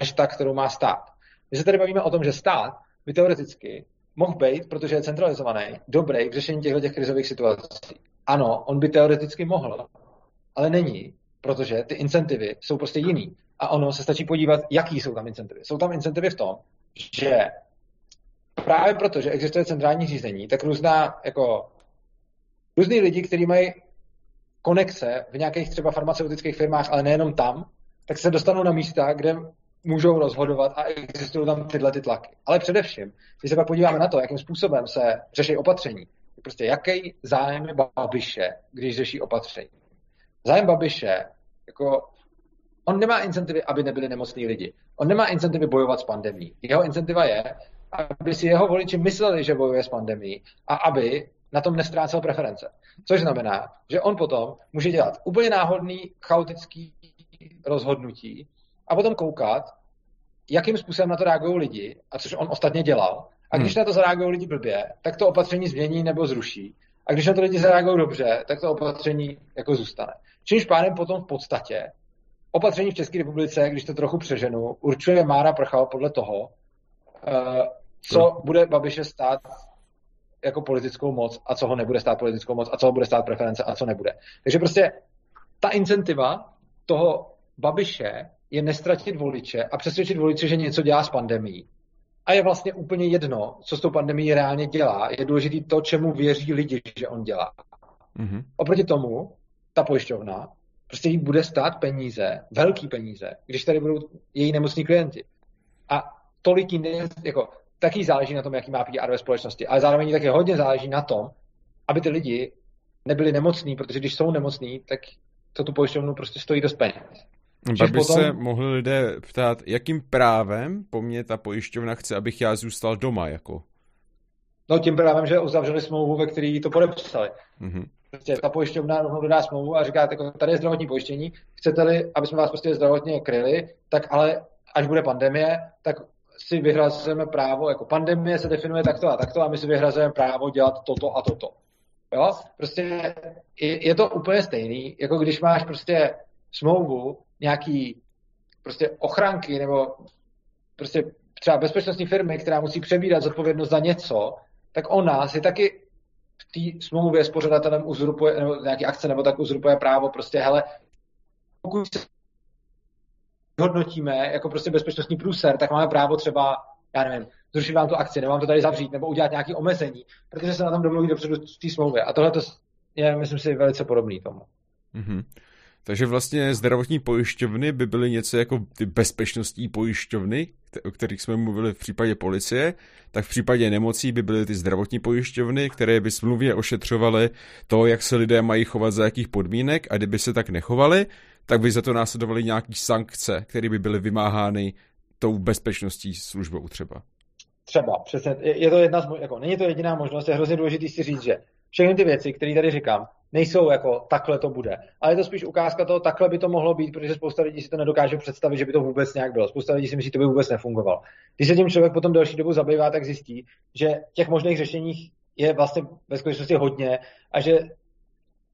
než ta, kterou má stát. My se tady bavíme o tom, že stát by teoreticky mohl být, protože je centralizovaný, dobrý v řešení těchto těch krizových situací. Ano, on by teoreticky mohl, ale není, protože ty incentivy jsou prostě jiný. A ono se stačí podívat, jaký jsou tam incentivy. Jsou tam incentivy v tom, že právě proto, že existuje centrální řízení, tak různá, jako, různý lidi, kteří mají konekce v nějakých třeba farmaceutických firmách, ale nejenom tam, tak se dostanou na místa, kde můžou rozhodovat a existují tam tyhle ty tlaky. Ale především, když se pak podíváme na to, jakým způsobem se řeší opatření, prostě jaký zájem je Babiše, když řeší opatření. Zájem Babiše, jako on nemá incentivy, aby nebyli nemocní lidi. On nemá incentivy bojovat s pandemí. Jeho incentiva je, aby si jeho voliči mysleli, že bojuje s pandemí a aby na tom nestrácel preference. Což znamená, že on potom může dělat úplně náhodný, chaotický rozhodnutí a potom koukat, jakým způsobem na to reagují lidi, a což on ostatně dělal. A když hmm. na to zareagují lidi blbě, tak to opatření změní nebo zruší. A když na to lidi zareagují dobře, tak to opatření jako zůstane. Čímž pádem potom v podstatě opatření v České republice, když to trochu přeženu, určuje Mára Prchal podle toho, eh, co hmm. bude Babiše stát jako politickou moc a co ho nebude stát politickou moc a co ho bude stát preference a co nebude. Takže prostě ta incentiva toho Babiše je nestratit voliče a přesvědčit voliče, že něco dělá s pandemí. A je vlastně úplně jedno, co s tou pandemí reálně dělá. Je důležité to, čemu věří lidi, že on dělá. Mm-hmm. Oproti tomu, ta pojišťovna prostě jí bude stát peníze, velký peníze, když tady budou její nemocní klienti. A tolik jí ne, jako, taky záleží na tom, jaký má PR ve společnosti, ale zároveň také hodně záleží na tom, aby ty lidi nebyli nemocní, protože když jsou nemocní, tak to tu pojišťovnu prostě stojí dost peněz.
Aby potom... se mohli lidé ptát, jakým právem po mně ta pojišťovna chce, abych já zůstal doma, jako?
No tím právem, že uzavřeli smlouvu, ve který to podepsali. Mm-hmm. Prostě ta pojišťovna rovnou dodá smlouvu a říká, jako tady je zdravotní pojištění, chcete-li, aby jsme vás prostě zdravotně kryli, tak ale až bude pandemie, tak si vyhrazujeme právo, jako pandemie se definuje takto a takto a my si vyhrazujeme právo dělat toto a toto. Jo? Prostě je, je to úplně stejný, jako když máš prostě smlouvu nějaký prostě ochranky nebo prostě třeba bezpečnostní firmy, která musí přebírat zodpovědnost za něco, tak ona si taky v té smlouvě s pořadatelem uzurpuje, nebo nějaký akce, nebo tak uzurpuje právo prostě, hele, pokud se hodnotíme jako prostě bezpečnostní průser, tak máme právo třeba, já nevím, zrušit vám tu akci, nebo vám to tady zavřít, nebo udělat nějaké omezení, protože se na tom domluví dopředu v té smlouvě. A tohle je, myslím si, velice podobný tomu. Mm-hmm.
Takže vlastně zdravotní pojišťovny by byly něco jako ty bezpečnostní pojišťovny, o kterých jsme mluvili v případě policie, tak v případě nemocí by byly ty zdravotní pojišťovny, které by smluvně ošetřovaly to, jak se lidé mají chovat za jakých podmínek a kdyby se tak nechovali, tak by za to následovaly nějaké sankce, které by byly vymáhány tou bezpečnostní službou třeba.
Třeba, přesně. Je to jedna z, jako, není to jediná možnost, je hrozně důležité si říct, že všechny ty věci, které tady říkám, nejsou jako takhle to bude. Ale je to spíš ukázka toho, takhle by to mohlo být, protože spousta lidí si to nedokáže představit, že by to vůbec nějak bylo. Spousta lidí si myslí, že to by vůbec nefungovalo. Když se tím člověk potom delší dobu zabývá, tak zjistí, že těch možných řešení je vlastně ve skutečnosti hodně a že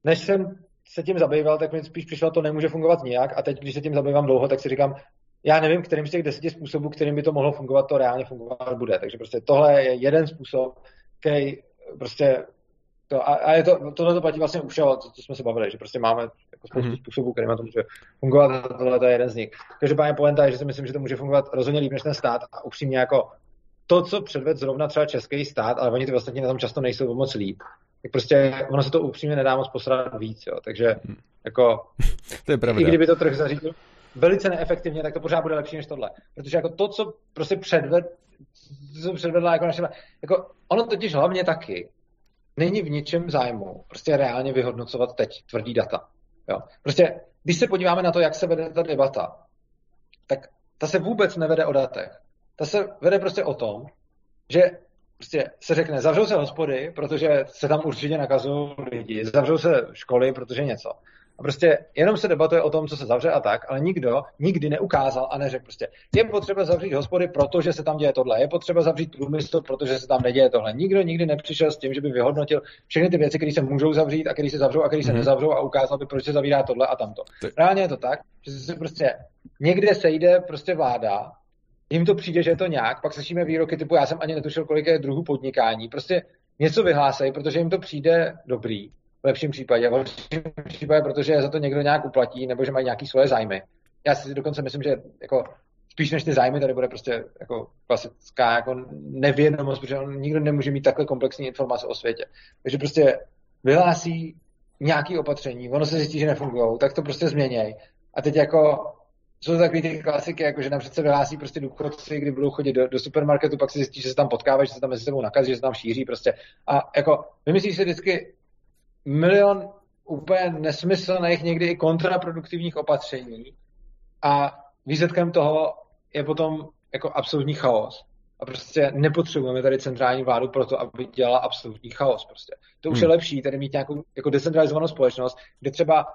než jsem se tím zabýval, tak mi spíš přišlo, to nemůže fungovat nijak a teď, když se tím zabývám dlouho, tak si říkám, já nevím, kterým z těch deseti způsobů, kterým by to mohlo fungovat, to reálně fungovat bude. Takže prostě tohle je jeden způsob, který prostě To, a, a je to, tohle to platí vlastně u všeho, co, co jsme se bavili, že prostě máme jako spoustu mm-hmm. způsobů, kterými to může fungovat a tohle to je jeden z nich. Každopádně poenta je, že si myslím, že to může fungovat rozhodně líp než ten stát a upřímně jako to, co předved zrovna třeba český stát, ale oni ty ostatní na tom často nejsou moc líp, tak prostě ono se to upřímně nedá moc posrat víc, jo. Takže hmm. jako,
to je pravda.
i kdyby to trh zařídil velice neefektivně, tak to pořád bude lepší než tohle. Protože jako to, co prostě předved, co předvedla jako naše, jako ono totiž hlavně taky není v ničem zájmu prostě reálně vyhodnocovat teď tvrdý data. Jo. Prostě, když se podíváme na to, jak se vede ta debata, tak ta se vůbec nevede o datech. Ta se vede prostě o tom, že prostě se řekne, zavřou se hospody, protože se tam určitě nakazují lidi, zavřou se školy, protože něco. A prostě jenom se debatuje o tom, co se zavře a tak, ale nikdo nikdy neukázal a neřekl prostě, je potřeba zavřít hospody, protože se tam děje tohle, je potřeba zavřít průmysl, protože se tam neděje tohle. Nikdo nikdy nepřišel s tím, že by vyhodnotil všechny ty věci, které se můžou zavřít a které se zavřou a které se mm-hmm. nezavřou a ukázal by, proč se zavírá tohle a tamto. Reálně je to tak, že se prostě někde sejde prostě vláda, jim to přijde, že je to nějak, pak slyšíme výroky typu, já jsem ani netušil, kolik je druhů podnikání, prostě něco vyhlásejí, protože jim to přijde dobrý v lepším případě. V lepším případě, protože za to někdo nějak uplatí, nebo že mají nějaké svoje zájmy. Já si dokonce myslím, že jako spíš než ty zájmy tady bude prostě jako klasická jako nevědomost, protože on nikdo nemůže mít takhle komplexní informace o světě. Takže prostě vyhlásí nějaké opatření, ono se zjistí, že nefungují, tak to prostě změněj. A teď jako jsou to takové ty klasiky, jako že nám přece vyhlásí prostě důchodci, kdy budou chodit do, do supermarketu, pak si zjistí, že se tam potkávají, že se tam mezi sebou nakazí, že se tam šíří prostě. A jako vymyslíš si vždycky milion úplně nesmyslných, někdy i kontraproduktivních opatření a výsledkem toho je potom jako absolutní chaos. A prostě nepotřebujeme tady centrální vládu pro to, aby dělala absolutní chaos. Prostě. To už hmm. je lepší, tady mít nějakou jako decentralizovanou společnost, kde třeba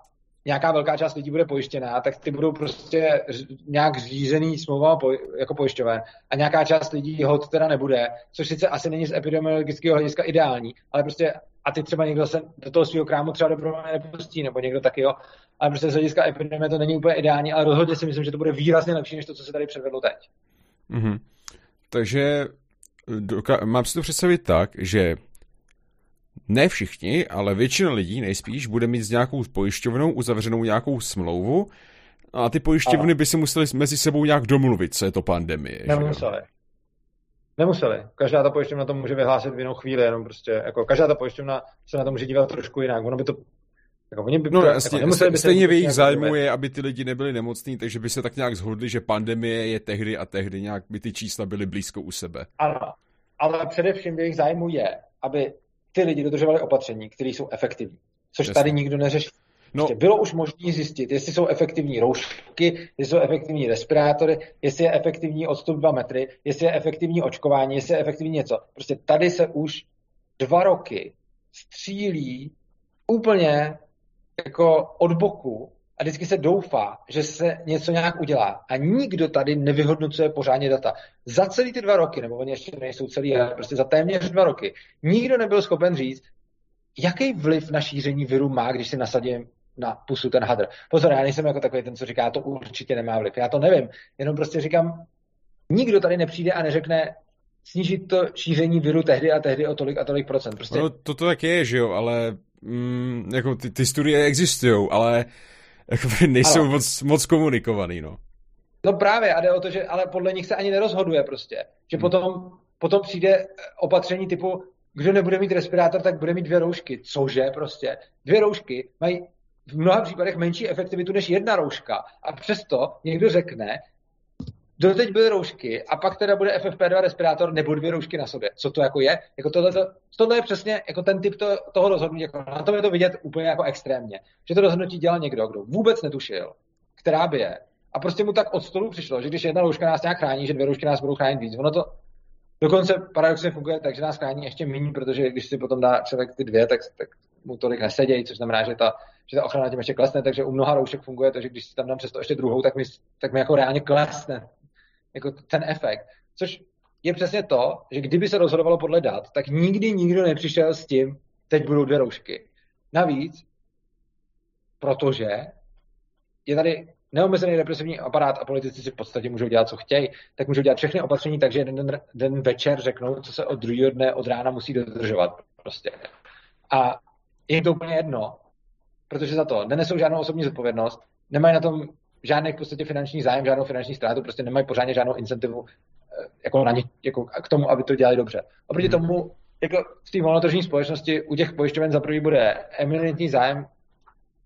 nějaká velká část lidí bude pojištěná, tak ty budou prostě nějak řízený smlouva jako pojišťoven a nějaká část lidí hod teda nebude, což sice asi není z epidemiologického hlediska ideální, ale prostě a ty třeba někdo se do toho svého krámu třeba dobrovolně nepustí, nebo někdo taky jo, ale prostě z hlediska epidemie to není úplně ideální, ale rozhodně si myslím, že to bude výrazně lepší, než to, co se tady předvedlo teď.
Mm-hmm. Takže doka- mám si to představit tak, že ne všichni, ale většina lidí nejspíš bude mít s nějakou pojišťovnou uzavřenou nějakou smlouvu a ty pojišťovny by se museli mezi sebou nějak domluvit, co je to pandemie.
Nemuseli. Nemuseli. Každá ta pojišťovna to může vyhlásit v jinou chvíli, jenom prostě, jako každá ta pojišťovna se na to může dívat trošku jinak. Ono by to
jako oni by no, to, jasně, jako by stejně v jejich zájmu je, aby ty lidi nebyli nemocní, takže by se tak nějak zhodli, že pandemie je tehdy a tehdy nějak by ty čísla byly blízko u sebe.
Ano, ale především v jejich zájmu je, aby ty lidi dodržovali opatření, které jsou efektivní. Což Jasně. tady nikdo neřeší. No. Prostě bylo už možné zjistit, jestli jsou efektivní roušky, jestli jsou efektivní respirátory, jestli je efektivní odstup 2 metry, jestli je efektivní očkování, jestli je efektivní něco. Prostě tady se už dva roky střílí úplně jako od boku a vždycky se doufá, že se něco nějak udělá. A nikdo tady nevyhodnocuje pořádně data. Za celý ty dva roky, nebo oni ještě nejsou celý, ale prostě za téměř dva roky, nikdo nebyl schopen říct, jaký vliv na šíření viru má, když si nasadím na pusu ten hadr. Pozor, já nejsem jako takový ten, co říká, to určitě nemá vliv. Já to nevím. Jenom prostě říkám, nikdo tady nepřijde a neřekne, snížit to šíření viru tehdy a tehdy o tolik a tolik procent. Prostě...
No, to, to tak je, že jo, ale mm, jako ty, ty studie existují, ale jako nejsou moc, moc komunikovaný, no.
No právě, a jde o to, že ale podle nich se ani nerozhoduje prostě. Že hmm. potom, potom přijde opatření typu, kdo nebude mít respirátor, tak bude mít dvě roušky. Cože prostě? Dvě roušky mají v mnoha případech menší efektivitu než jedna rouška. A přesto někdo řekne, doteď byly roušky a pak teda bude FFP2 respirátor nebo dvě roušky na sobě. Co to jako je? Jako tohle, to, tohle je přesně jako ten typ to, toho rozhodnutí. Jako na tom je to vidět úplně jako extrémně. Že to rozhodnutí dělal někdo, kdo vůbec netušil, která by je. A prostě mu tak od stolu přišlo, že když jedna rouška nás nějak chrání, že dvě roušky nás budou chránit víc. Ono to dokonce paradoxně funguje tak, že nás chrání ještě méně, protože když si potom dá člověk ty dvě, tak, tak mu tolik nesedějí, což znamená, že ta, že ta ochrana tím ještě klesne, takže u mnoha roušek funguje to, že když si tam dám přesto ještě druhou, tak mi, tak mi jako reálně klesne jako ten efekt. Což je přesně to, že kdyby se rozhodovalo podle dat, tak nikdy nikdo nepřišel s tím, teď budou dvě roušky. Navíc, protože je tady neomezený represivní aparát a politici si v podstatě můžou dělat, co chtějí, tak můžou dělat všechny opatření, takže jeden den, den večer řeknou, co se od druhého dne od rána musí dodržovat. Prostě. A je to úplně jedno, protože za to nenesou žádnou osobní zodpovědnost, nemají na tom žádný v podstatě finanční zájem, žádnou finanční ztrátu, prostě nemají pořádně žádnou incentivu eh, jako, na ně, jako k tomu, aby to dělali dobře. Oproti hmm. tomu, jako v té monotržní společnosti u těch pojišťoven za prvý bude eminentní zájem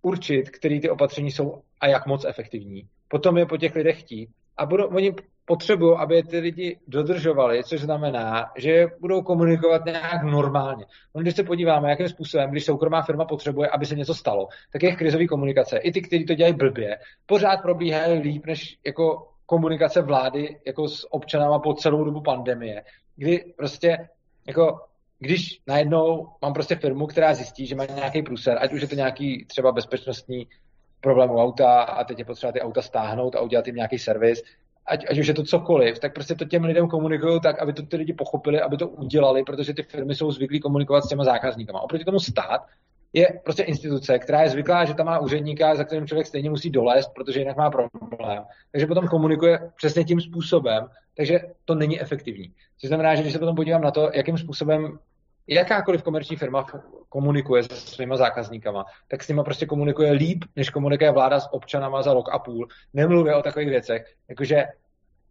určit, který ty opatření jsou a jak moc efektivní. Potom je po těch lidech chtít a budou, oni potřebují, aby ty lidi dodržovali, což znamená, že budou komunikovat nějak normálně. No, když se podíváme, jakým způsobem, když soukromá firma potřebuje, aby se něco stalo, tak je krizový komunikace. I ty, kteří to dělají blbě, pořád probíhají líp než jako komunikace vlády jako s občanama po celou dobu pandemie, kdy prostě jako když najednou mám prostě firmu, která zjistí, že má nějaký průser, ať už je to nějaký třeba bezpečnostní problém u auta a teď je potřeba ty auta stáhnout a udělat jim nějaký servis, ať, ať už je to cokoliv, tak prostě to těm lidem komunikují tak, aby to ty lidi pochopili, aby to udělali, protože ty firmy jsou zvyklí komunikovat s těma zákazníkama. Oproti tomu stát je prostě instituce, která je zvyklá, že tam má úředníka, za kterým člověk stejně musí dolézt, protože jinak má problém. Takže potom komunikuje přesně tím způsobem, takže to není efektivní. Což znamená, že když se potom podívám na to, jakým způsobem jakákoliv komerční firma komunikuje se svýma zákazníkama, tak s nimi prostě komunikuje líp, než komunikuje vláda s občanama za rok a půl. Nemluvě o takových věcech, jakože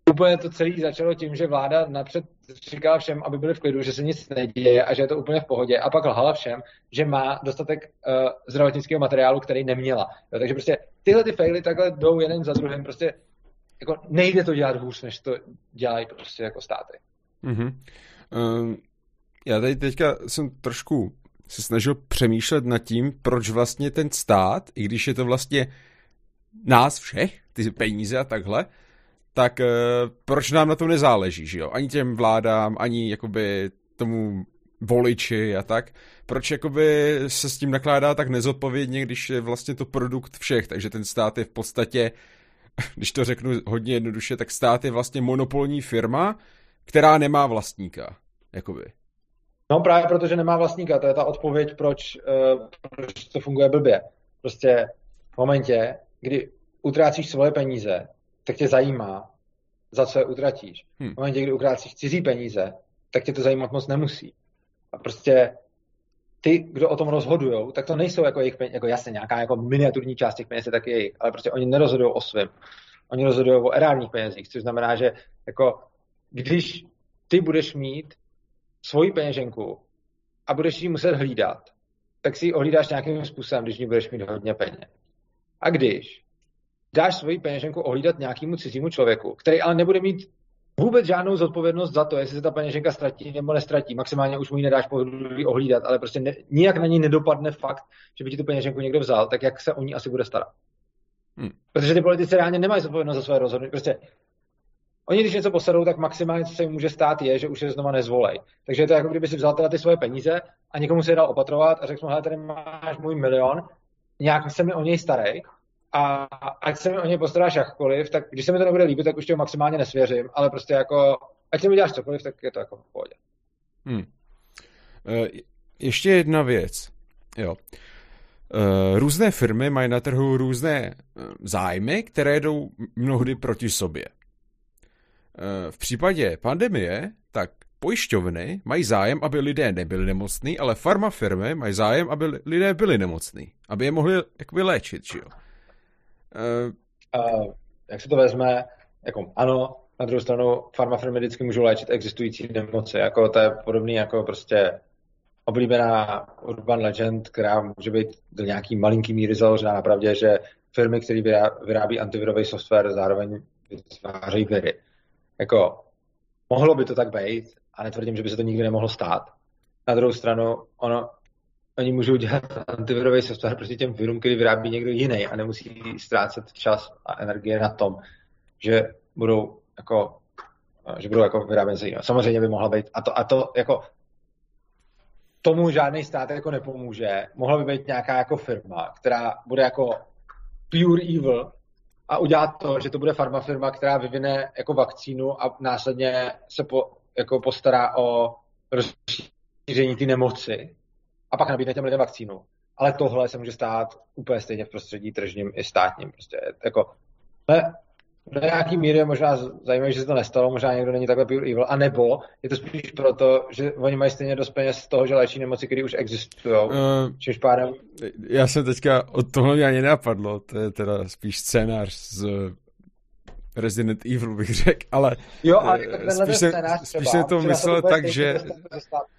úplně to celé začalo tím, že vláda napřed říkala všem, aby byli v klidu, že se nic neděje a že je to úplně v pohodě a pak lhala všem, že má dostatek uh, zdravotnického materiálu, který neměla. Jo, takže prostě tyhle ty faily takhle jdou jeden za druhým, prostě jako nejde to dělat hůř, než to dělají prostě jako státy.
Mm-hmm. Um, já tady teďka jsem trošku se snažil přemýšlet nad tím, proč vlastně ten stát, i když je to vlastně nás všech, ty peníze a takhle, tak uh, proč nám na tom nezáleží, že jo? Ani těm vládám, ani jakoby tomu voliči a tak. Proč jakoby se s tím nakládá tak nezodpovědně, když je vlastně to produkt všech, takže ten stát je v podstatě, když to řeknu hodně jednoduše, tak stát je vlastně monopolní firma, která nemá vlastníka, jakoby.
No právě protože nemá vlastníka, to je ta odpověď, proč, uh, proč to funguje blbě. Prostě v momentě, kdy utrácíš svoje peníze, tak tě zajímá, za co je utratíš. Hmm. V momentě, kdy utrácíš cizí peníze, tak tě to zajímat moc nemusí. A prostě ty, kdo o tom rozhodují, tak to nejsou jako jejich peníze, jako jasně nějaká jako miniaturní část těch peněz je taky jejich, ale prostě oni nerozhodují o svém. Oni rozhodují o erárních penězích, což znamená, že jako když ty budeš mít svoji peněženku a budeš ji muset hlídat, tak si ji ohlídáš nějakým způsobem, když ní budeš mít hodně peněz. A když dáš svoji peněženku ohlídat nějakému cizímu člověku, který ale nebude mít vůbec žádnou zodpovědnost za to, jestli se ta peněženka ztratí nebo nestratí. Maximálně už mu ji nedáš pohodlí ohlídat, ale prostě ne, nijak na ní nedopadne fakt, že by ti tu peněženku někdo vzal, tak jak se o ní asi bude starat. Hmm. Protože ty politici reálně nemají zodpovědnost za své rozhodnutí. Prostě Oni, když něco posadou, tak maximálně, co se jim může stát, je, že už je znova nezvolej. Takže je to jako kdyby si vzal teda ty svoje peníze a někomu se je dal opatrovat a řekl mu, tady máš můj milion, nějak se mi o něj starej a ať se mi o něj postaráš jakkoliv, tak když se mi to nebude líbit, tak už tě maximálně nesvěřím, ale prostě jako, ať se mi děláš cokoliv, tak je to jako v pohodě.
Hmm. E, ještě jedna věc. Jo. E, různé firmy mají na trhu různé e, zájmy, které jdou mnohdy proti sobě. Eh, v případě pandemie, tak pojišťovny mají zájem, aby lidé nebyli nemocní, ale farmafirmy mají zájem, aby lidé byli nemocní, aby je mohli jakoby léčit, že jo?
Uh, jak se to vezme, jako ano, na druhou stranu farmafirmy vždycky můžou léčit existující nemoci, jako to je podobný jako prostě oblíbená urban legend, která může být do nějaký malinký míry založená na pravdě, že firmy, které vyrábí antivirový software, zároveň vytvářejí viry. Jako, mohlo by to tak být, a netvrdím, že by se to nikdy nemohlo stát. Na druhou stranu, ono, oni můžou dělat antivirový software proti těm virům, který vyrábí někdo jiný a nemusí ztrácet čas a energie na tom, že budou jako, že budou jako vyrábět se Samozřejmě by mohla být, a to, a to jako tomu žádný stát jako nepomůže. Mohla by být nějaká jako firma, která bude jako pure evil a udělat to, že to bude farmafirma, která vyvine jako vakcínu a následně se po, jako postará o rozšíření té nemoci a pak nabídne těm lidem vakcínu. Ale tohle se může stát úplně stejně v prostředí tržním i státním. Prostě jako, do nějaký míry je možná zajímavé, že se to nestalo, možná někdo není takhle pure evil, anebo je to spíš proto, že oni mají stejně dost peněz z toho, že léčí nemoci, které už existují. Uh, Čímž pádem...
Já jsem teďka, od toho mě ani napadlo, to je teda spíš scénář z Resident Evil bych řekl, ale,
jo, ale eh, spíš, jsem,
spíš jsem to myslel tak, že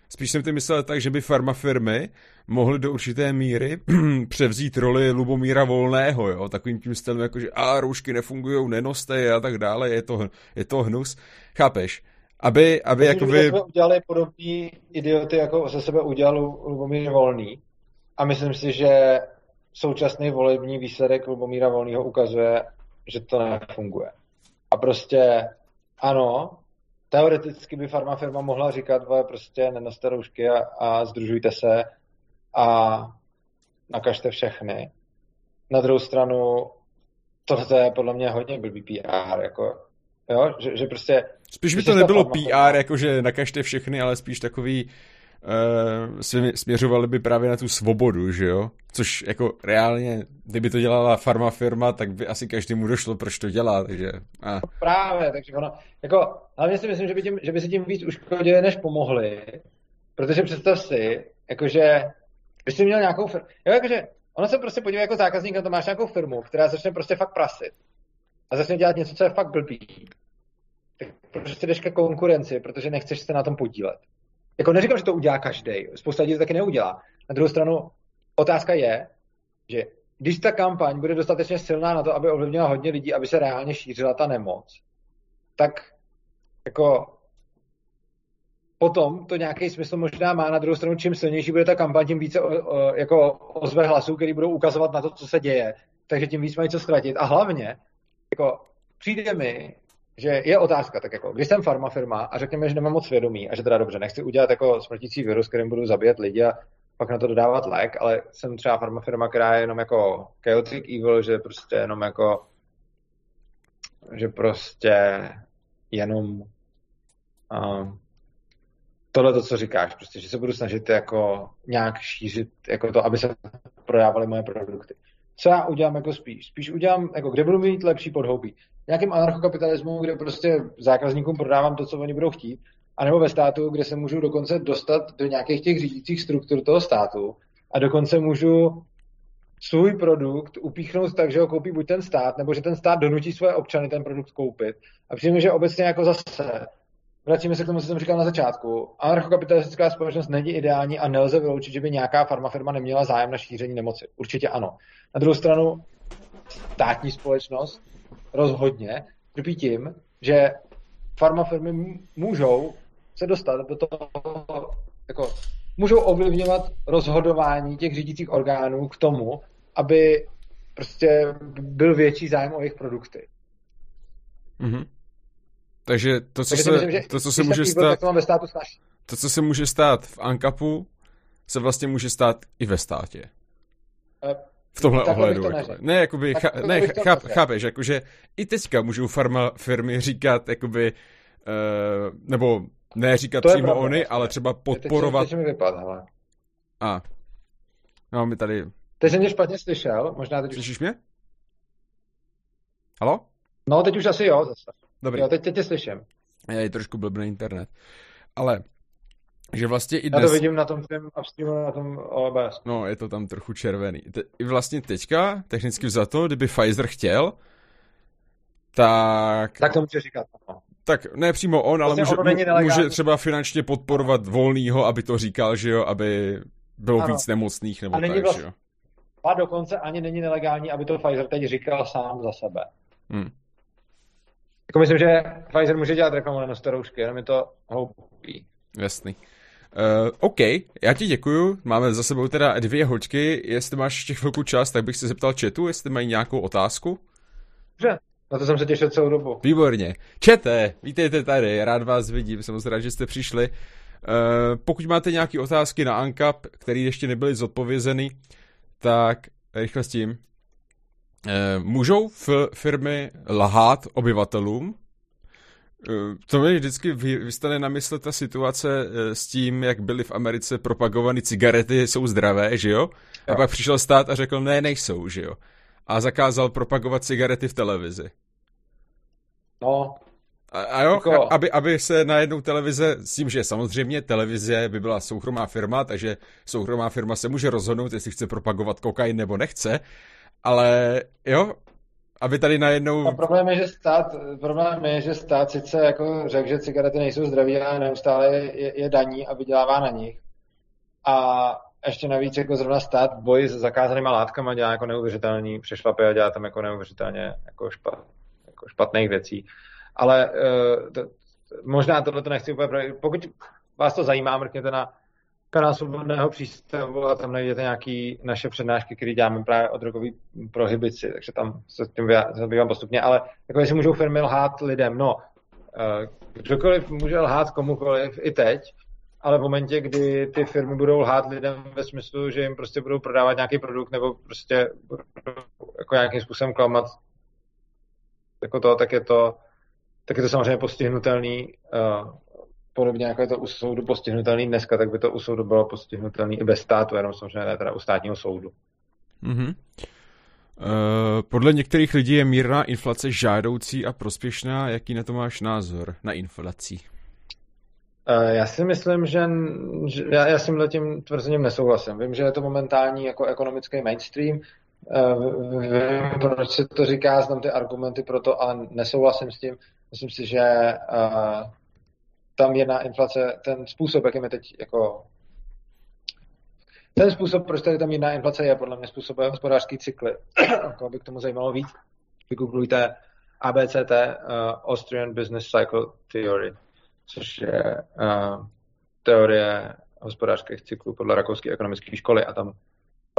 spíš jsem to myslel tak, že by farmafirmy mohly do určité míry převzít roli Lubomíra Volného, jo, takovým tím stylem, jako že a roušky nefungují, nenoste je a tak dále, je to, je to hnus, chápeš? Aby, aby
jako by... jsme udělali podobný idioty, jako se sebe udělal Lubomír Volný a myslím si, že současný volební výsledek Lubomíra Volného ukazuje, že to nefunguje. A prostě ano, teoreticky by farmafirma mohla říkat, vole, prostě nenoste roušky a, a združujte se a nakažte všechny. Na druhou stranu, tohle je podle mě hodně blbý PR, jako, jo, že, že prostě...
Spíš by to nebylo PR, jako že nakažte všechny, ale spíš takový uh, směřovali by právě na tu svobodu, že jo? Což jako reálně, kdyby to dělala farma firma, tak by asi každému došlo, proč to dělá, takže... A.
Právě, takže ono, jako, hlavně si myslím, že by, tím, že by si tím víc uškodili, než pomohli, protože představ si, jakože, bys si měl nějakou firmu, jo, jakože, ono se prostě podívá jako zákazník, na to máš nějakou firmu, která začne prostě fakt prasit a začne dělat něco, co je fakt blbý, tak prostě jdeš ke konkurenci, protože nechceš se na tom podílet. Jako neříkám, že to udělá každý. Spousta lidí to taky neudělá. Na druhou stranu, otázka je, že když ta kampaň bude dostatečně silná na to, aby ovlivnila hodně lidí, aby se reálně šířila ta nemoc, tak jako potom to nějaký smysl možná má. Na druhou stranu, čím silnější bude ta kampaň, tím více o, o, jako ozve hlasů, který budou ukazovat na to, co se děje. Takže tím víc mají co ztratit. A hlavně, jako přijde mi, že je otázka, tak jako, když jsem farmafirma a řekněme, že nemám moc svědomí a že teda dobře, nechci udělat jako smrtící virus, kterým budu zabíjet lidi a pak na to dodávat lék, ale jsem třeba farmafirma, která je jenom jako chaotic evil, že prostě jenom jako že prostě jenom um, tohle to, co říkáš, prostě, že se budu snažit jako nějak šířit jako to, aby se prodávaly moje produkty. Co já udělám jako spíš? Spíš udělám, jako kde budu mít lepší podhoubí nějakým anarchokapitalismu, kde prostě zákazníkům prodávám to, co oni budou chtít, anebo ve státu, kde se můžu dokonce dostat do nějakých těch řídících struktur toho státu a dokonce můžu svůj produkt upíchnout tak, že ho koupí buď ten stát, nebo že ten stát donutí svoje občany ten produkt koupit. A přijde že obecně jako zase, vracíme se k tomu, co jsem říkal na začátku, anarchokapitalistická společnost není ideální a nelze vyloučit, že by nějaká farmafirma neměla zájem na šíření nemoci. Určitě ano. Na druhou stranu, státní společnost rozhodně trpí tím, že farmafirmy můžou se dostat do toho, jako, můžou ovlivňovat rozhodování těch řídících orgánů k tomu, aby prostě byl větší zájem o jejich produkty.
Mm-hmm. Takže to, co Takže se, myslím, to, co se může stát,
to, ve státu
to, co se může stát v ANCAPu, se vlastně může stát i ve státě. V tomhle tak ohledu. Jako, ne, jakoby, cha, ne, cháp, chápeš, jakože i teďka můžou farma firmy říkat, jakoby, uh, nebo ne říkat to přímo pravda, oni, ale třeba podporovat... Teď,
teď mi vypad, hele.
A. No, my tady...
Teď jsem mě špatně slyšel, možná teď...
Slyšíš mě? Halo?
No, teď už asi jo, zase.
Dobrý.
Jo, teď, teď tě slyším.
Je trošku blbný internet. Ale že vlastně i
dnes... Já to vidím na tom tvém upstreamu, na tom OBS.
No, je to tam trochu červený. Te, I vlastně teďka, technicky to, kdyby Pfizer chtěl, tak...
Tak to může říkat. No.
Tak ne přímo on, ale vlastně může, může třeba finančně podporovat volnýho, aby to říkal, že jo, aby bylo ano. víc nemocných nebo a není tak, vlastně, že jo.
A dokonce ani není nelegální, aby to Pfizer teď říkal sám za sebe. Hmm. Jako myslím, že Pfizer může dělat reklamu na staroušky, jenom je to hloupý.
Jasný. Uh, OK, já ti děkuju. Máme za sebou teda dvě hoďky. Jestli máš ještě chvilku čas, tak bych se zeptal chatu, jestli mají nějakou otázku.
Dobře, na to jsem se těšil celou dobu.
Výborně. Čete, vítejte tady, rád vás vidím, jsem moc rád, že jste přišli. Uh, pokud máte nějaké otázky na ANCAP, které ještě nebyly zodpovězeny, tak rychle s tím. Uh, můžou f- firmy lhát obyvatelům? Eh, to mi vždycky vystane na mysli ta situace eh, s tím, jak byly v Americe propagované cigarety, jsou zdravé, že jo? jo? A pak přišel stát a řekl, ne, nejsou, že jo? A zakázal propagovat cigarety v televizi.
No,
a, a jo, jako... aby, aby se najednou televize, s tím, že samozřejmě televize by byla soukromá firma, takže soukromá firma se může rozhodnout, jestli chce propagovat kokain nebo nechce, ale jo, aby tady najednou...
A problém je, že stát, problém je, že stát sice jako řekl, že cigarety nejsou zdraví, ale neustále je, je daní a vydělává na nich. A ještě navíc jako zrovna stát boj s zakázanýma látkama dělá jako neuvěřitelný přešlapy a dělá tam jako neuvěřitelně jako, špat, jako špatných věcí. Ale uh, to, možná tohle to nechci úplně... Pokud vás to zajímá, mrkněte na kanál Svobodného přístavu a tam najdete nějaké naše přednášky, které děláme právě o drogové prohibici, takže tam se tím zabývám postupně, ale jako jestli můžou firmy lhát lidem, no, uh, kdokoliv může lhát komukoliv i teď, ale v momentě, kdy ty firmy budou lhát lidem ve smyslu, že jim prostě budou prodávat nějaký produkt nebo prostě jako nějakým způsobem klamat jako to, tak je to, tak je to samozřejmě postihnutelný, uh, podobně jako je to u soudu postihnutelný dneska, tak by to u soudu bylo postihnutelný i bez státu, jenom samozřejmě ne teda u státního soudu.
Mm-hmm. Uh, podle některých lidí je mírná inflace žádoucí a prospěšná. Jaký na to máš názor, na inflaci?
Eh, já si myslím, že, že já, já s tímhle tím tvrzením nesouhlasím. Vím, že je to momentální jako ekonomický mainstream, eh, vím, proč se to říká, znám ty argumenty pro to, ale nesouhlasím s tím. Myslím si, že tam jedna inflace, ten způsob, jakým je teď jako ten způsob, proč tady tam jedna inflace je, podle mě způsobuje hospodářský cykly. Koho by k tomu zajímalo víc, vygooglujte ABCT, uh, Austrian Business Cycle Theory což je uh, teorie hospodářských cyklů podle rakouské ekonomické školy a tam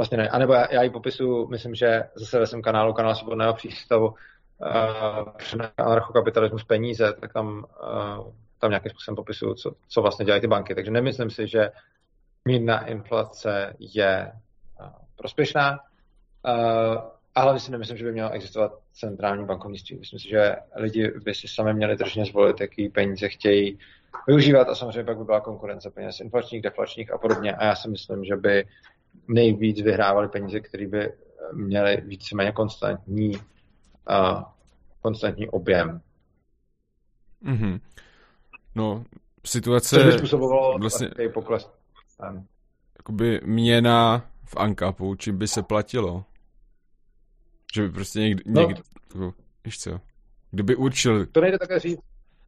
vlastně ne. A nebo já, já ji popisu, myslím, že zase ve svém kanálu, kanál Svobodného přístavu, uh, anarchokapitalismus peníze, tak tam, uh, tam nějakým způsobem popisuju, co, co vlastně dělají ty banky. Takže nemyslím si, že mírná inflace je uh, prospěšná. Uh, a hlavně si nemyslím, že by mělo existovat centrální bankovnictví. Myslím si, že lidi by si sami měli tržně zvolit, jaký peníze chtějí využívat a samozřejmě pak by byla konkurence peněz inflačních, deflačních a podobně. A já si myslím, že by nejvíc vyhrávali peníze, které by měly víceméně konstantní, uh, konstantní objem.
Mm-hmm. No, situace...
Co by způsobovalo vlastně pokles?
Jakoby měna v Ankapu, čím by se platilo? Že by prostě někdy, no. někdy jako, víš co, kdyby určil...
To nejde také říct.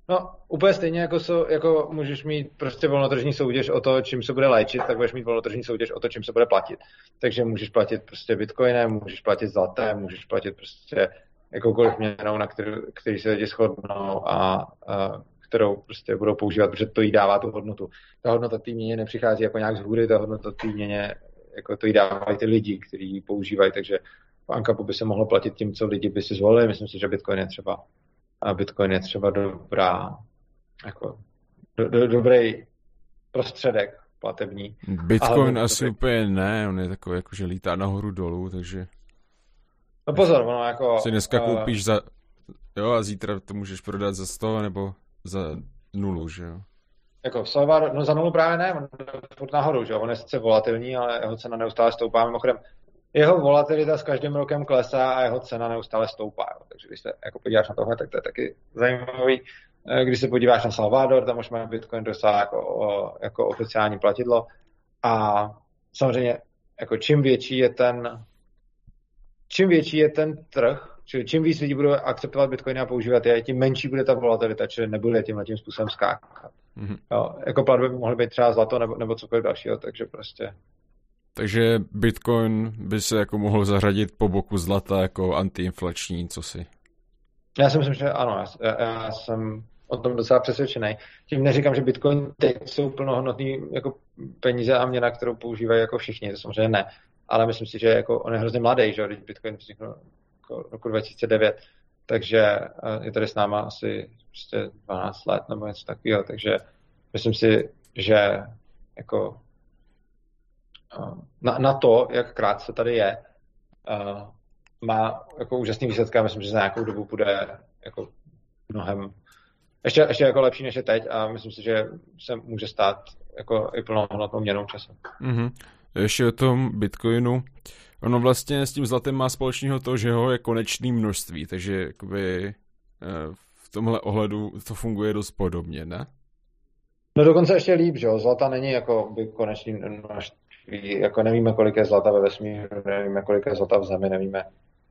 No, úplně stejně jako, so, jako můžeš mít prostě volnotržní soutěž o to, čím se bude léčit, tak budeš mít volnotržní soutěž o to, čím se bude platit. Takže můžeš platit prostě bitcoinem, můžeš platit zlatem, můžeš platit prostě jakoukoliv měnou, na který, který se lidi shodnou a, a kterou prostě budou používat, protože to jí dává tu hodnotu. Ta hodnota té měně nepřichází jako nějak z hůry, ta hodnota té měně, jako to jí dávají ty lidi, kteří ji používají, takže v Ankapu by se mohlo platit tím, co lidi by si zvolili. Myslím si, že Bitcoin je třeba, a Bitcoin je třeba dobrá, jako, do, do, dobrý prostředek platební.
Bitcoin Ale asi dobrý. úplně ne, on je takový, jako, že lítá nahoru dolů, takže...
No pozor, ono jako...
Si dneska uh... koupíš za... Jo, a zítra to můžeš prodat za 100 nebo za nulu, že jo?
Jako Salvador, no za nulu právě ne, on je nahoru, že jo? On je sice volatilní, ale jeho cena neustále stoupá. Mimochodem, jeho volatilita s každým rokem klesá a jeho cena neustále stoupá. Jo. Takže když se jako podíváš na tohle, tak to je taky zajímavý. Eh, když se podíváš na Salvador, tam už má Bitcoin dostat jako, jako oficiální platidlo. A samozřejmě, jako čím větší je ten čím větší je ten trh, čili čím víc lidí budou akceptovat Bitcoin a používat je, tím menší bude ta volatilita, čili nebude tímhle tím způsobem skákat. Mm-hmm. Jo, jako platby by mohly být třeba zlato nebo, nebo cokoliv dalšího, takže prostě
takže Bitcoin by se jako mohl zařadit po boku zlata jako antiinflační, co si?
Já si myslím, že ano, já, já jsem o tom docela přesvědčený. Tím neříkám, že Bitcoin teď jsou plnohodnotný jako peníze a měna, kterou používají jako všichni, to samozřejmě ne. Ale myslím si, že jako on je hrozně mladý, že když Bitcoin vznikl roku 2009, takže eh, je tady s náma asi prostě 12 let nebo něco takového, takže myslím si, že jako na, na to, jak krátce tady je, uh, má jako úžasný výsledky a myslím, že za nějakou dobu bude jako mnohem ještě, ještě jako lepší než je teď a myslím si, že se může stát jako i plnohodnotnou měnou času.
Mm-hmm. Ještě o tom Bitcoinu. Ono vlastně s tím zlatem má společného to, že ho je konečný množství, takže jakoby eh, v tomhle ohledu to funguje dost podobně, ne?
No dokonce ještě líp, že jo, zlata není jako by konečný množství, jako nevíme, kolik je zlata ve vesmíru, nevíme, kolik je zlata v zemi, nevíme,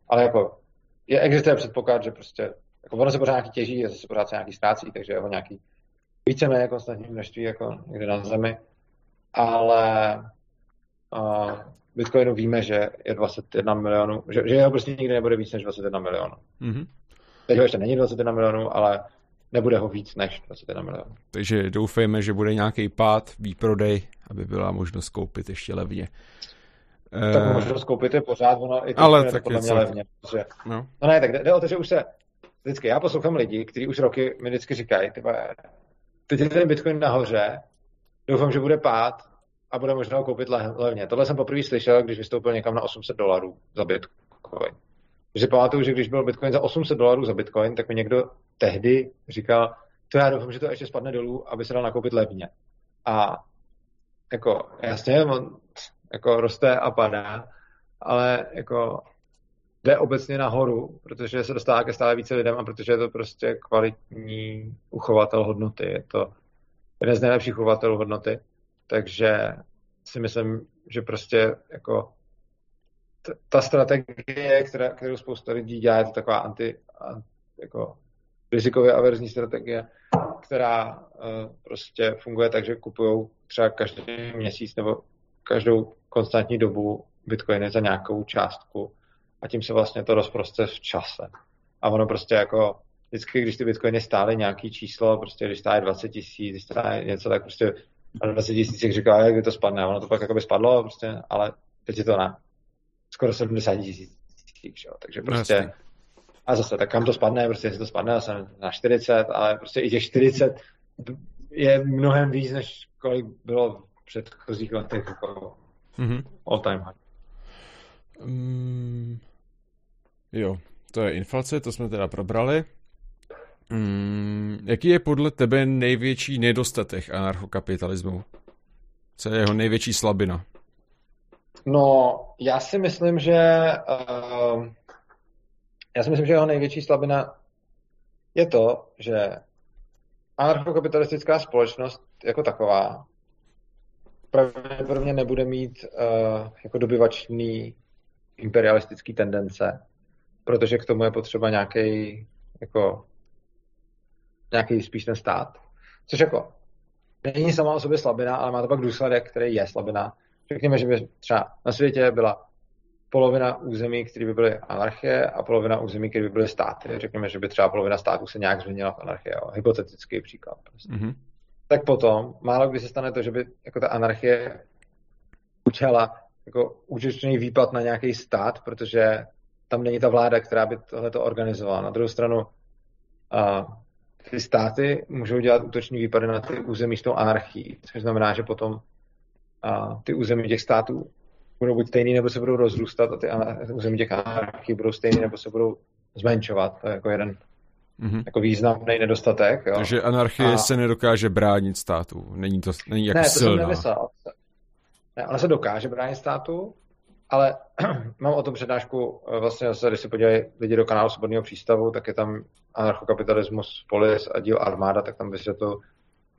ale jako je, existuje předpoklad, že prostě, jako ono se pořád nějaký těží, a zase pořád se nějaký ztrácí, takže je ho nějaký víceméně konstantní množství jako někde na zemi, ale Bitcoinu víme, že je 21 milionů, že, že jeho prostě nikdy nebude víc než 21 milionů. Mm-hmm. Teď ho ještě není 21 milionů, ale nebude ho víc než 21 milionů.
Takže doufejme, že bude nějaký pád, výprodej, aby byla možnost koupit ještě levně.
Tak uh, možnost koupit je pořád, ono i
ale tak podle
mě levně. Protože, no. no ne, tak jde, jde o to, že už se vždycky, já poslouchám lidi, kteří už roky mi vždycky říkají, tyba, teď je ten Bitcoin nahoře, doufám, že bude pád a bude možná ho koupit levně. Tohle jsem poprvé slyšel, když vystoupil někam na 800 dolarů za Bitcoin. Takže pamatuju, že když byl Bitcoin za 800 dolarů za Bitcoin, tak mi někdo tehdy říkal, to já doufám, že to ještě spadne dolů, aby se dal nakoupit levně. A jako jasně, on jako roste a padá, ale jako jde obecně nahoru, protože se dostává ke stále více lidem a protože je to prostě kvalitní uchovatel hodnoty. Je to jeden z nejlepších uchovatelů hodnoty. Takže si myslím, že prostě jako ta strategie, která, kterou spousta lidí dělá, je to taková anti, anti jako rizikově averzní strategie, která uh, prostě funguje tak, že kupují třeba každý měsíc nebo každou konstantní dobu bitcoiny za nějakou částku a tím se vlastně to rozproste v čase. A ono prostě jako vždycky, když ty bitcoiny stály nějaký číslo, prostě když stály 20 tisíc, když stály něco, tak prostě 20 tisíc, jak říká, jak to spadne. Ono to pak jako by spadlo, prostě, ale teď je to na skoro 70 tisíc. Takže prostě no, a zase, tak kam to spadne, prostě jestli to spadne zase na 40, ale prostě i těch 40 je mnohem víc, než kolik bylo v předchozích letech jako mm-hmm. all time high.
Um, jo, to je inflace, to jsme teda probrali. Um, jaký je podle tebe největší nedostatek anarchokapitalismu? Co je jeho největší slabina?
No, já si myslím, že uh, já si myslím, že jeho největší slabina je to, že anarchokapitalistická společnost jako taková pravděpodobně nebude mít uh, jako dobyvačný imperialistický tendence, protože k tomu je potřeba nějaký jako nějaký spíš ten stát. Což jako není sama o sobě slabina, ale má to pak důsledek, který je slabina. Řekněme, že by třeba na světě byla polovina území, které by byly anarchie a polovina území, které by byly státy. Řekněme, že by třeba polovina států se nějak změnila v anarchie. Jo. Hypotetický příklad. Prostě. Mm-hmm. Tak potom, málo kdy se stane to, že by jako ta anarchie učila jako účetný výpad na nějaký stát, protože tam není ta vláda, která by tohle to organizovala. Na druhou stranu, a ty státy můžou dělat útoční výpady na ty území s tou anarchií, což znamená, že potom a ty území těch států budou buď stejný, nebo se budou rozrůstat a ty území těch anarchí budou stejný, nebo se budou zmenšovat. To je jako jeden mm-hmm. jako významný nedostatek. Jo.
Takže anarchie a... se nedokáže bránit státu. Není to není jako
ne, to
silná.
Jsem nemyslel. Ne, ona se dokáže bránit státu, ale mám o tom přednášku, eh, vlastně zase, když se podívají lidi do kanálu Svobodného přístavu, tak je tam anarchokapitalismus, polis a díl armáda, tak tam vysvětlu,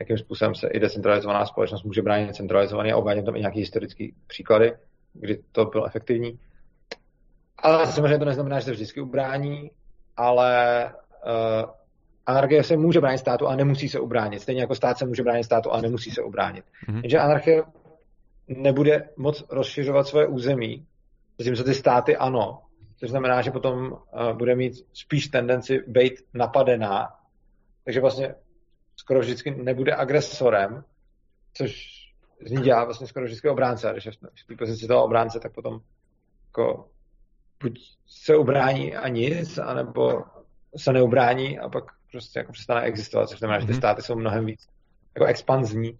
jakým způsobem se i decentralizovaná společnost může bránit centralizovaný a uvádím tam i nějaké historické příklady kdy to bylo efektivní. Ale samozřejmě to neznamená, že se vždycky ubrání, ale uh, anarchie se může bránit státu a nemusí se ubránit. Stejně jako stát se může bránit státu a nemusí se ubránit. Mm-hmm. Jenže anarchie nebude moc rozšiřovat svoje území, zatímco ty státy ano, což znamená, že potom uh, bude mít spíš tendenci být napadená, takže vlastně skoro vždycky nebude agresorem, což z ní dělá vlastně skoro vždycky obránce. A když je v té pozici toho obránce, tak potom jako buď se ubrání a nic, anebo se neubrání a pak prostě jako přestane existovat, což znamená, že ty mhm. státy jsou mnohem víc jako expanzní.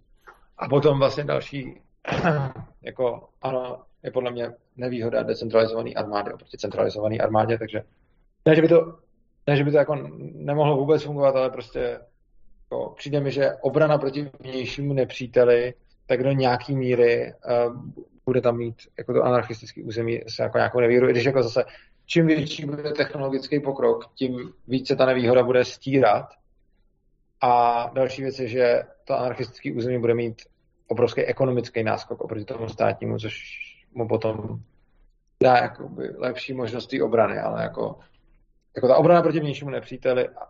A potom vlastně další, jako ano, je podle mě nevýhoda decentralizované armády oproti centralizované armádě, takže ne, že by to, ne, že by to jako nemohlo vůbec fungovat, ale prostě jako, přijde mi, že obrana proti vnějšímu nepříteli tak do nějaký míry uh, bude tam mít jako to anarchistické území se jako nějakou nevíru, i když jako zase čím větší bude technologický pokrok, tím více ta nevýhoda bude stírat. A další věc je, že to anarchistické území bude mít obrovský ekonomický náskok oproti tomu státnímu, což mu potom dá jakoby lepší možnosti obrany, ale jako, jako ta obrana proti vnějšímu nepříteli a,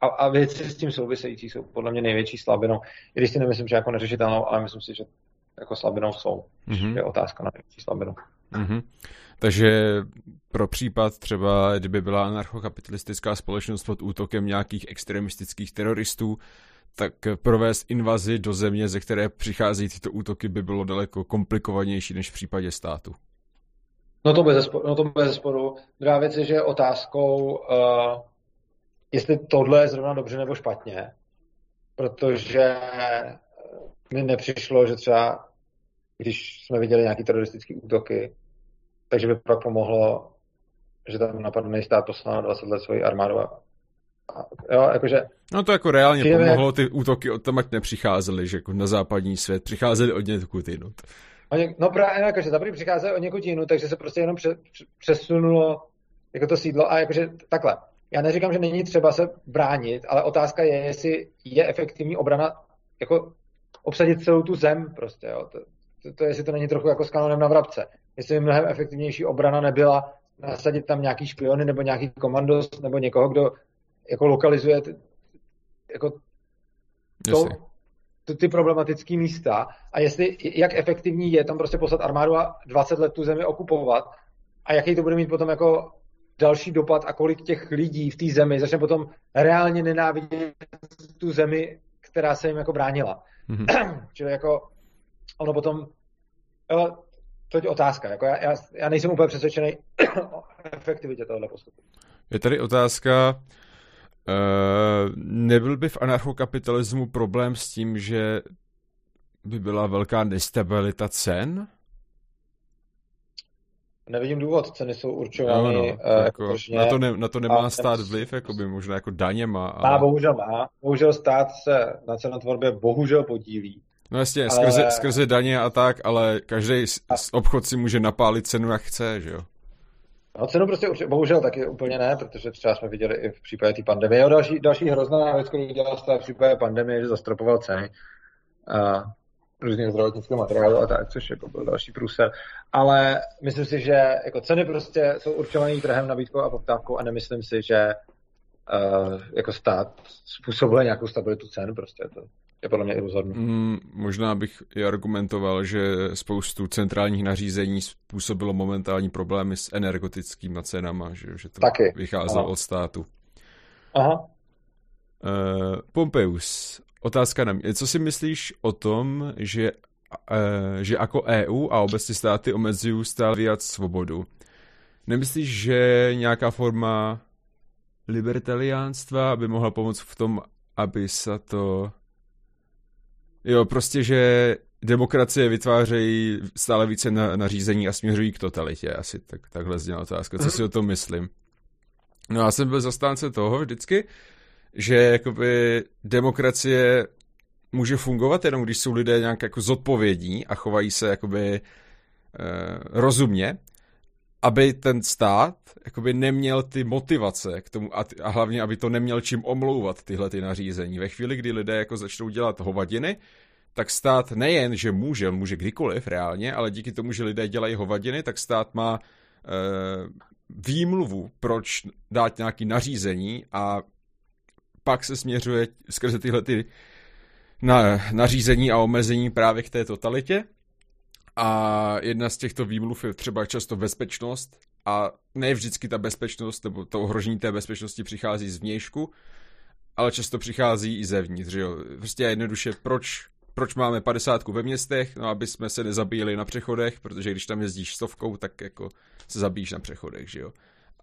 a, a věci s tím související jsou podle mě největší slabinou. I když si nemyslím, že jako neřešitelnou, ale myslím si, že jako slabinou jsou. Mm-hmm. Je otázka na největší slabinu.
Mm-hmm. Takže pro případ třeba, kdyby byla anarchokapitalistická společnost pod útokem nějakých extremistických teroristů, tak provést invazi do země, ze které přicházejí tyto útoky, by bylo daleko komplikovanější než v případě státu.
No to bez sporu. No to bez sporu. Druhá věc je, že je otázkou, uh, jestli tohle je zrovna dobře nebo špatně, protože mi nepřišlo, že třeba, když jsme viděli nějaké teroristické útoky, takže by pak pomohlo, že tam napadne stát poslal na 20 let svoji armádu a Jo, jakože...
No to jako reálně Přijeme... pomohlo, ty útoky od tam ať nepřicházely, že jako na západní svět, přicházely od někud jinut.
Oni, no právě, jakože zaprý přicházeli od někud jinut, takže se prostě jenom pře, přesunulo jako to sídlo a jakože takhle. Já neříkám, že není třeba se bránit, ale otázka je, jestli je efektivní obrana jako obsadit celou tu zem prostě, jo. To, to, to jestli to není trochu jako s kanonem na vrabce. Jestli by mnohem efektivnější obrana nebyla nasadit tam nějaký špiony nebo nějaký komandos nebo někoho, kdo jako lokalizuje jako to, to, ty problematické místa a jestli, jak efektivní je tam prostě poslat armádu a 20 let tu zemi okupovat a jaký to bude mít potom jako další dopad a kolik těch lidí v té zemi začne potom reálně nenávidět tu zemi, která se jim jako bránila. Mm-hmm. Čili jako ono potom, jo, to je otázka. Jako já, já, já nejsem úplně přesvědčený o efektivitě tohoto postupu.
Je tady otázka, Uh, nebyl by v anarchokapitalismu problém s tím, že by byla velká nestabilita cen?
Nevidím důvod, ceny jsou určovány no, no, uh,
jako, na, to ne, na to nemá stát vliv, jako by možná jako daněma. Ale...
Má, bohužel má. Bohužel stát se na cenotvorbě bohužel podílí.
No jasně, ale... skrze, skrze daně a tak, ale každý obchod si může napálit cenu, jak chce, že jo?
No cenu prostě bohužel taky úplně ne, protože třeba jsme viděli i v případě té pandemie. Jo, další, další hrozná věc, kterou dělal v případě pandemie, že zastropoval ceny uh, různých zdravotnického materiálu a tak, což jako byl další průser. Ale myslím si, že jako ceny prostě jsou určované trhem, nabídkou a poptávkou a nemyslím si, že uh, jako stát způsobuje nějakou stabilitu cen, prostě to je podle mě iluzorní.
Mm, možná bych i argumentoval, že spoustu centrálních nařízení způsobilo momentální problémy s energetickými cenama, že, že to Taky. vycházelo Aha. od státu.
Aha.
Uh, Pompeius, otázka na mě. Co si myslíš o tom, že, uh, že jako EU a obecně státy omezují stále víc svobodu? Nemyslíš, že nějaká forma libertariánstva by mohla pomoct v tom, aby se to Jo, prostě, že demokracie vytvářejí stále více na, nařízení a směřují k totalitě. Asi tak, takhle zněla otázka. Co si o tom myslím? No já jsem byl zastánce toho vždycky, že jakoby demokracie může fungovat jenom, když jsou lidé nějak jako zodpovědní a chovají se jakoby eh, rozumně aby ten stát jakoby neměl ty motivace k tomu a, a hlavně, aby to neměl čím omlouvat tyhle ty nařízení. Ve chvíli, kdy lidé jako začnou dělat hovadiny, tak stát nejen, že může, může kdykoliv reálně, ale díky tomu, že lidé dělají hovadiny, tak stát má e, výmluvu, proč dát nějaký nařízení a pak se směřuje skrze tyhle ty na, nařízení a omezení právě k té totalitě a jedna z těchto výmluv je třeba často bezpečnost a ne vždycky ta bezpečnost nebo to ohrožení té bezpečnosti přichází z vnějšku, ale často přichází i zevnitř, že jo. Prostě jednoduše, proč, proč máme padesátku ve městech, no aby jsme se nezabíjeli na přechodech, protože když tam jezdíš stovkou, tak jako se zabíjíš na přechodech, že jo.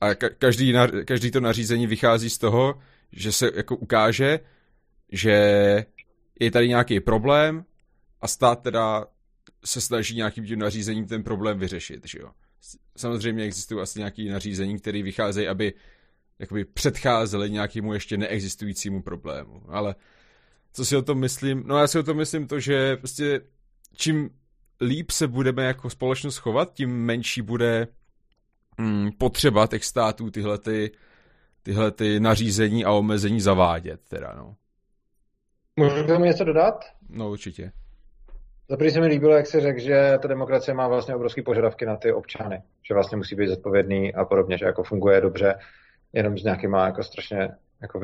A ka- každý, na- každý to nařízení vychází z toho, že se jako ukáže, že je tady nějaký problém a stát teda se snaží nějakým tím nařízením ten problém vyřešit, že jo. Samozřejmě existují asi nějaké nařízení, které vycházejí, aby jakoby předcházely nějakému ještě neexistujícímu problému, ale co si o tom myslím? No já si o tom myslím to, že prostě čím líp se budeme jako společnost chovat, tím menší bude mm, potřeba těch států tyhle, ty, tyhle ty nařízení a omezení zavádět. Teda, no.
Můžu k tomu něco dodat?
No určitě.
Za se mi líbilo, jak se řekl, že ta demokracie má vlastně obrovské požadavky na ty občany, že vlastně musí být zodpovědný a podobně, že jako funguje dobře jenom s nějakýma jako strašně jako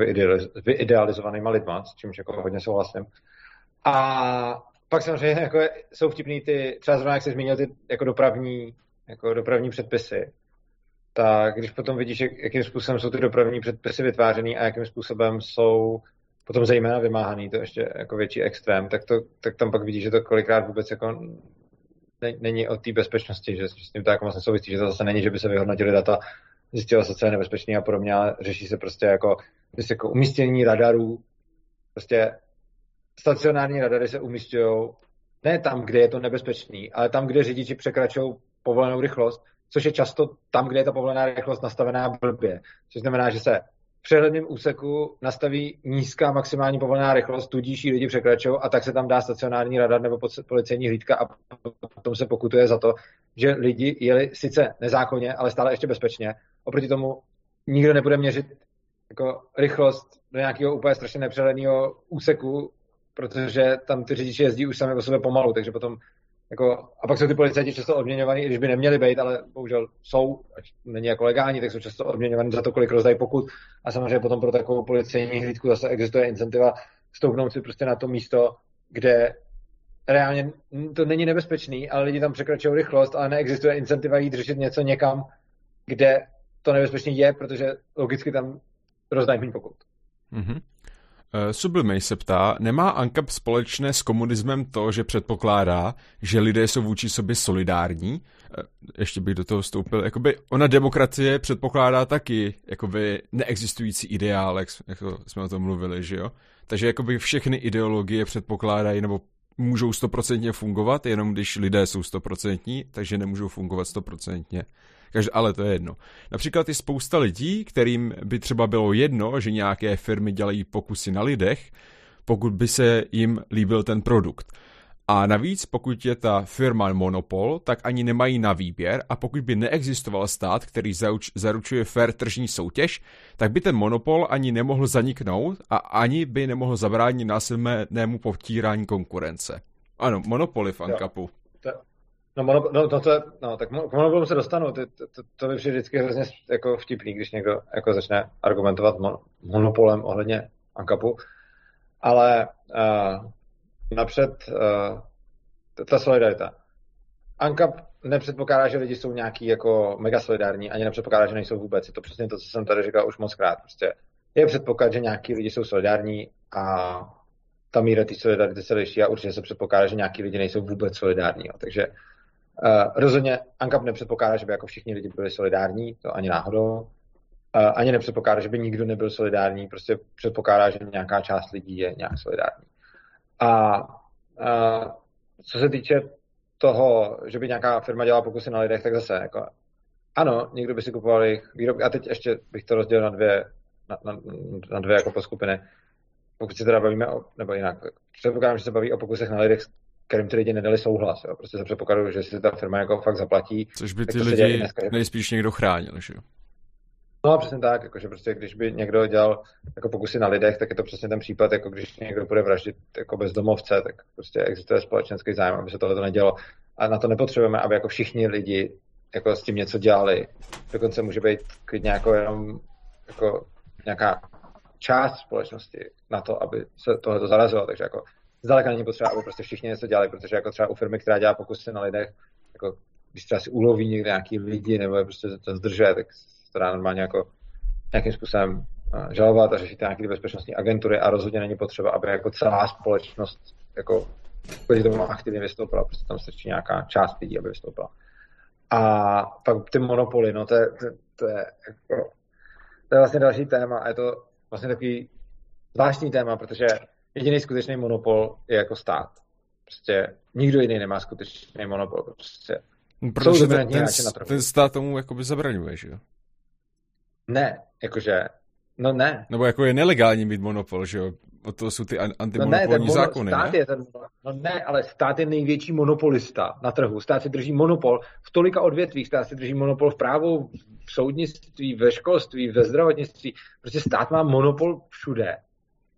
vyidealizovanýma lidma, s čímž jako hodně souhlasím. A pak samozřejmě jako jsou vtipný ty, třeba zrovna jak jsi zmínil ty jako dopravní, jako dopravní předpisy, tak když potom vidíš, jak, jakým způsobem jsou ty dopravní předpisy vytvářený a jakým způsobem jsou potom zejména vymáhaný, to ještě jako větší extrém, tak, to, tak tam pak vidíš, že to kolikrát vůbec jako ne, není o té bezpečnosti, že, s tím to jako vlastně souvisí, že to zase není, že by se vyhodnotili data, zjistilo se, co je nebezpečný a podobně, ale řeší se prostě jako, jako umístění radarů, prostě stacionární radary se umístějí ne tam, kde je to nebezpečný, ale tam, kde řidiči překračují povolenou rychlost, což je často tam, kde je ta povolená rychlost nastavená blbě. Což znamená, že se přehledném úseku nastaví nízká maximální povolená rychlost, tudíž ji lidi překračují a tak se tam dá stacionární radar nebo policejní hlídka a potom se pokutuje za to, že lidi jeli sice nezákonně, ale stále ještě bezpečně. Oproti tomu nikdo nebude měřit jako rychlost do nějakého úplně strašně nepřehledného úseku, protože tam ty řidiči jezdí už sami o sebe pomalu, takže potom jako, a pak jsou ty policajti často odměňovaní, když by neměli být, ale bohužel jsou, ať není jako legální, tak jsou často odměňovaní za to, kolik rozdají pokud. A samozřejmě potom pro takovou policejní hlídku zase existuje incentiva stoupnout si prostě na to místo, kde reálně to není nebezpečný, ale lidi tam překračují rychlost, ale neexistuje incentiva jít řešit něco někam, kde to nebezpečný je, protože logicky tam rozdají méně pokud. Mm-hmm.
Eh, Sublimej se ptá, nemá ANCAP společné s komunismem to, že předpokládá, že lidé jsou vůči sobě solidární? Eh, ještě bych do toho vstoupil. Jakoby ona demokracie předpokládá taky jakoby neexistující ideál, jak jsme o tom mluvili, že jo? Takže jakoby všechny ideologie předpokládají nebo můžou stoprocentně fungovat, jenom když lidé jsou stoprocentní, takže nemůžou fungovat stoprocentně. Každé, ale to je jedno. Například je spousta lidí, kterým by třeba bylo jedno, že nějaké firmy dělají pokusy na lidech, pokud by se jim líbil ten produkt. A navíc, pokud je ta firma monopol, tak ani nemají na výběr a pokud by neexistoval stát, který zaručuje fair tržní soutěž, tak by ten monopol ani nemohl zaniknout a ani by nemohl zabránit násilnému potírání konkurence. Ano, monopoly v Ankapu.
No, mono, no, to, to, no, tak k monopolům se dostanu. To, to, to, to by přijde vždycky hrozně jako vtipný, když někdo jako začne argumentovat mon, monopolem ohledně Ankapu. Ale uh, napřed uh, ta solidarita. Ankap nepředpokládá, že lidi jsou nějaký jako mega solidární, ani nepředpokládá, že nejsou vůbec. Je to přesně to, co jsem tady říkal už moc krát. Prostě je předpoklad, že nějaký lidi jsou solidární a ta míra té solidarity se liší a určitě se předpokládá, že nějaký lidi nejsou vůbec solidární. Jo. Takže rozhodně Ankap nepředpokládá, že by jako všichni lidi byli solidární, to ani náhodou. Uh, ani nepředpokládá, že by nikdo nebyl solidární, prostě předpokládá, že nějaká část lidí je nějak solidární. A uh, co se týče toho, že by nějaká firma dělala pokusy na lidech, tak zase jako ano, někdo by si kupoval jejich výrobky. A teď ještě bych to rozdělil na dvě, na, na, na dvě jako poskupiny. Pokud se teda bavíme o, nebo jinak, předpokládám, že se baví o pokusech na lidech, kterým ty lidi nedali souhlas. Jo. Prostě se předpokládám, že si ta firma jako fakt zaplatí.
Což by ty lidi dneska, nejspíš někdo chránil, že jo?
No přesně tak, jakože prostě když by někdo dělal jako pokusy na lidech, tak je to přesně ten případ, jako když někdo bude vraždit jako bezdomovce, tak prostě existuje společenský zájem, aby se tohle nedělo. A na to nepotřebujeme, aby jako všichni lidi jako s tím něco dělali. Dokonce může být klidně jako jenom jako nějaká část společnosti na to, aby se tohle zarazilo. Takže jako zdaleka není potřeba, aby prostě všichni něco dělali, protože jako třeba u firmy, která dělá pokusy na lidech, jako když třeba si uloví někde nějaký lidi nebo je prostě to zdržuje, tak to dá normálně jako nějakým způsobem eh, žalovat a řešit nějaké bezpečnostní agentury a rozhodně není potřeba, aby jako celá společnost jako proti tomu aktivně vystoupila, prostě tam stačí nějaká část lidí, aby vystoupila. A pak ty monopoly, no to je, to, to je jako, to je vlastně další téma a je to vlastně takový zvláštní téma, protože jediný skutečný monopol je jako stát. Prostě nikdo jiný nemá skutečný monopol. Prostě
Protože ten, ten, ten stát tomu jakoby zabraňuje, že jo?
Ne, jakože No ne.
Nebo jako je nelegální mít monopol, že jo? O to jsou ty antimonopolní no ne, zákony,
stát
ne?
Je ten, no ne, ale stát je největší monopolista na trhu. Stát si drží monopol v tolika odvětvích. Stát si drží monopol v právu, v soudnictví, ve školství, ve zdravotnictví. Prostě stát má monopol všude.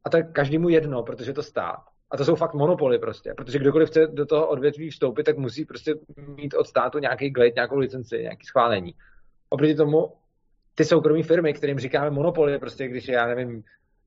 A to je každému jedno, protože to stát. A to jsou fakt monopoly prostě, protože kdokoliv chce do toho odvětví vstoupit, tak musí prostě mít od státu nějaký glade, nějakou licenci, nějaký schválení. Oproti tomu ty soukromé firmy, kterým říkáme monopoly, prostě když já nevím,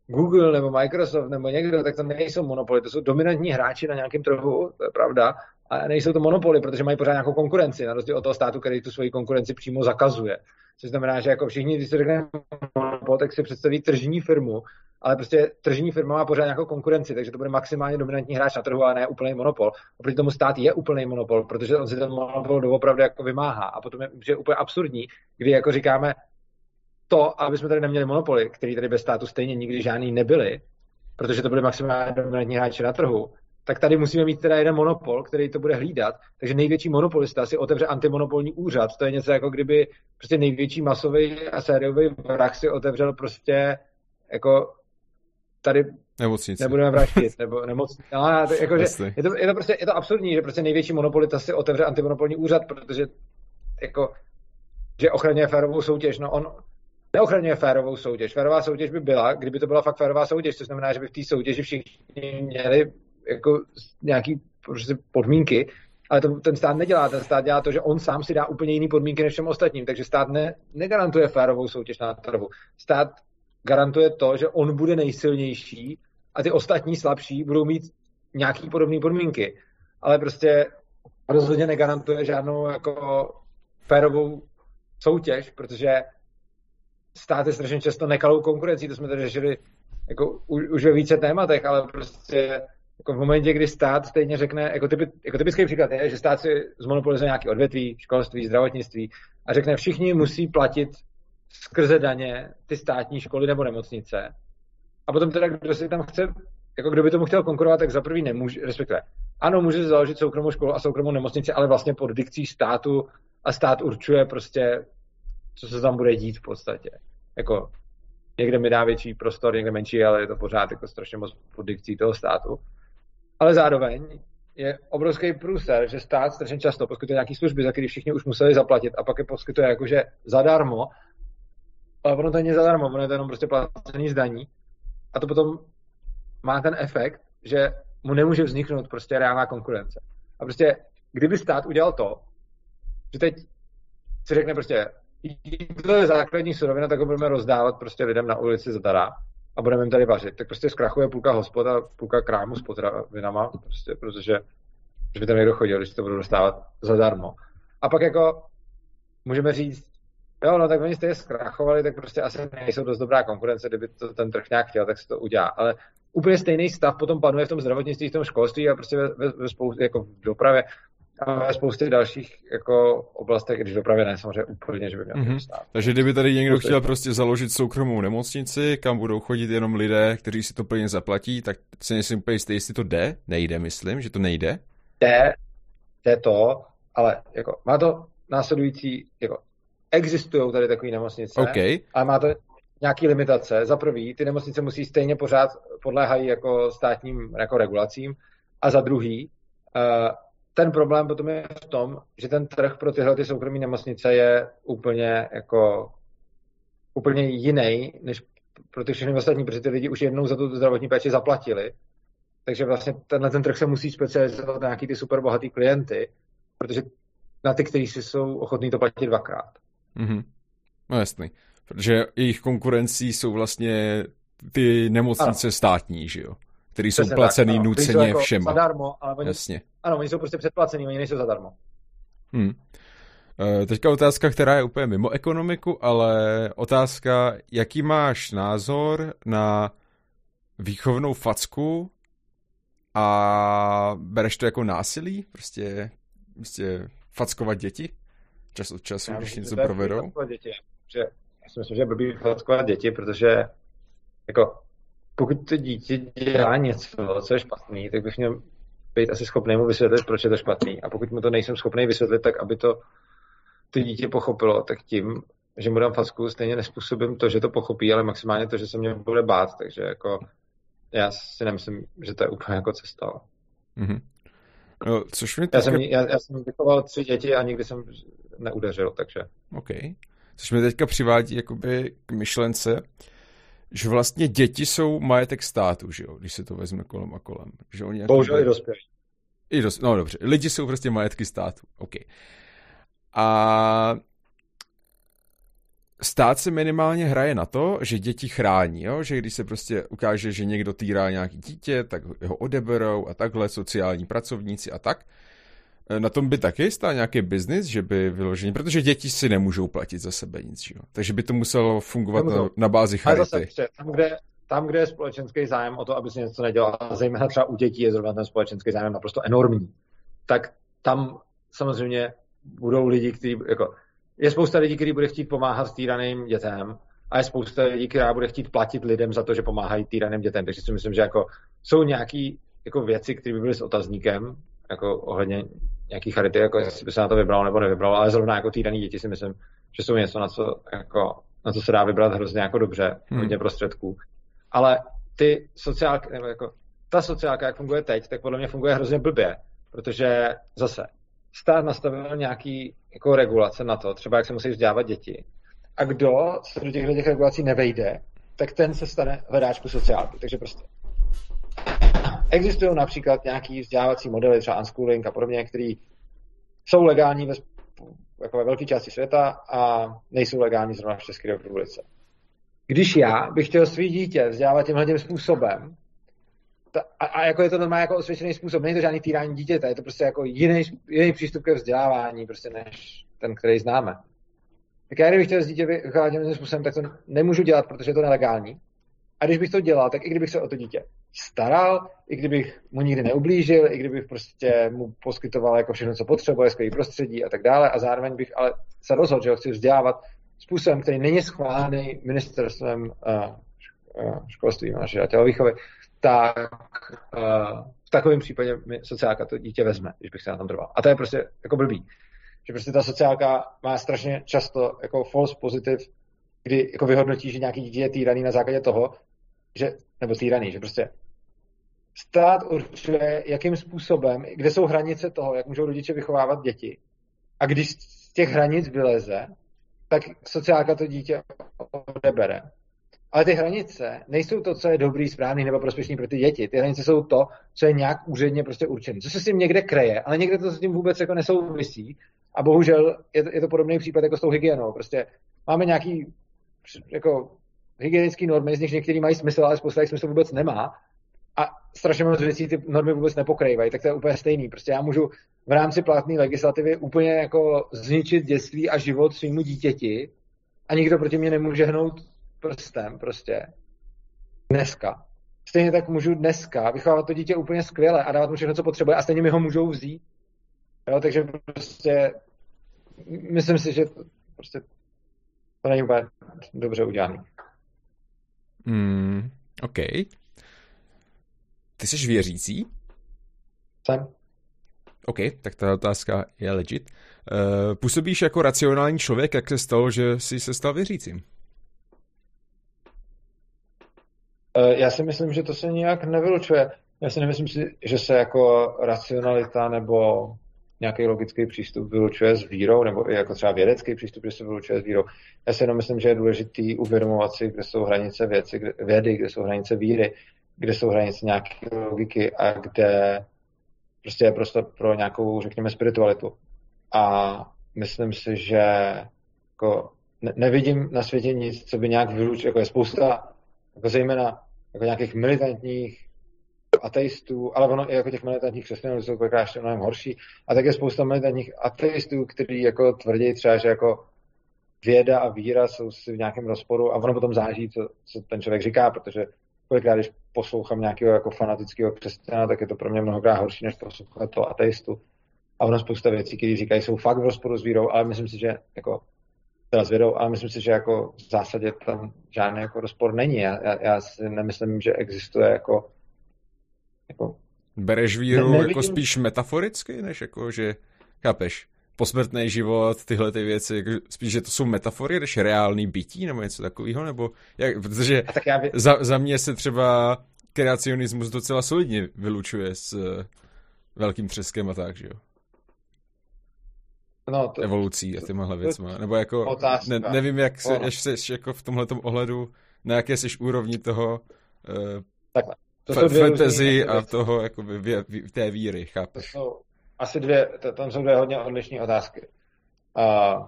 Google nebo Microsoft nebo někdo, tak to nejsou monopoly, to jsou dominantní hráči na nějakém trhu, to je pravda, a nejsou to monopoly, protože mají pořád nějakou konkurenci, na rozdíl od toho státu, který tu svoji konkurenci přímo zakazuje. Což znamená, že jako všichni, když se řekne monopol, tak si představí tržní firmu, ale prostě tržní firma má pořád nějakou konkurenci, takže to bude maximálně dominantní hráč na trhu, ale ne úplný monopol. Oproti tomu stát je úplný monopol, protože on si ten monopol doopravdy jako vymáhá. A potom je, je úplně absurdní, kdy jako říkáme, to, aby jsme tady neměli monopoly, který tady bez státu stejně nikdy žádný nebyly, protože to byly maximálně dominantní hráči na trhu, tak tady musíme mít teda jeden monopol, který to bude hlídat. Takže největší monopolista si otevře antimonopolní úřad. To je něco jako kdyby prostě největší masový a sériový vrah si otevřel prostě jako tady
Nemocnici.
Nebudeme vraždit, nebo nemocnici. No, jako, že je, to, je, to, prostě, je to absurdní, že prostě největší monopolita si otevře antimonopolní úřad, protože jako, že ochraňuje férovou soutěž. No on, neochraňuje férovou soutěž. Férová soutěž by byla, kdyby to byla fakt férová soutěž, to znamená, že by v té soutěži všichni měli jako nějaký prostě podmínky, ale to, ten stát nedělá. Ten stát dělá to, že on sám si dá úplně jiný podmínky než všem ostatním, takže stát ne, negarantuje férovou soutěž na trhu. Stát garantuje to, že on bude nejsilnější a ty ostatní slabší budou mít nějaký podobné podmínky. Ale prostě rozhodně negarantuje žádnou jako férovou soutěž, protože stát je strašně často nekalou konkurencí, to jsme tady řešili jako už ve více tématech, ale prostě jako v momentě, kdy stát stejně řekne, jako, typi, jako typický příklad je, že stát si zmonopolizuje nějaké odvětví, školství, zdravotnictví a řekne, všichni musí platit skrze daně ty státní školy nebo nemocnice. A potom teda, kdo si tam chce, jako kdo by tomu chtěl konkurovat, tak za prvý nemůže, respektive, ano, může založit soukromou školu a soukromou nemocnici, ale vlastně pod dikcí státu a stát určuje prostě, co se tam bude dít v podstatě. Jako někde mi dá větší prostor, někde menší, ale je to pořád jako strašně moc pod dikcí toho státu. Ale zároveň je obrovský průser, že stát strašně často poskytuje nějaké služby, za které všichni už museli zaplatit a pak je poskytuje jakože zadarmo, ale ono to není zadarmo, ono je to jenom prostě placený zdaní. A to potom má ten efekt, že mu nemůže vzniknout prostě reálná konkurence. A prostě, kdyby stát udělal to, že teď si řekne prostě, to je základní surovina, tak ho budeme rozdávat prostě lidem na ulici zadara a budeme jim tady vařit. Tak prostě zkrachuje půlka hospod a půlka krámu s potravinama, prostě, protože že by tam někdo chodil, když to budou dostávat zadarmo. A pak jako můžeme říct, jo, no tak oni jste je zkrachovali, tak prostě asi nejsou dost dobrá konkurence, kdyby to ten trh nějak chtěl, tak se to udělá. Ale úplně stejný stav potom panuje v tom zdravotnictví, v tom školství a prostě ve, ve, ve spoustě, jako v dopravě a ve spoustě dalších jako oblastech, když dopravě ne samozřejmě úplně, že by měl mm-hmm. stát.
Takže kdyby tady někdo prostě chtěl prostě založit soukromou nemocnici, kam budou chodit jenom lidé, kteří si to plně zaplatí, tak si nejsem úplně jistý, jestli to jde. Nejde, myslím, že to nejde.
Jde, jde to, ale jako má to následující, jako existují tady takové nemocnice,
okay.
ale má to nějaké limitace. Za prvý, ty nemocnice musí stejně pořád podléhají jako státním jako regulacím a za druhý, uh, ten problém potom je v tom, že ten trh pro tyhle ty soukromé nemocnice je úplně jako úplně jiný, než pro ty všechny ostatní, protože ty lidi už jednou za tu zdravotní péči zaplatili. Takže vlastně tenhle ten trh se musí specializovat na nějaký ty super bohatý klienty, protože na ty, kteří si jsou ochotní to platit dvakrát.
Mm-hmm. No jasný. Protože jejich konkurencí jsou vlastně ty nemocnice ano. státní, že jo? Který jsou placený tak, nuceně jako všema.
Zadarmo, ale oni,
Jasně.
Ano, oni jsou prostě předplacený, oni nejsou zadarmo.
Hmm. E, teďka otázka, která je úplně mimo ekonomiku, ale otázka, jaký máš názor na výchovnou facku a bereš to jako násilí? Prostě, prostě fackovat děti? Čas od času, já když myslím, něco provedou?
Děti, že, já si myslím, že je blbý fackovat děti, protože jako pokud to dítě dělá něco, co je špatný, tak bych měl být asi schopný mu vysvětlit, proč je to špatný. A pokud mu to nejsem schopný vysvětlit, tak aby to to dítě pochopilo, tak tím že mu dám facku, stejně nespůsobím to, že to pochopí, ale maximálně to, že se mě bude bát, takže jako já si nemyslím, že to je úplně jako cesta. Mm-hmm.
No, což mě
teďka... já, jsem, já, já jsem vychoval tři děti a nikdy jsem neudeřil, takže...
OK. Což mě teďka přivádí jakoby k myšlence, že vlastně děti jsou majetek státu, že jo, když se to vezme kolem a kolem. Že oni
jakoby... Bohužel i dospělí.
I. No dobře, lidi jsou prostě majetky státu, OK. A stát se minimálně hraje na to, že děti chrání, jo? že když se prostě ukáže, že někdo týrá nějaký dítě, tak ho odeberou a takhle, sociální pracovníci a tak. E, na tom by taky stál nějaký biznis, že by vyložení, protože děti si nemůžou platit za sebe nic, jo? takže by to muselo fungovat na, na bázi charity. Ale zase,
tam, kde, tam, kde je společenský zájem o to, aby se něco nedělal, a zejména třeba u dětí je zrovna ten společenský zájem naprosto enormní, tak tam samozřejmě budou lidi, kteří, jako, je spousta lidí, kteří bude chtít pomáhat týraným dětem a je spousta lidí, která bude chtít platit lidem za to, že pomáhají týraným dětem. Takže si myslím, že jako jsou nějaké jako věci, které by byly s otazníkem, jako ohledně nějaký charity, jako jestli by se na to vybral nebo nevybral, ale zrovna jako týraný děti si myslím, že jsou něco, na co, jako, na co se dá vybrat hrozně jako dobře, hmm. hodně prostředků. Ale ty sociálky, nebo jako ta sociálka, jak funguje teď, tak podle mě funguje hrozně blbě, protože zase stát nastavil nějaký jako regulace na to, třeba jak se musí vzdělávat děti. A kdo se do těchto těch regulací nevejde, tak ten se stane hledáčku sociálky. Takže prostě existují například nějaký vzdělávací modely, třeba unschooling a podobně, které jsou legální ve, jako ve velké části světa a nejsou legální zrovna v České republice. Když já bych chtěl svý dítě vzdělávat tímhle tím způsobem, ta, a, a, jako je to normálně jako osvědčený způsob, není to žádný týrání dítěte, je to prostě jako jiný, jiný přístup ke vzdělávání, prostě než ten, který známe. Tak já kdybych chtěl s dítě vychovat tímhle způsobem, tak to nemůžu dělat, protože je to nelegální. A když bych to dělal, tak i kdybych se o to dítě staral, i kdybych mu nikdy neublížil, i kdybych prostě mu poskytoval jako všechno, co potřebuje, skvělý prostředí a tak dále, a zároveň bych ale se rozhodl, že ho chci vzdělávat způsobem, který není schválený ministerstvem uh, školství, máš a tělovýchovy, tak uh, v takovém případě mi sociálka to dítě vezme, když bych se na tom trval. A to je prostě jako blbý. Že prostě ta sociálka má strašně často jako false positive, kdy jako vyhodnotí, že nějaký dítě je týraný na základě toho, že, nebo týraný, že prostě stát určuje, jakým způsobem, kde jsou hranice toho, jak můžou rodiče vychovávat děti. A když z těch hranic vyleze, tak sociálka to dítě odebere. Ale ty hranice nejsou to, co je dobrý, správný nebo prospěšný pro ty děti. Ty hranice jsou to, co je nějak úředně prostě určené. Co se s tím někde kreje, ale někde to s tím vůbec jako nesouvisí. A bohužel je to, je to podobný případ jako s tou hygienou. Prostě máme nějaký jako hygienické normy, z nich některý mají smysl, ale spousta jich smysl vůbec nemá. A strašně moc věcí ty normy vůbec nepokrývají, tak to je úplně stejný. Prostě já můžu v rámci platné legislativy úplně jako zničit dětství a život svýmu dítěti a nikdo proti mě nemůže hnout prstem prostě. Dneska. Stejně tak můžu dneska vychovávat to dítě úplně skvěle a dávat mu všechno, co potřebuje a stejně mi ho můžou vzít. Jo, takže prostě myslím si, že to, prostě to není úplně dobře udělané.
Hmm, OK. Ty jsi věřící?
Jsem.
OK, tak ta otázka je legit. Uh, působíš jako racionální člověk, jak se stalo, že jsi se stal věřícím?
Eh, já si myslím, že to se nijak nevylučuje. Já si nemyslím, že se jako racionalita nebo nějaký logický přístup vylučuje s vírou, nebo i jako třeba vědecký přístup, že se vylučuje s vírou. Já si jenom myslím, že je důležitý uvědomovat si, kde jsou hranice věci, kde, vědy, kde jsou hranice víry, kde jsou hranice nějaké logiky a kde prostě je prostor pro nějakou, řekněme, spiritualitu. A myslím si, že jako ne, nevidím na světě nic, co by nějak vylučilo, jako je spousta, jako zejména jako nějakých militantních ateistů, ale ono jako těch militantních křesťanů jsou kolikrát mnohem horší. A tak je spousta militantních ateistů, kteří jako tvrdí třeba, že jako věda a víra jsou si v nějakém rozporu a ono potom záží, co, co ten člověk říká, protože kolikrát, když poslouchám nějakého jako fanatického křesťana, tak je to pro mě mnohokrát horší, než poslouchat toho ateistu. A ono spousta věcí, které říkají, jsou fakt v rozporu s vírou, ale myslím si, že jako teda s vědou, ale myslím si, že jako v zásadě tam žádný jako rozpor není. Já, já, já si nemyslím, že existuje jako,
jako Bereš víru ne, jako spíš metaforicky, než jako, že chápeš? posmrtný život, tyhle ty věci, jako spíš, že to jsou metafory, než reálný bytí nebo něco takového, nebo jak, protože tak já by... za, za mě se třeba kreacionismus docela solidně vylučuje s uh, velkým třeskem a tak, že jo?
No,
to, evolucí a těmahle věcma. Nebo jako, ne, nevím, jak se, až seš jako v tomhle ohledu, na jaké jsi úrovni toho uh, Takhle. To fantasy a toho jako vě, vě, té víry, chápeš?
To jsou asi dvě, to, tam jsou dvě hodně odlišné otázky. Uh,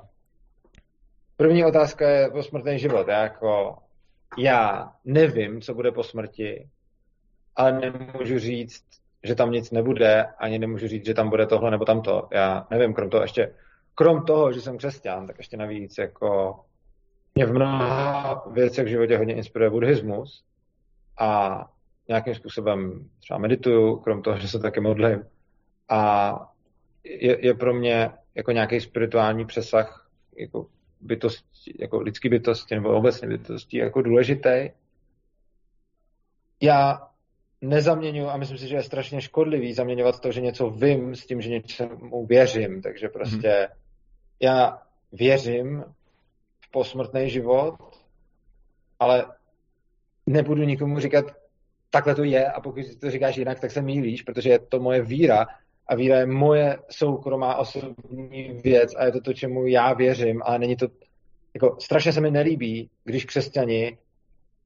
první otázka je posmrtný život. Já jako, já nevím, co bude po smrti, ale nemůžu říct, že tam nic nebude, ani nemůžu říct, že tam bude tohle nebo tamto. Já nevím, krom toho ještě, krom toho, že jsem křesťan, tak ještě navíc jako mě v mnoha věcech v životě hodně inspiruje buddhismus a nějakým způsobem třeba medituju, krom toho, že se taky modlím. A je, je pro mě jako nějaký spirituální přesah jako bytosti, jako lidský bytosti nebo obecně bytosti jako důležitý. Já nezaměňuji, a myslím si, že je strašně škodlivý zaměňovat to, že něco vím s tím, že něčemu věřím. Takže prostě hmm. já věřím v posmrtný život, ale nebudu nikomu říkat, takhle to je a pokud to říkáš jinak, tak se mýlíš, protože je to moje víra a víra je moje soukromá osobní věc a je to to, čemu já věřím, ale není to, jako strašně se mi nelíbí, když křesťani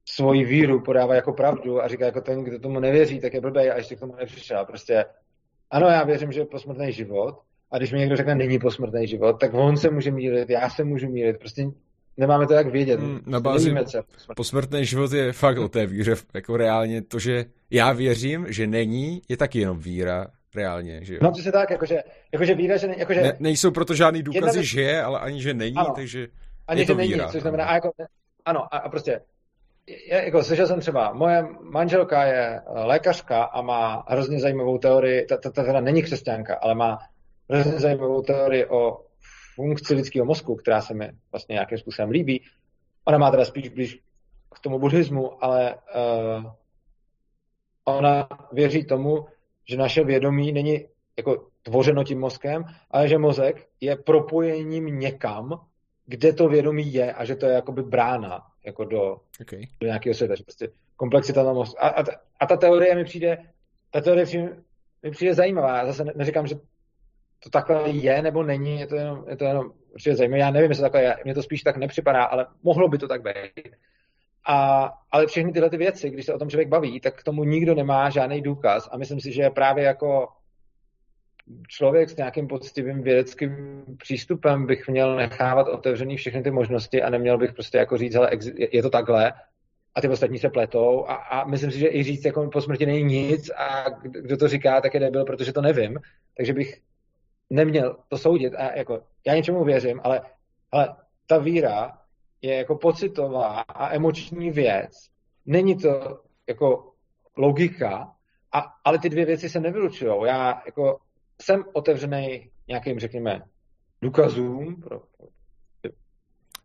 svoji víru podává jako pravdu a říká jako ten, kdo tomu nevěří, tak je blbej a ještě k tomu nepřišel. Prostě ano, já věřím, že je posmrtný život a když mi někdo řekne, není posmrtný život, tak on se může mílit, já se můžu mílit. Prostě nemáme to jak vědět. Hmm,
na bázi Nevíme, co posmrtný život je fakt o té víře. Jako reálně to, že já věřím, že není, je taky jenom víra. Reálně, že jo?
No, to se tak, jakože, jakože víra, že, ne, jakože...
Ne, nejsou proto žádný důkazy, věc... že je, ale ani, že není, ano. takže ani, je to že víra. není,
což znamená, a jako, ano, a, a prostě, je, jako slyšel jsem třeba, moje manželka je eh, lékařka a má hrozně zajímavou teorii, ta, ta, ta teda není křesťanka, ale má hrozně zajímavou teorii o funkci lidského mozku, která se mi vlastně nějakým způsobem líbí. Ona má teda spíš blíž k tomu buddhismu, ale uh, ona věří tomu, že naše vědomí není jako tvořeno tím mozkem, ale že mozek je propojením někam, kde to vědomí je a že to je jakoby brána jako do, okay. do nějakého světa. Že prostě komplexita na mozku. A, a, a, ta teorie mi přijde, ta teorie přijde, mi přijde zajímavá. Já zase neříkám, že to takhle je nebo není, je to jenom, je to jenom určitě zajímavé. Já nevím, jestli takhle je, mně to spíš tak nepřipadá, ale mohlo by to tak být. A, ale všechny tyhle ty věci, když se o tom člověk baví, tak k tomu nikdo nemá žádný důkaz a myslím si, že právě jako člověk s nějakým poctivým vědeckým přístupem bych měl nechávat otevřený všechny ty možnosti a neměl bych prostě jako říct, hele, je to takhle a ty ostatní se pletou a, a myslím si, že i říct jako po smrti není nic a kdo to říká, tak je nebyl, protože to nevím, takže bych neměl to soudit a jako já něčemu věřím, ale, ale ta víra je jako pocitová a emoční věc. Není to jako logika, a, ale ty dvě věci se nevylučují. Já jako jsem otevřený nějakým, řekněme, důkazům. Pro,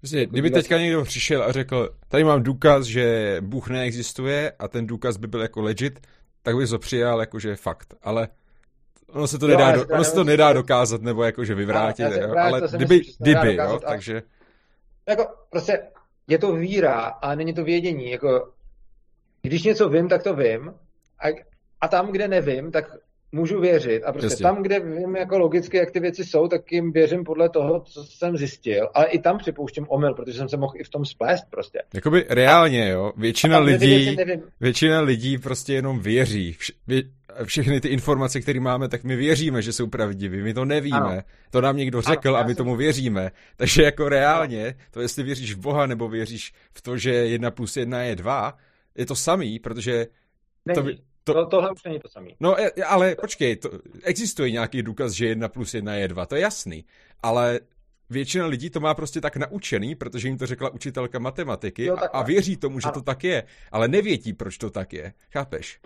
Vlastně, kdyby teďka někdo přišel a řekl, tady mám důkaz, že Bůh neexistuje a ten důkaz by byl jako legit, tak bych to přijal jako, že je fakt. Ale ono se to, jo, nedá, do, ono se to nedá dokázat, nebo jako, že vyvrátit, ano, jo, ale kdyby, myslím, kdyby, jo, takže...
Jako, prostě je to víra, ale není to vědění, jako, když něco vím, tak to vím, a, a tam, kde nevím, tak můžu věřit. A prostě Jasně. tam, kde vím jako logicky, jak ty věci jsou, tak jim věřím podle toho, co jsem zjistil. Ale i tam připouštím omyl, protože jsem se mohl i v tom splést prostě.
Jakoby reálně, jo. Většina lidí, většina lidí prostě jenom věří. Vš, vě, všechny ty informace, které máme, tak my věříme, že jsou pravdivé. My to nevíme. Ano. To nám někdo řekl ano, a my tomu věříme. Takže jako reálně, to jestli věříš v Boha nebo věříš v to, že jedna plus jedna je dva, je to samý, protože
Není. to, to, to, tohle už není to samý.
No, ale počkej, to, existuje nějaký důkaz, že jedna plus jedna je dva, to je jasný. Ale většina lidí to má prostě tak naučený, protože jim to řekla učitelka matematiky jo, a, a věří tomu, že ano. to tak je, ale nevědí, proč to tak je. Chápeš?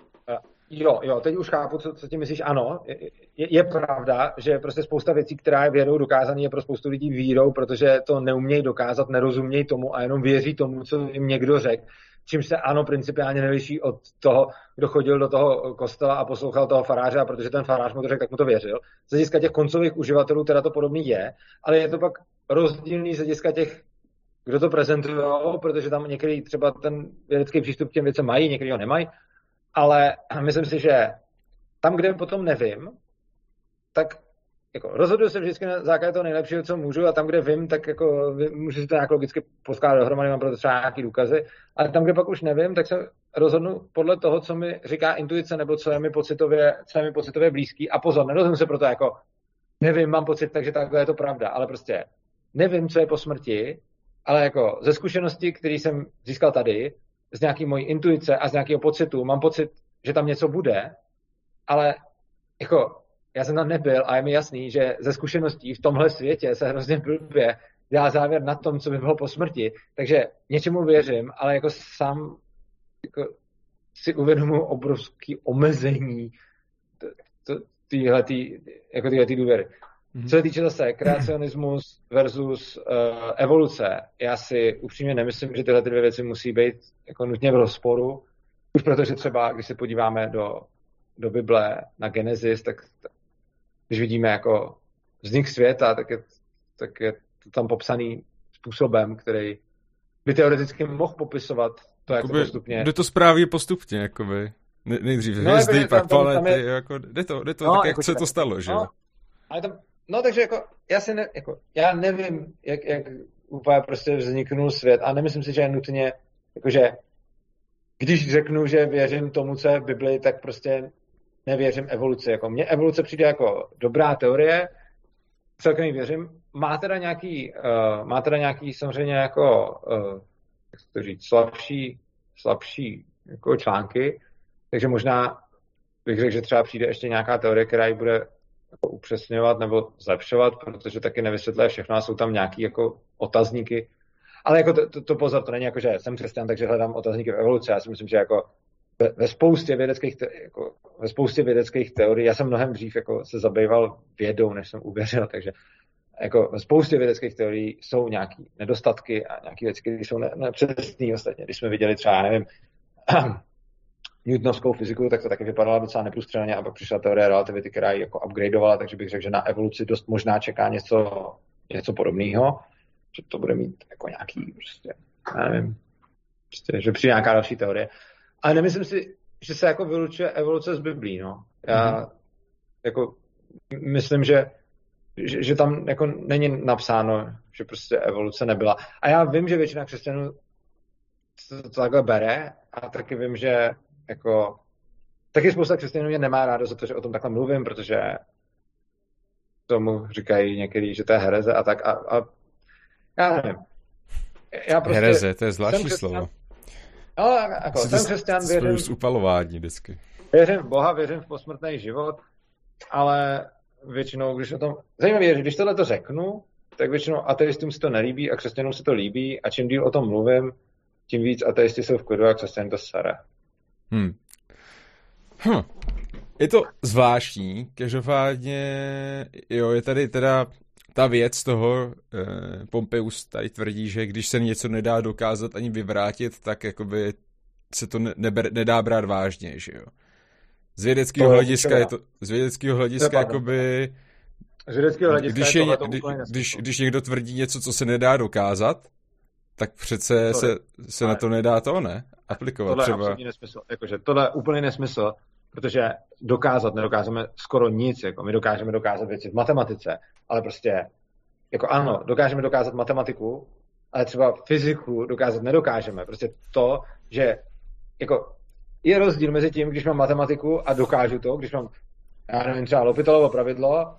Jo, jo, teď už chápu, co, co ti myslíš. Ano, je, je pravda, že prostě spousta věcí, která je vědou dokázaný, je pro spoustu lidí vírou, protože to neumějí dokázat, nerozumějí tomu a jenom věří tomu, co jim někdo řekl. Čím se ano principiálně nevyší od toho, kdo chodil do toho kostela a poslouchal toho faráře, a protože ten farář mu to řekl, tak mu to věřil. Z hlediska těch koncových uživatelů teda to podobný je, ale je to pak rozdílný z hlediska těch, kdo to prezentují, protože tam některý třeba ten vědecký přístup k těm věcem mají, některý ho nemají, ale myslím si, že tam, kde potom nevím, tak jako, rozhoduju se vždycky na základě toho nejlepšího, co můžu a tam, kde vím, tak jako můžu si to nějak logicky poskládat dohromady, mám proto třeba nějaký důkazy, ale tam, kde pak už nevím, tak se rozhodnu podle toho, co mi říká intuice nebo co je mi pocitově, co je mi pocitově blízký. A pozor, nerozhodnu se proto jako nevím, mám pocit, takže takhle je to pravda, ale prostě nevím, co je po smrti, ale jako ze zkušenosti, který jsem získal tady, z nějaký mojí intuice a z nějakého pocitu, mám pocit, že tam něco bude, ale jako já jsem tam nebyl a je mi jasný, že ze zkušeností v tomhle světě se hrozně blbě dělá závěr na tom, co by bylo po smrti. Takže něčemu věřím, ale jako sám jako si uvědomuji obrovský omezení tyhle jako důvěry. Mm-hmm. Co se týče zase kreacionismus versus uh, evoluce, já si upřímně nemyslím, že tyhle dvě věci musí být jako nutně v rozporu. Už protože třeba, když se podíváme do, do Bible na Genesis, tak, tak když vidíme jako vznik světa, tak je, tak je to tam popsaný způsobem, který by teoreticky mohl popisovat to, jak to postupně...
Jde to správně postupně, jakoby. Ne, nejdřív no, hvězdy, jako, pak planety, je... jako, jde to, jde to no, tak, jak jako se to stalo, že
no, ale tam, no, takže jako, já si ne, jako, já nevím, jak, jak úplně prostě vzniknul svět a nemyslím si, že je nutně, jakože, když řeknu, že věřím tomu, co je v Biblii, tak prostě nevěřím evoluci. Jako mně evoluce přijde jako dobrá teorie, celkem věřím. Má teda nějaký, uh, má teda nějaký samozřejmě jako, uh, jak to říct, slabší, slabší jako články, takže možná bych řekl, že třeba přijde ještě nějaká teorie, která ji bude jako upřesňovat nebo zlepšovat, protože taky nevysvětluje všechno a jsou tam nějaký jako otazníky. Ale jako to, to, to pozor, to není jako, že jsem křesťan, takže hledám otazníky v evoluci. Já si myslím, že jako ve, ve spoustě vědeckých, te, jako, ve spoustě vědeckých teorií, já jsem mnohem dřív jako se zabýval vědou, než jsem uvěřil, takže jako ve spoustě vědeckých teorií jsou nějaké nedostatky a nějaké věci, které jsou nepřesné ostatně. Když jsme viděli třeba, já nevím, Newtonovskou fyziku, tak to taky vypadalo docela neprůstřelně a pak přišla teorie relativity, která ji jako upgradeovala, takže bych řekl, že na evoluci dost možná čeká něco, něco podobného, že to bude mít jako nějaký prostě, já nevím, prostě, že přijde nějaká další teorie. Ale nemyslím si, že se jako vylučuje evoluce z Biblí, no. Já mm-hmm. jako myslím, že, že, že tam jako není napsáno, že prostě evoluce nebyla. A já vím, že většina křesťanů to, takhle bere a taky vím, že jako taky spousta křesťanů mě nemá rádo za to, že o tom takhle mluvím, protože tomu říkají některý, že to je hereze a tak a, a já nevím.
Já prostě hereze, to je zvláštní slovo.
No, jako, jsem křesťan, věřím...
Upalování vždycky.
Věřím v Boha, věřím v posmrtný život, ale většinou, když o tom... Zajímavé je, že když tohle to řeknu, tak většinou ateistům se to nelíbí a křesťanům se to líbí a čím díl o tom mluvím, tím víc ateisti jsou v klidu a křesťan to sere.
Hmm. Hm. Je to zvláštní, každopádně, jo, je tady teda ta věc toho, eh, Pompeius tady tvrdí, že když se něco nedá dokázat ani vyvrátit, tak jakoby se to neber, nedá brát vážně, že jo. Z vědeckého hlediska je to, z vědeckého hlediska jakoby,
z vědeckého hlediska
když, je, je kdy, když, když někdo tvrdí něco, co se nedá dokázat, tak přece tohle, se, se na to nedá to, ne? Aplikovat
tohle
třeba.
Tohle je nesmysl. Jakože tohle je úplný nesmysl, protože dokázat nedokážeme skoro nic. Jako my dokážeme dokázat věci v matematice, ale prostě, jako ano, dokážeme dokázat matematiku, ale třeba fyziku dokázat nedokážeme. Prostě to, že jako je rozdíl mezi tím, když mám matematiku a dokážu to, když mám, já nevím, třeba Lopitalovo pravidlo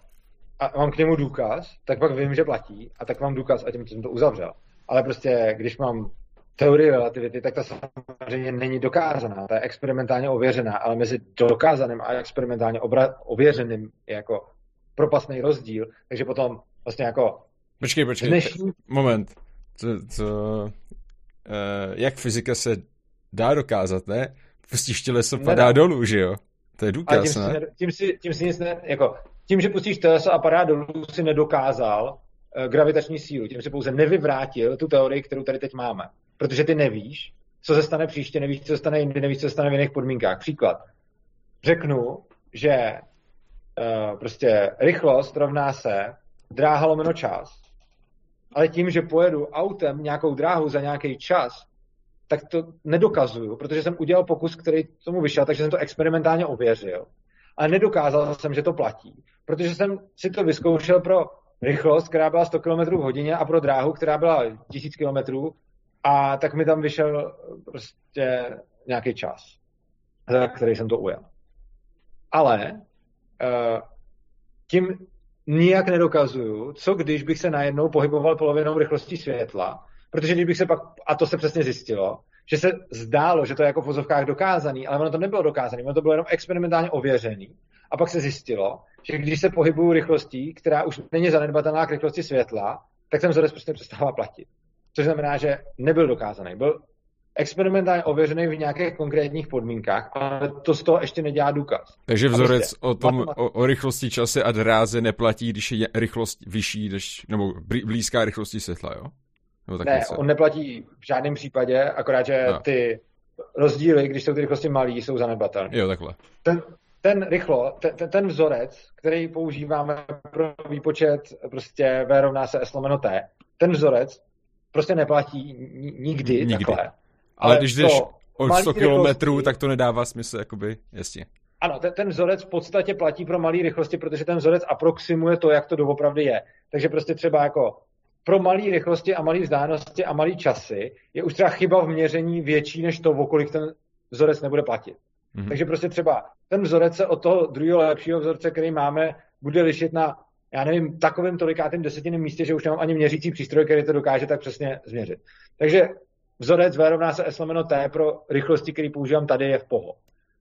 a mám k němu důkaz, tak pak vím, že platí a tak mám důkaz a tím jsem to uzavřel. Ale prostě, když mám teorii relativity, tak ta samozřejmě není dokázaná, ta je experimentálně ověřená, ale mezi dokázaným a experimentálně obra- ověřeným je jako propastný rozdíl, takže potom vlastně jako...
Počkej, počkej, dnešní... moment. Co, co, uh, jak fyzika se dá dokázat, ne? Pustíš těleso, padá Nedá. dolů, že jo? To je důkaz,
tím
ne?
Si, tím, si, tím si nic ne, jako, tím, že pustíš těleso a padá dolů, si nedokázal uh, gravitační sílu. Tím si pouze nevyvrátil tu teorii, kterou tady teď máme protože ty nevíš, co se stane příště, nevíš, co se stane jindy, nevíš, co se stane v jiných podmínkách. Příklad. Řeknu, že uh, prostě rychlost rovná se dráha lomeno čas, ale tím, že pojedu autem nějakou dráhu za nějaký čas, tak to nedokazuju, protože jsem udělal pokus, který tomu vyšel, takže jsem to experimentálně ověřil. Ale nedokázal jsem, že to platí, protože jsem si to vyzkoušel pro rychlost, která byla 100 km v hodině a pro dráhu, která byla 1000 km a tak mi tam vyšel prostě nějaký čas, za který jsem to ujel. Ale tím nijak nedokazuju, co když bych se najednou pohyboval polovinou rychlostí světla, protože když bych se pak, a to se přesně zjistilo, že se zdálo, že to je jako v vozovkách dokázaný, ale ono to nebylo dokázané, ono to bylo jenom experimentálně ověřený. A pak se zjistilo, že když se pohybuju rychlostí, která už není zanedbatelná k rychlosti světla, tak ten vzorec prostě přestává platit. Což znamená, že nebyl dokázaný. Byl experimentálně ověřený v nějakých konkrétních podmínkách, ale to z toho ještě nedělá důkaz.
Takže vzorec prostě, o, tom, o, o rychlosti čase a dráze neplatí, když je rychlost vyšší, než, nebo blízká rychlosti světla, jo?
Nebo tak ne, něco. on neplatí v žádném případě, akorát, že no. ty rozdíly, když jsou ty rychlosti malý, jsou zanedbatelné.
Jo, takhle.
Ten, ten rychlo, ten, ten vzorec, který používáme pro výpočet prostě V rovná se S lomeno T, ten vzorec prostě neplatí nikdy, nikdy. takhle.
Ale, když jdeš o 100 kilometrů, tak to nedává smysl, jakoby, jasně.
Ano, ten, ten vzorec v podstatě platí pro malé rychlosti, protože ten vzorec aproximuje to, jak to doopravdy je. Takže prostě třeba jako pro malé rychlosti a malé vzdálenosti a malé časy je už třeba chyba v měření větší než to, o kolik ten vzorec nebude platit. Mm-hmm. Takže prostě třeba ten vzorec se od toho druhého lepšího vzorce, který máme, bude lišit na, já nevím, takovém tolikátém desetiném místě, že už nemám ani měřící přístroj, který to dokáže tak přesně změřit. Takže vzorec V rovná se S lomeno T pro rychlosti, který používám tady, je v poho.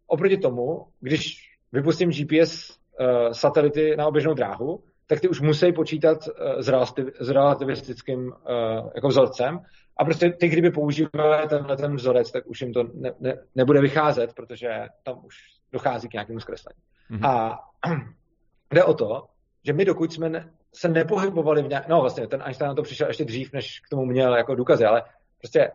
Oproti tomu, když vypustím GPS uh, eh, satelity na oběžnou dráhu, tak ty už musí počítat uh, s, relativ, s relativistickým uh, jako vzorcem a prostě ty, kdyby používali tenhle ten vzorec, tak už jim to ne, ne, nebude vycházet, protože tam už dochází k nějakému zkreslení. Mm-hmm. A jde o to, že my dokud jsme ne, se nepohybovali v nějak... No vlastně, ten Einstein na to přišel ještě dřív, než k tomu měl jako důkazy, ale prostě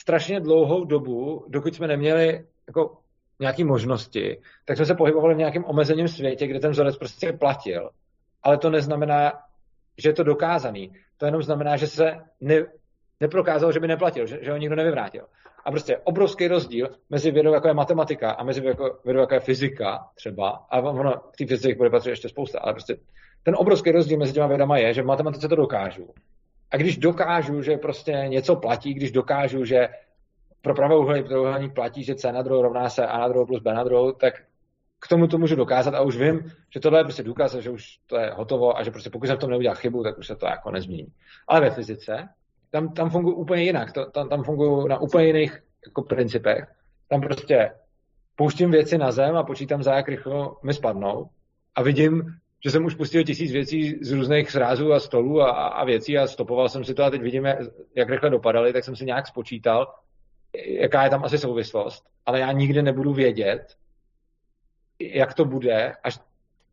strašně dlouhou dobu, dokud jsme neměli jako nějaké možnosti, tak jsme se pohybovali v nějakém omezeném světě, kde ten vzorec prostě platil. Ale to neznamená, že je to dokázaný. To jenom znamená, že se ne, neprokázalo, že by neplatil, že, že ho nikdo nevyvrátil. A prostě obrovský rozdíl mezi vědou, jako je matematika a mezi vědou, jako je fyzika třeba, a ono v té fyzice bude patřit ještě spousta, ale prostě ten obrovský rozdíl mezi těma vědama je, že v matematice to dokážu. A když dokážu, že prostě něco platí, když dokážu, že pro pravouhlý trojúhelník platí, že C na druhou rovná se A na druhou plus B na druhou, tak k tomu to můžu dokázat a už vím, že tohle je prostě důkaz, že už to je hotovo a že prostě pokud jsem v tom neudělal chybu, tak už se to jako nezmění. Ale ve fyzice tam, tam fungují úplně jinak, to, tam, tam fungují na úplně jiných jako principech. Tam prostě pouštím věci na zem a počítám, za jak rychle mi spadnou a vidím, že jsem už pustil tisíc věcí z různých srázů a stolů a, a věcí a stopoval jsem si to a teď vidíme, jak rychle dopadaly, tak jsem si nějak spočítal, jaká je tam asi souvislost, ale já nikdy nebudu vědět, jak to bude, až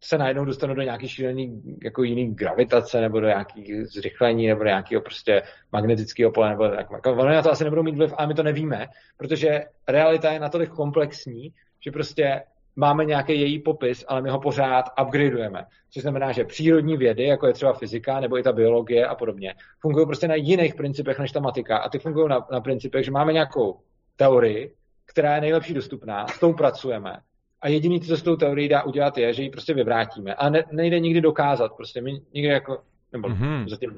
se najednou dostanu do nějaký šílený jako jiný gravitace nebo do nějaký zrychlení nebo do nějakého prostě magnetického pole nebo tak. Jako, ono na to asi nebudou mít vliv, ale my to nevíme, protože realita je natolik komplexní, že prostě máme nějaký její popis, ale my ho pořád upgradeujeme. Což znamená, že přírodní vědy, jako je třeba fyzika nebo i ta biologie a podobně, fungují prostě na jiných principech než ta matika. A ty fungují na, na principech, že máme nějakou teorii, která je nejlepší dostupná, s tou pracujeme a jediný, co s tou teorií dá udělat, je, že ji prostě vyvrátíme. A ne, nejde nikdy dokázat. Prostě my nikdy jako, nebo mm-hmm. zatím.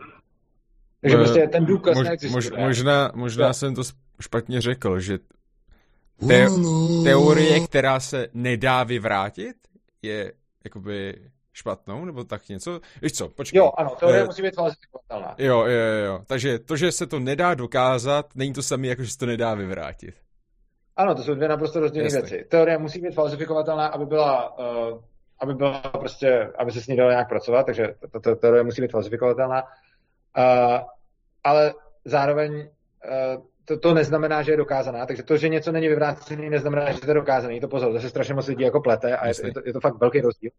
Takže prostě ten důkaz mož,
neexistuje. Mož, možná, možná jsem to špatně řekl, že te, teorie, která se nedá vyvrátit, je jakoby špatnou, nebo tak něco. Víš co, počkej.
Jo, ano, teorie uh, musí být falsifikovatelná.
Jo, jo, jo. Takže to, že se to nedá dokázat, není to samé, jako že se to nedá vyvrátit.
Ano, to jsou dvě naprosto rozdílné věci. Teorie musí být falsifikovatelná, aby byla, uh, aby byla prostě, aby se s ní dalo nějak pracovat, takže ta teorie musí být falsifikovatelná. Uh, ale zároveň uh, to, to neznamená, že je dokázaná, takže to, že něco není vyvrácený, neznamená, že to je dokázaný. To pozor, to se strašně moc lidí jako plete a je, je, to, je to fakt velký rozdíl.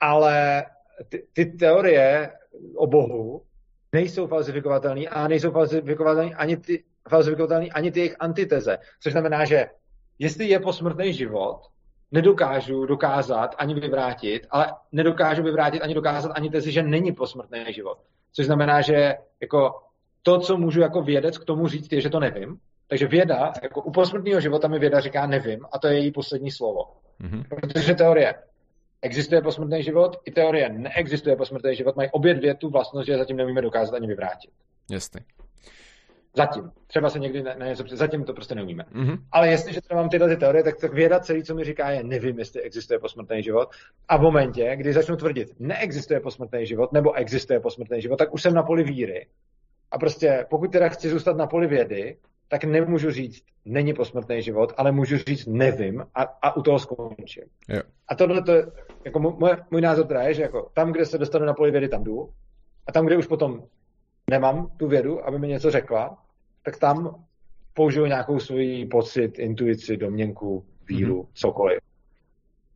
Ale ty, ty teorie o Bohu nejsou falsifikovatelné a nejsou falsifikovatelné ani ty falsifikovatelné ani ty jejich antiteze. Což znamená, že jestli je posmrtný život, nedokážu dokázat ani vyvrátit, ale nedokážu vyvrátit ani dokázat ani tezi, že není posmrtný život. Což znamená, že jako to, co můžu jako vědec k tomu říct, je, že to nevím. Takže věda, jako u posmrtného života mi věda říká nevím a to je její poslední slovo. Mm-hmm. Protože teorie existuje posmrtný život, i teorie neexistuje posmrtný život, mají obě dvě tu vlastnost, že zatím neumíme dokázat ani vyvrátit.
Jasně.
Zatím. Třeba se někdy na, něco zatím to prostě neumíme. Mm-hmm. Ale jestliže třeba mám tyhle ty teorie, tak, tak věda celý, co mi říká, je nevím, jestli existuje posmrtný život. A v momentě, kdy začnu tvrdit, neexistuje posmrtný život, nebo existuje posmrtný život, tak už jsem na poli víry. A prostě, pokud teda chci zůstat na poli vědy, tak nemůžu říct, není posmrtný život, ale můžu říct, nevím a, a u toho skončím.
Jo.
A tohle to, jako můj, můj názor teda je, že jako tam, kde se dostanu na poli vědy, tam jdu. A tam, kde už potom nemám tu vědu, aby mi něco řekla, tak tam použiju nějakou svůj pocit, intuici, domněnku, víru, mm-hmm. cokoliv.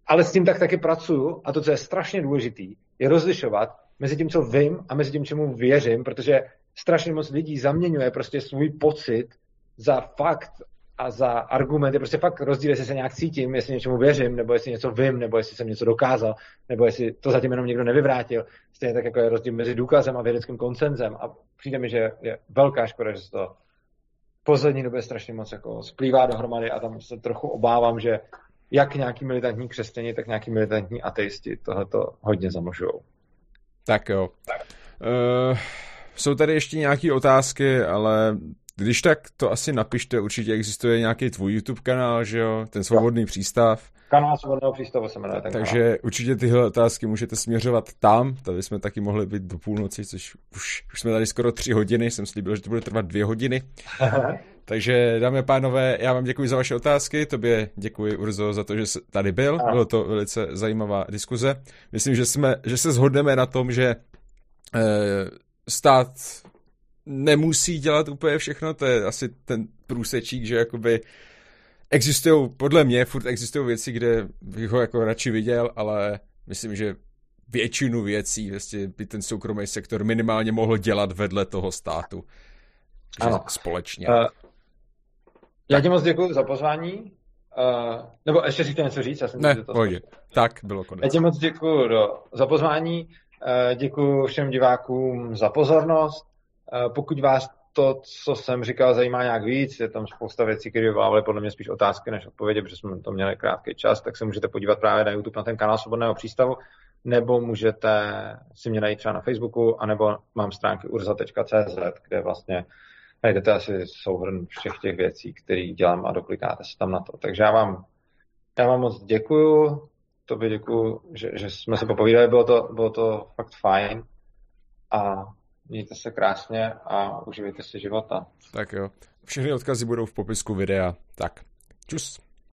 Ale s tím tak taky pracuju a to, co je strašně důležitý, je rozlišovat mezi tím, co vím a mezi tím, čemu věřím, protože strašně moc lidí zaměňuje prostě svůj pocit za fakt a za argument je prostě fakt rozdíl, jestli se nějak cítím, jestli něčemu věřím, nebo jestli něco vím, nebo jestli jsem něco dokázal, nebo jestli to zatím jenom někdo nevyvrátil. Stejně tak jako je rozdíl mezi důkazem a vědeckým koncenzem. A přijde mi, že je velká škoda, že se to v poslední době strašně moc jako splývá dohromady a tam se trochu obávám, že jak nějaký militantní křesťani, tak nějaký militantní ateisti tohleto hodně zamlžují.
Tak jo. Tak. Uh, jsou tady ještě nějaké otázky, ale když tak to asi napište, určitě existuje nějaký tvůj YouTube kanál, že jo, ten svobodný jo. přístav.
Kanál svobodného přístavu se jmenuje ten
Takže kanál. určitě tyhle otázky můžete směřovat tam, tady jsme taky mohli být do půlnoci, což už, už jsme tady skoro tři hodiny, jsem slíbil, že to bude trvat dvě hodiny. Takže dámy a pánové, já vám děkuji za vaše otázky, tobě děkuji Urzo za to, že jsi tady byl, bylo to velice zajímavá diskuze. Myslím, že, jsme, že se shodneme na tom, že eh, stát nemusí dělat úplně všechno, to je asi ten průsečík, že jakoby existují, podle mě furt existují věci, kde bych ho jako radši viděl, ale myslím, že většinu věcí vlastně by ten soukromý sektor minimálně mohl dělat vedle toho státu. Ano. Společně. Uh,
já ti moc děkuji za pozvání. Uh, nebo ještě si něco říct? Já jsem
ne, to Tak, bylo konec.
Já ti moc děkuji za pozvání. Uh, děkuji všem divákům za pozornost. Eh, pokud vás to, co jsem říkal, zajímá nějak víc, je tam spousta věcí, které vyvolávaly podle mě spíš otázky než odpovědi, protože jsme to měli krátký čas, tak se můžete podívat právě na YouTube na ten kanál Svobodného přístavu, nebo můžete si mě najít třeba na Facebooku, anebo mám stránky urza.cz, kde vlastně najdete asi souhrn všech těch věcí, které dělám a doklikáte se tam na to. Takže já vám, já vám moc děkuju, tobě děkuju, že, že jsme se popovídali, bylo to, bylo to fakt fajn a Mějte se krásně a uživejte si života.
Tak jo. Všechny odkazy budou v popisku videa. Tak, čus.